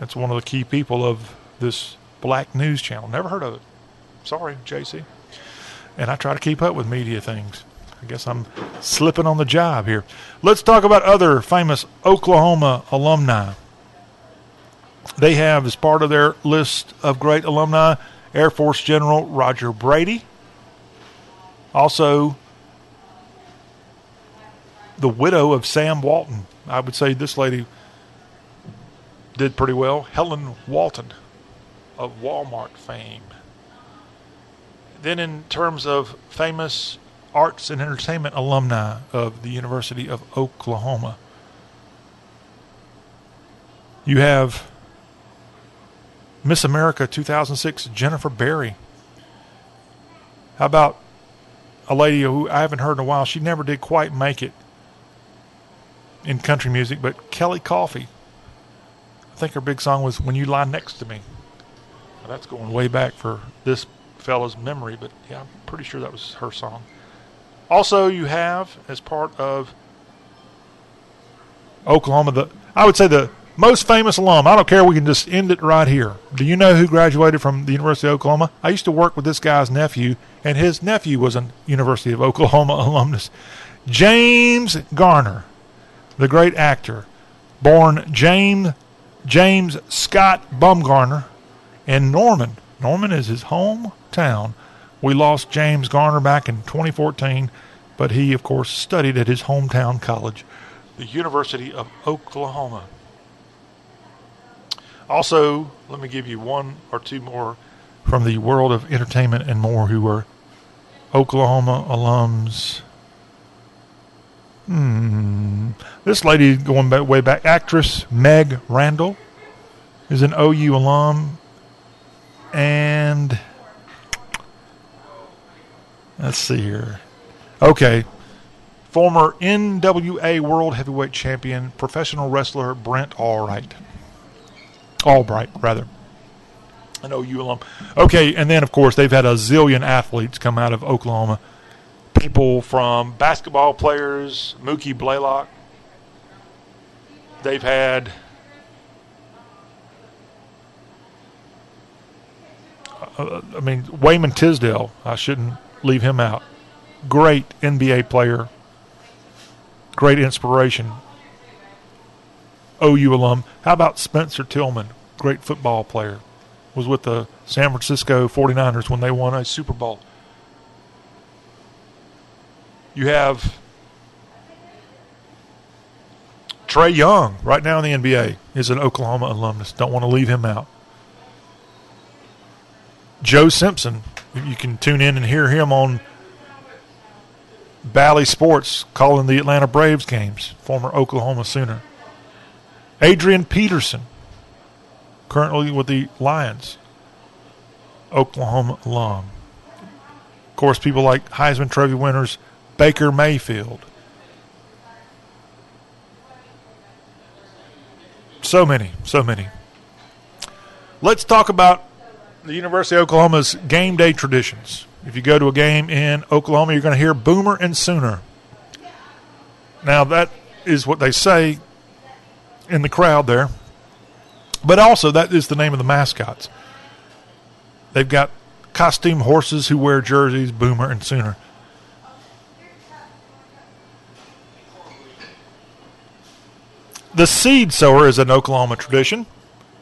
That's one of the key people of this black news channel. Never heard of it. Sorry, JC. And I try to keep up with media things. I guess I'm slipping on the job here. Let's talk about other famous Oklahoma alumni. They have, as part of their list of great alumni, Air Force General Roger Brady. Also, the widow of Sam Walton. I would say this lady did pretty well. Helen Walton of Walmart fame. Then, in terms of famous arts and entertainment alumni of the University of Oklahoma, you have Miss America 2006 Jennifer Berry. How about a lady who I haven't heard in a while? She never did quite make it in country music, but Kellie Coffey. I think her big song was When You Lie Next to Me. That's going way back for this fella's memory, but yeah, I'm pretty sure that was her song. Also, you have, as part of Oklahoma, the I would say the most famous alum. I don't care. We can just end it right here. Do you know who graduated from the University of Oklahoma? I used to work with this guy's nephew, and his nephew was a University of Oklahoma alumnus. James Garner, the great actor, born James James Scott Bumgarner in Norman. Norman is his hometown. We lost James Garner back in 2014, but he, of course, studied at his hometown college, the University of Oklahoma. Also, let me give you one or two more from the world of entertainment and more who were Oklahoma alums. Hmm. This lady going way back, actress Meg Randall is an OU alum, and let's see here. Okay, former NWA World Heavyweight Champion, professional wrestler Brent Allright. Albright, rather. An OU alum. Okay, and then of course they've had a zillion athletes come out of Oklahoma. People from basketball players, Mookie Blaylock. They've had uh, I mean Wayman Tisdale. I shouldn't leave him out. Great NBA player. Great inspiration. OU alum. How about Spencer Tillman? Great football player. Was with the San Francisco 49ers when they won a Super Bowl. You have Trae Young, right now in the NBA, is an Oklahoma alumnus. Don't want to leave him out. Joe Simpson, you can tune in and hear him on Bally Sports calling the Atlanta Braves games, former Oklahoma Sooner. Adrian Peterson, currently with the Lions, Oklahoma alum. Of course, people like Heisman Trophy winners Baker Mayfield. So many, so many. Let's talk about the University of Oklahoma's game day traditions. If you go to a game in Oklahoma, you're going to hear Boomer and Sooner. Now, that is what they say in the crowd there. But also, that is the name of the mascots. They've got costume horses who wear jerseys, Boomer and Sooner. The seed sower is an Oklahoma tradition.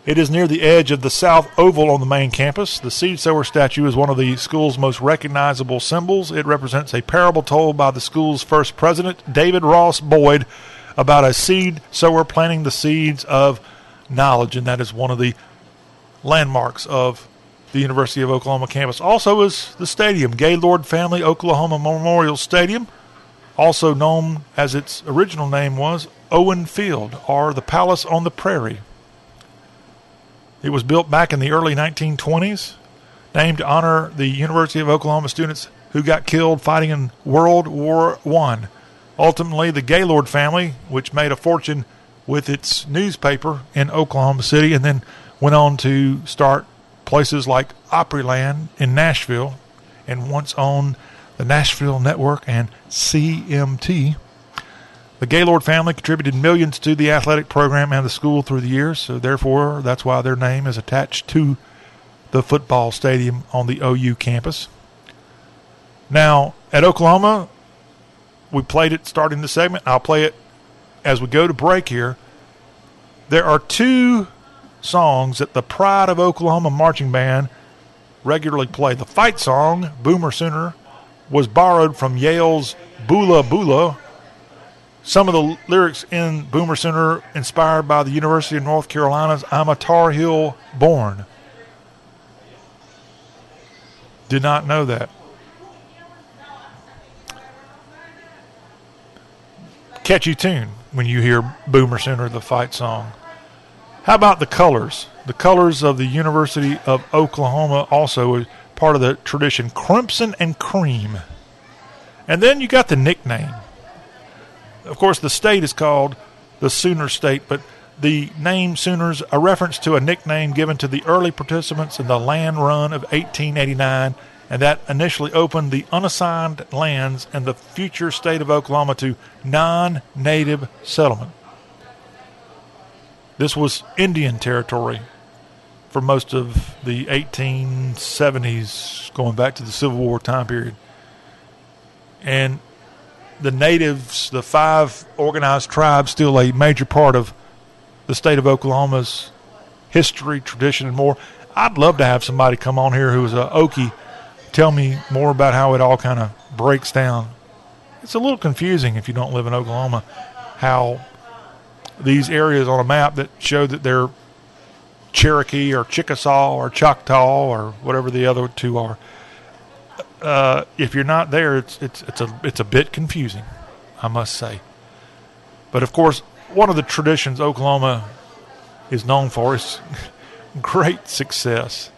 It is near the edge of the South Oval on the main campus. The seed sower statue is one of the school's most recognizable symbols. It represents a parable told by the school's first president, David Ross Boyd, about a seed sower planting the seeds of knowledge, and that is one of the landmarks of the University of Oklahoma campus. Also is the stadium, Gaylord Family Oklahoma Memorial Stadium, also known as its original name was Owen Field, or the Palace on the Prairie. It was built back in the early 1920s, named to honor the University of Oklahoma students who got killed fighting in World War One. Ultimately, the Gaylord family, which made a fortune with its newspaper in Oklahoma City, and then went on to start places like Opryland in Nashville, and once owned the Nashville Network and CMT. The Gaylord family contributed millions to the athletic program and the school through the years, so therefore that's why their name is attached to the football stadium on the OU campus. Now, at Oklahoma, we played it starting the segment. I'll play it as we go to break here. There are two songs that the Pride of Oklahoma marching band regularly play. The fight song, Boomer Sooner, was borrowed from Yale's Boola Boola some of the lyrics in Boomer Sooner inspired by the University of North Carolina's I'm a Tar Heel Born. Did not know that. Catchy tune when you hear Boomer Sooner, the fight song. How about the colors? The colors of the University of Oklahoma also part of the tradition crimson and cream. And then you got the nickname of course, the state is called the Sooner State, but the name Sooners a reference to a nickname given to the early participants in the land run of 1889, and that initially opened the unassigned lands and the future state of Oklahoma to non-native settlement. This was Indian territory for most of the 1870s, going back to the Civil War time period. And the natives, the five organized tribes, still a major part of the state of Oklahoma's history, tradition, and more. I'd love to have somebody come on here who is a Okie, tell me more about how it all kind of breaks down. It's a little confusing if you don't live in Oklahoma, how these areas on a map that show that they're Cherokee or Chickasaw or Choctaw or whatever the other two are uh, if you're not there, it's it's it's a it's a bit confusing, I must say. But of course, one of the traditions Oklahoma is known for is great success.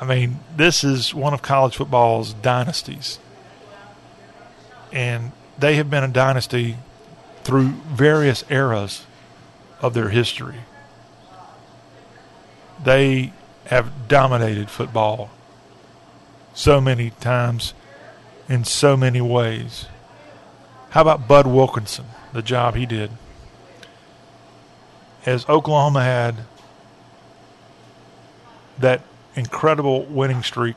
I mean, this is one of college football's dynasties, and they have been a dynasty through various eras of their history. They have dominated football so many times in so many ways. How about Bud Wilkinson, the job he did? As Oklahoma had that incredible winning streak,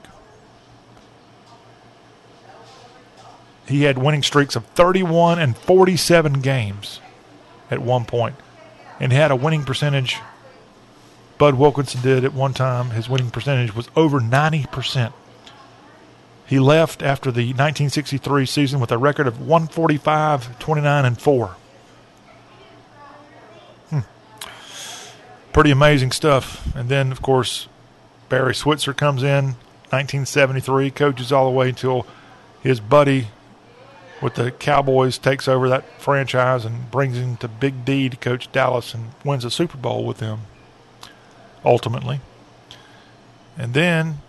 he had winning streaks of 31 and 47 games at one point and had a winning percentage. Bud Wilkinson did at one time. His winning percentage was over 90%. He left after the 1963 season with a record of 145, 29, and 4. Hmm. Pretty amazing stuff. And then, of course, Barry Switzer comes in, 1973, coaches all the way until his buddy with the Cowboys takes over that franchise and brings him to Big D to coach Dallas and wins a Super Bowl with them ultimately. And then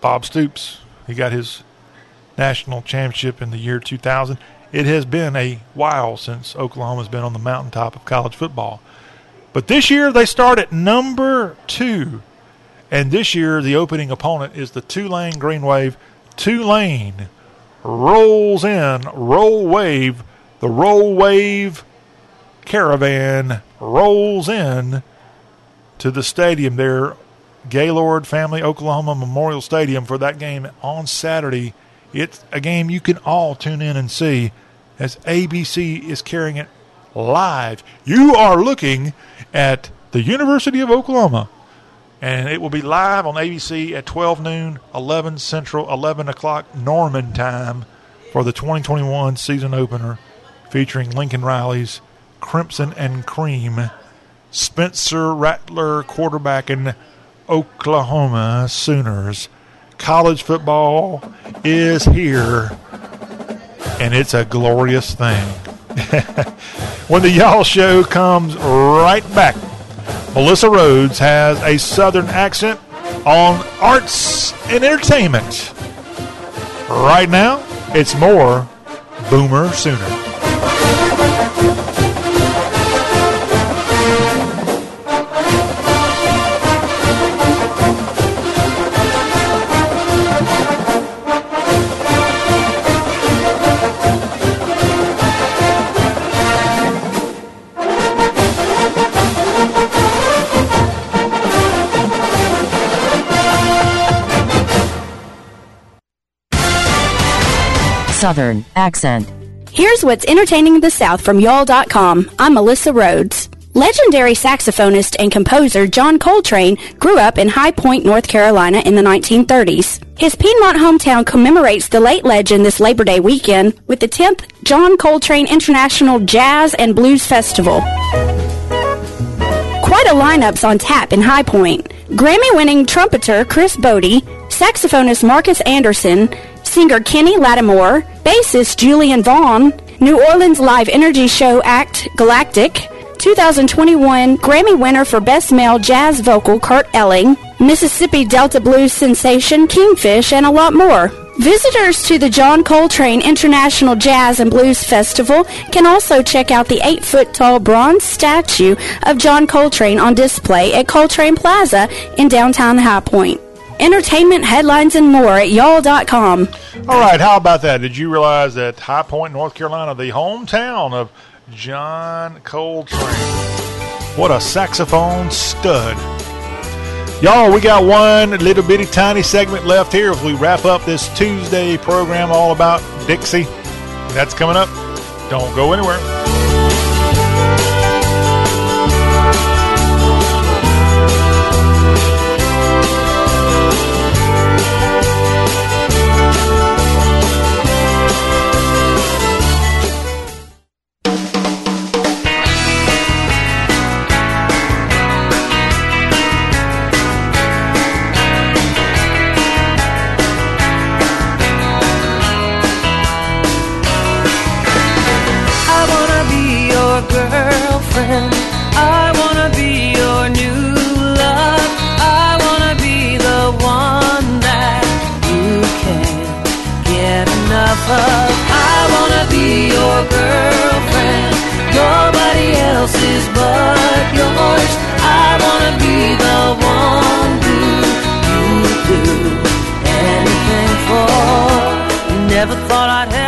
Bob Stoops, he got his national championship in the year 2000. It has been a while since Oklahoma's been on the mountaintop of college football. But this year they start at number two. And this year the opening opponent is the Tulane Green Wave. Tulane rolls in, roll wave. The roll wave caravan rolls in to the stadium there, Gaylord Family Oklahoma Memorial Stadium for that game on Saturday. It's a game you can all tune in and see as ABC is carrying it live. You are looking at the University of Oklahoma, and it will be live on ABC at 12 noon, 11 Central, 11 o'clock Norman time for the 2021 season opener featuring Lincoln Riley's Crimson and Cream, Spencer Rattler quarterbacking Oklahoma Sooners. College football is here, and it's a glorious thing. when the Y'all Show comes right back, Melissa Rhodes has a Southern accent on arts and entertainment. Right now, it's more Boomer Sooner. Southern accent. Here's what's entertaining the South from y'all.com. I'm Melissa Rhodes. Legendary saxophonist and composer John Coltrane grew up in High Point, North Carolina in the 1930s. His Piedmont hometown commemorates the late legend this Labor Day weekend with the 10th John Coltrane International Jazz and Blues Festival. Quite a lineup's on tap in High Point. Grammy-winning trumpeter Chris Botti, saxophonist Marcus Anderson, singer Kenny Lattimore, bassist Julian Vaughn, New Orleans live energy show act Galactic, 2021 Grammy winner for Best Male Jazz Vocal Kurt Elling, Mississippi Delta Blues sensation Kingfish, and a lot more. Visitors to the John Coltrane International Jazz and Blues Festival can also check out the 8 foot tall bronze statue of John Coltrane on display at Coltrane Plaza in downtown High Point. Entertainment, headlines, and more at y'all.com. All right, how about that? Did you realize that High Point, North Carolina, the hometown of John Coltrane? What a saxophone stud. Y'all, we got one little bitty tiny segment left here as we wrap up this Tuesday program all about Dixie. That's coming up. Don't go anywhere.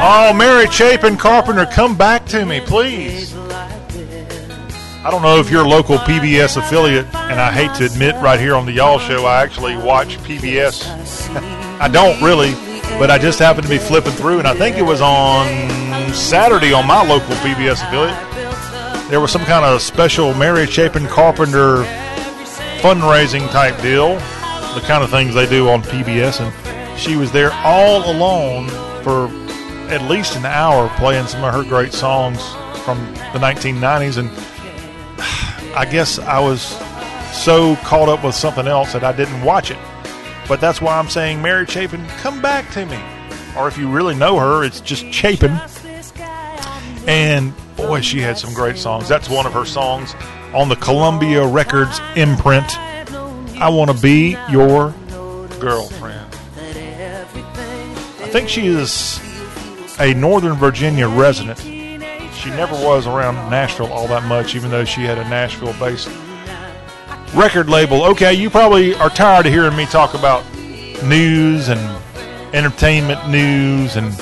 Oh, Mary Chapin Carpenter, come back to me, please. I don't know if you're a local PBS affiliate, and I hate to admit right here on the Y'all Show, I actually watch PBS. I don't really, but I just happened to be flipping through, and I think it was on Saturday on my local PBS affiliate. There was some kind of special Mary Chapin Carpenter fundraising type deal, the kind of things they do on PBS, and she was there all alone for at least an hour playing some of her great songs from the 1990s and I guess I was so caught up with something else that I didn't watch it. But that's why I'm saying, Mary Chapin, come back to me. Or if you really know her, it's just Chapin. And boy, she had some great songs. That's one of her songs on the Columbia Records imprint. I want to be your girlfriend. I think she is a Northern Virginia resident. She never was around Nashville all that much, even though she had a Nashville based record label. Okay, you probably are tired of hearing me talk about news and entertainment news and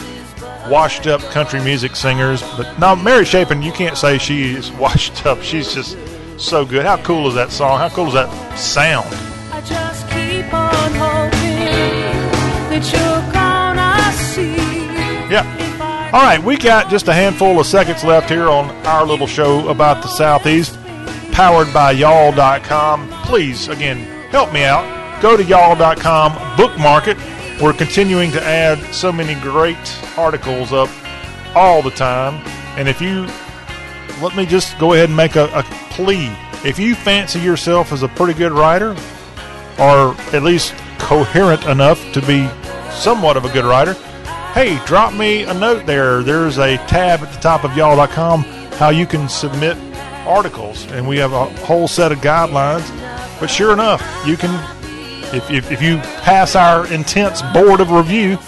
washed up country music singers. But now, Mary Chapin, you can't say she is washed up. She's just so good. How cool is that song? How cool is that sound? I just keep on hoping that you're gonna see. Yeah. All right, we got just a handful of seconds left here on our little show about the Southeast, powered by y'all.com. Please, again, help me out. Go to y'all.com, bookmark it. We're continuing to add so many great articles up all the time. And if you let me just go ahead and make a, a plea. If you fancy yourself as a pretty good writer, or at least coherent enough to be somewhat of a good writer, hey, drop me a note there. There's a tab at the top of y'all.com how you can submit articles, and we have a whole set of guidelines. But sure enough, you can, if, if, if you pass our intense board of review,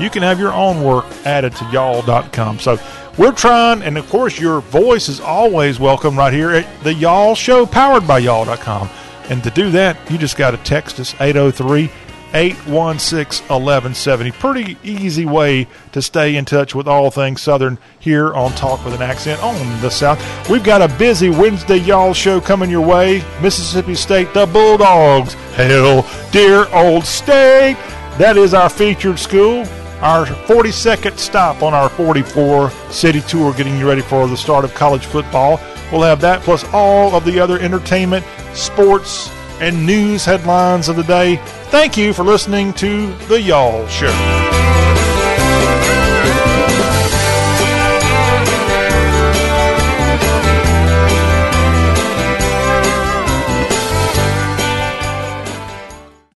you can have your own work added to y'all.com. So we're trying, and of course, your voice is always welcome right here at the Y'all Show, powered by y'all.com. And to do that, you just got to text us 803 816 1170. Pretty easy way to stay in touch with all things Southern here on Talk with an Accent on the South. We've got a busy Wednesday Y'all show coming your way. Mississippi State, the Bulldogs. Hell, dear old state. That is our featured school. Our 42nd stop on our 44 city tour, getting you ready for the start of college football. We'll have that plus all of the other entertainment, sports, and news headlines of the day. Thank you for listening to The Y'all Show.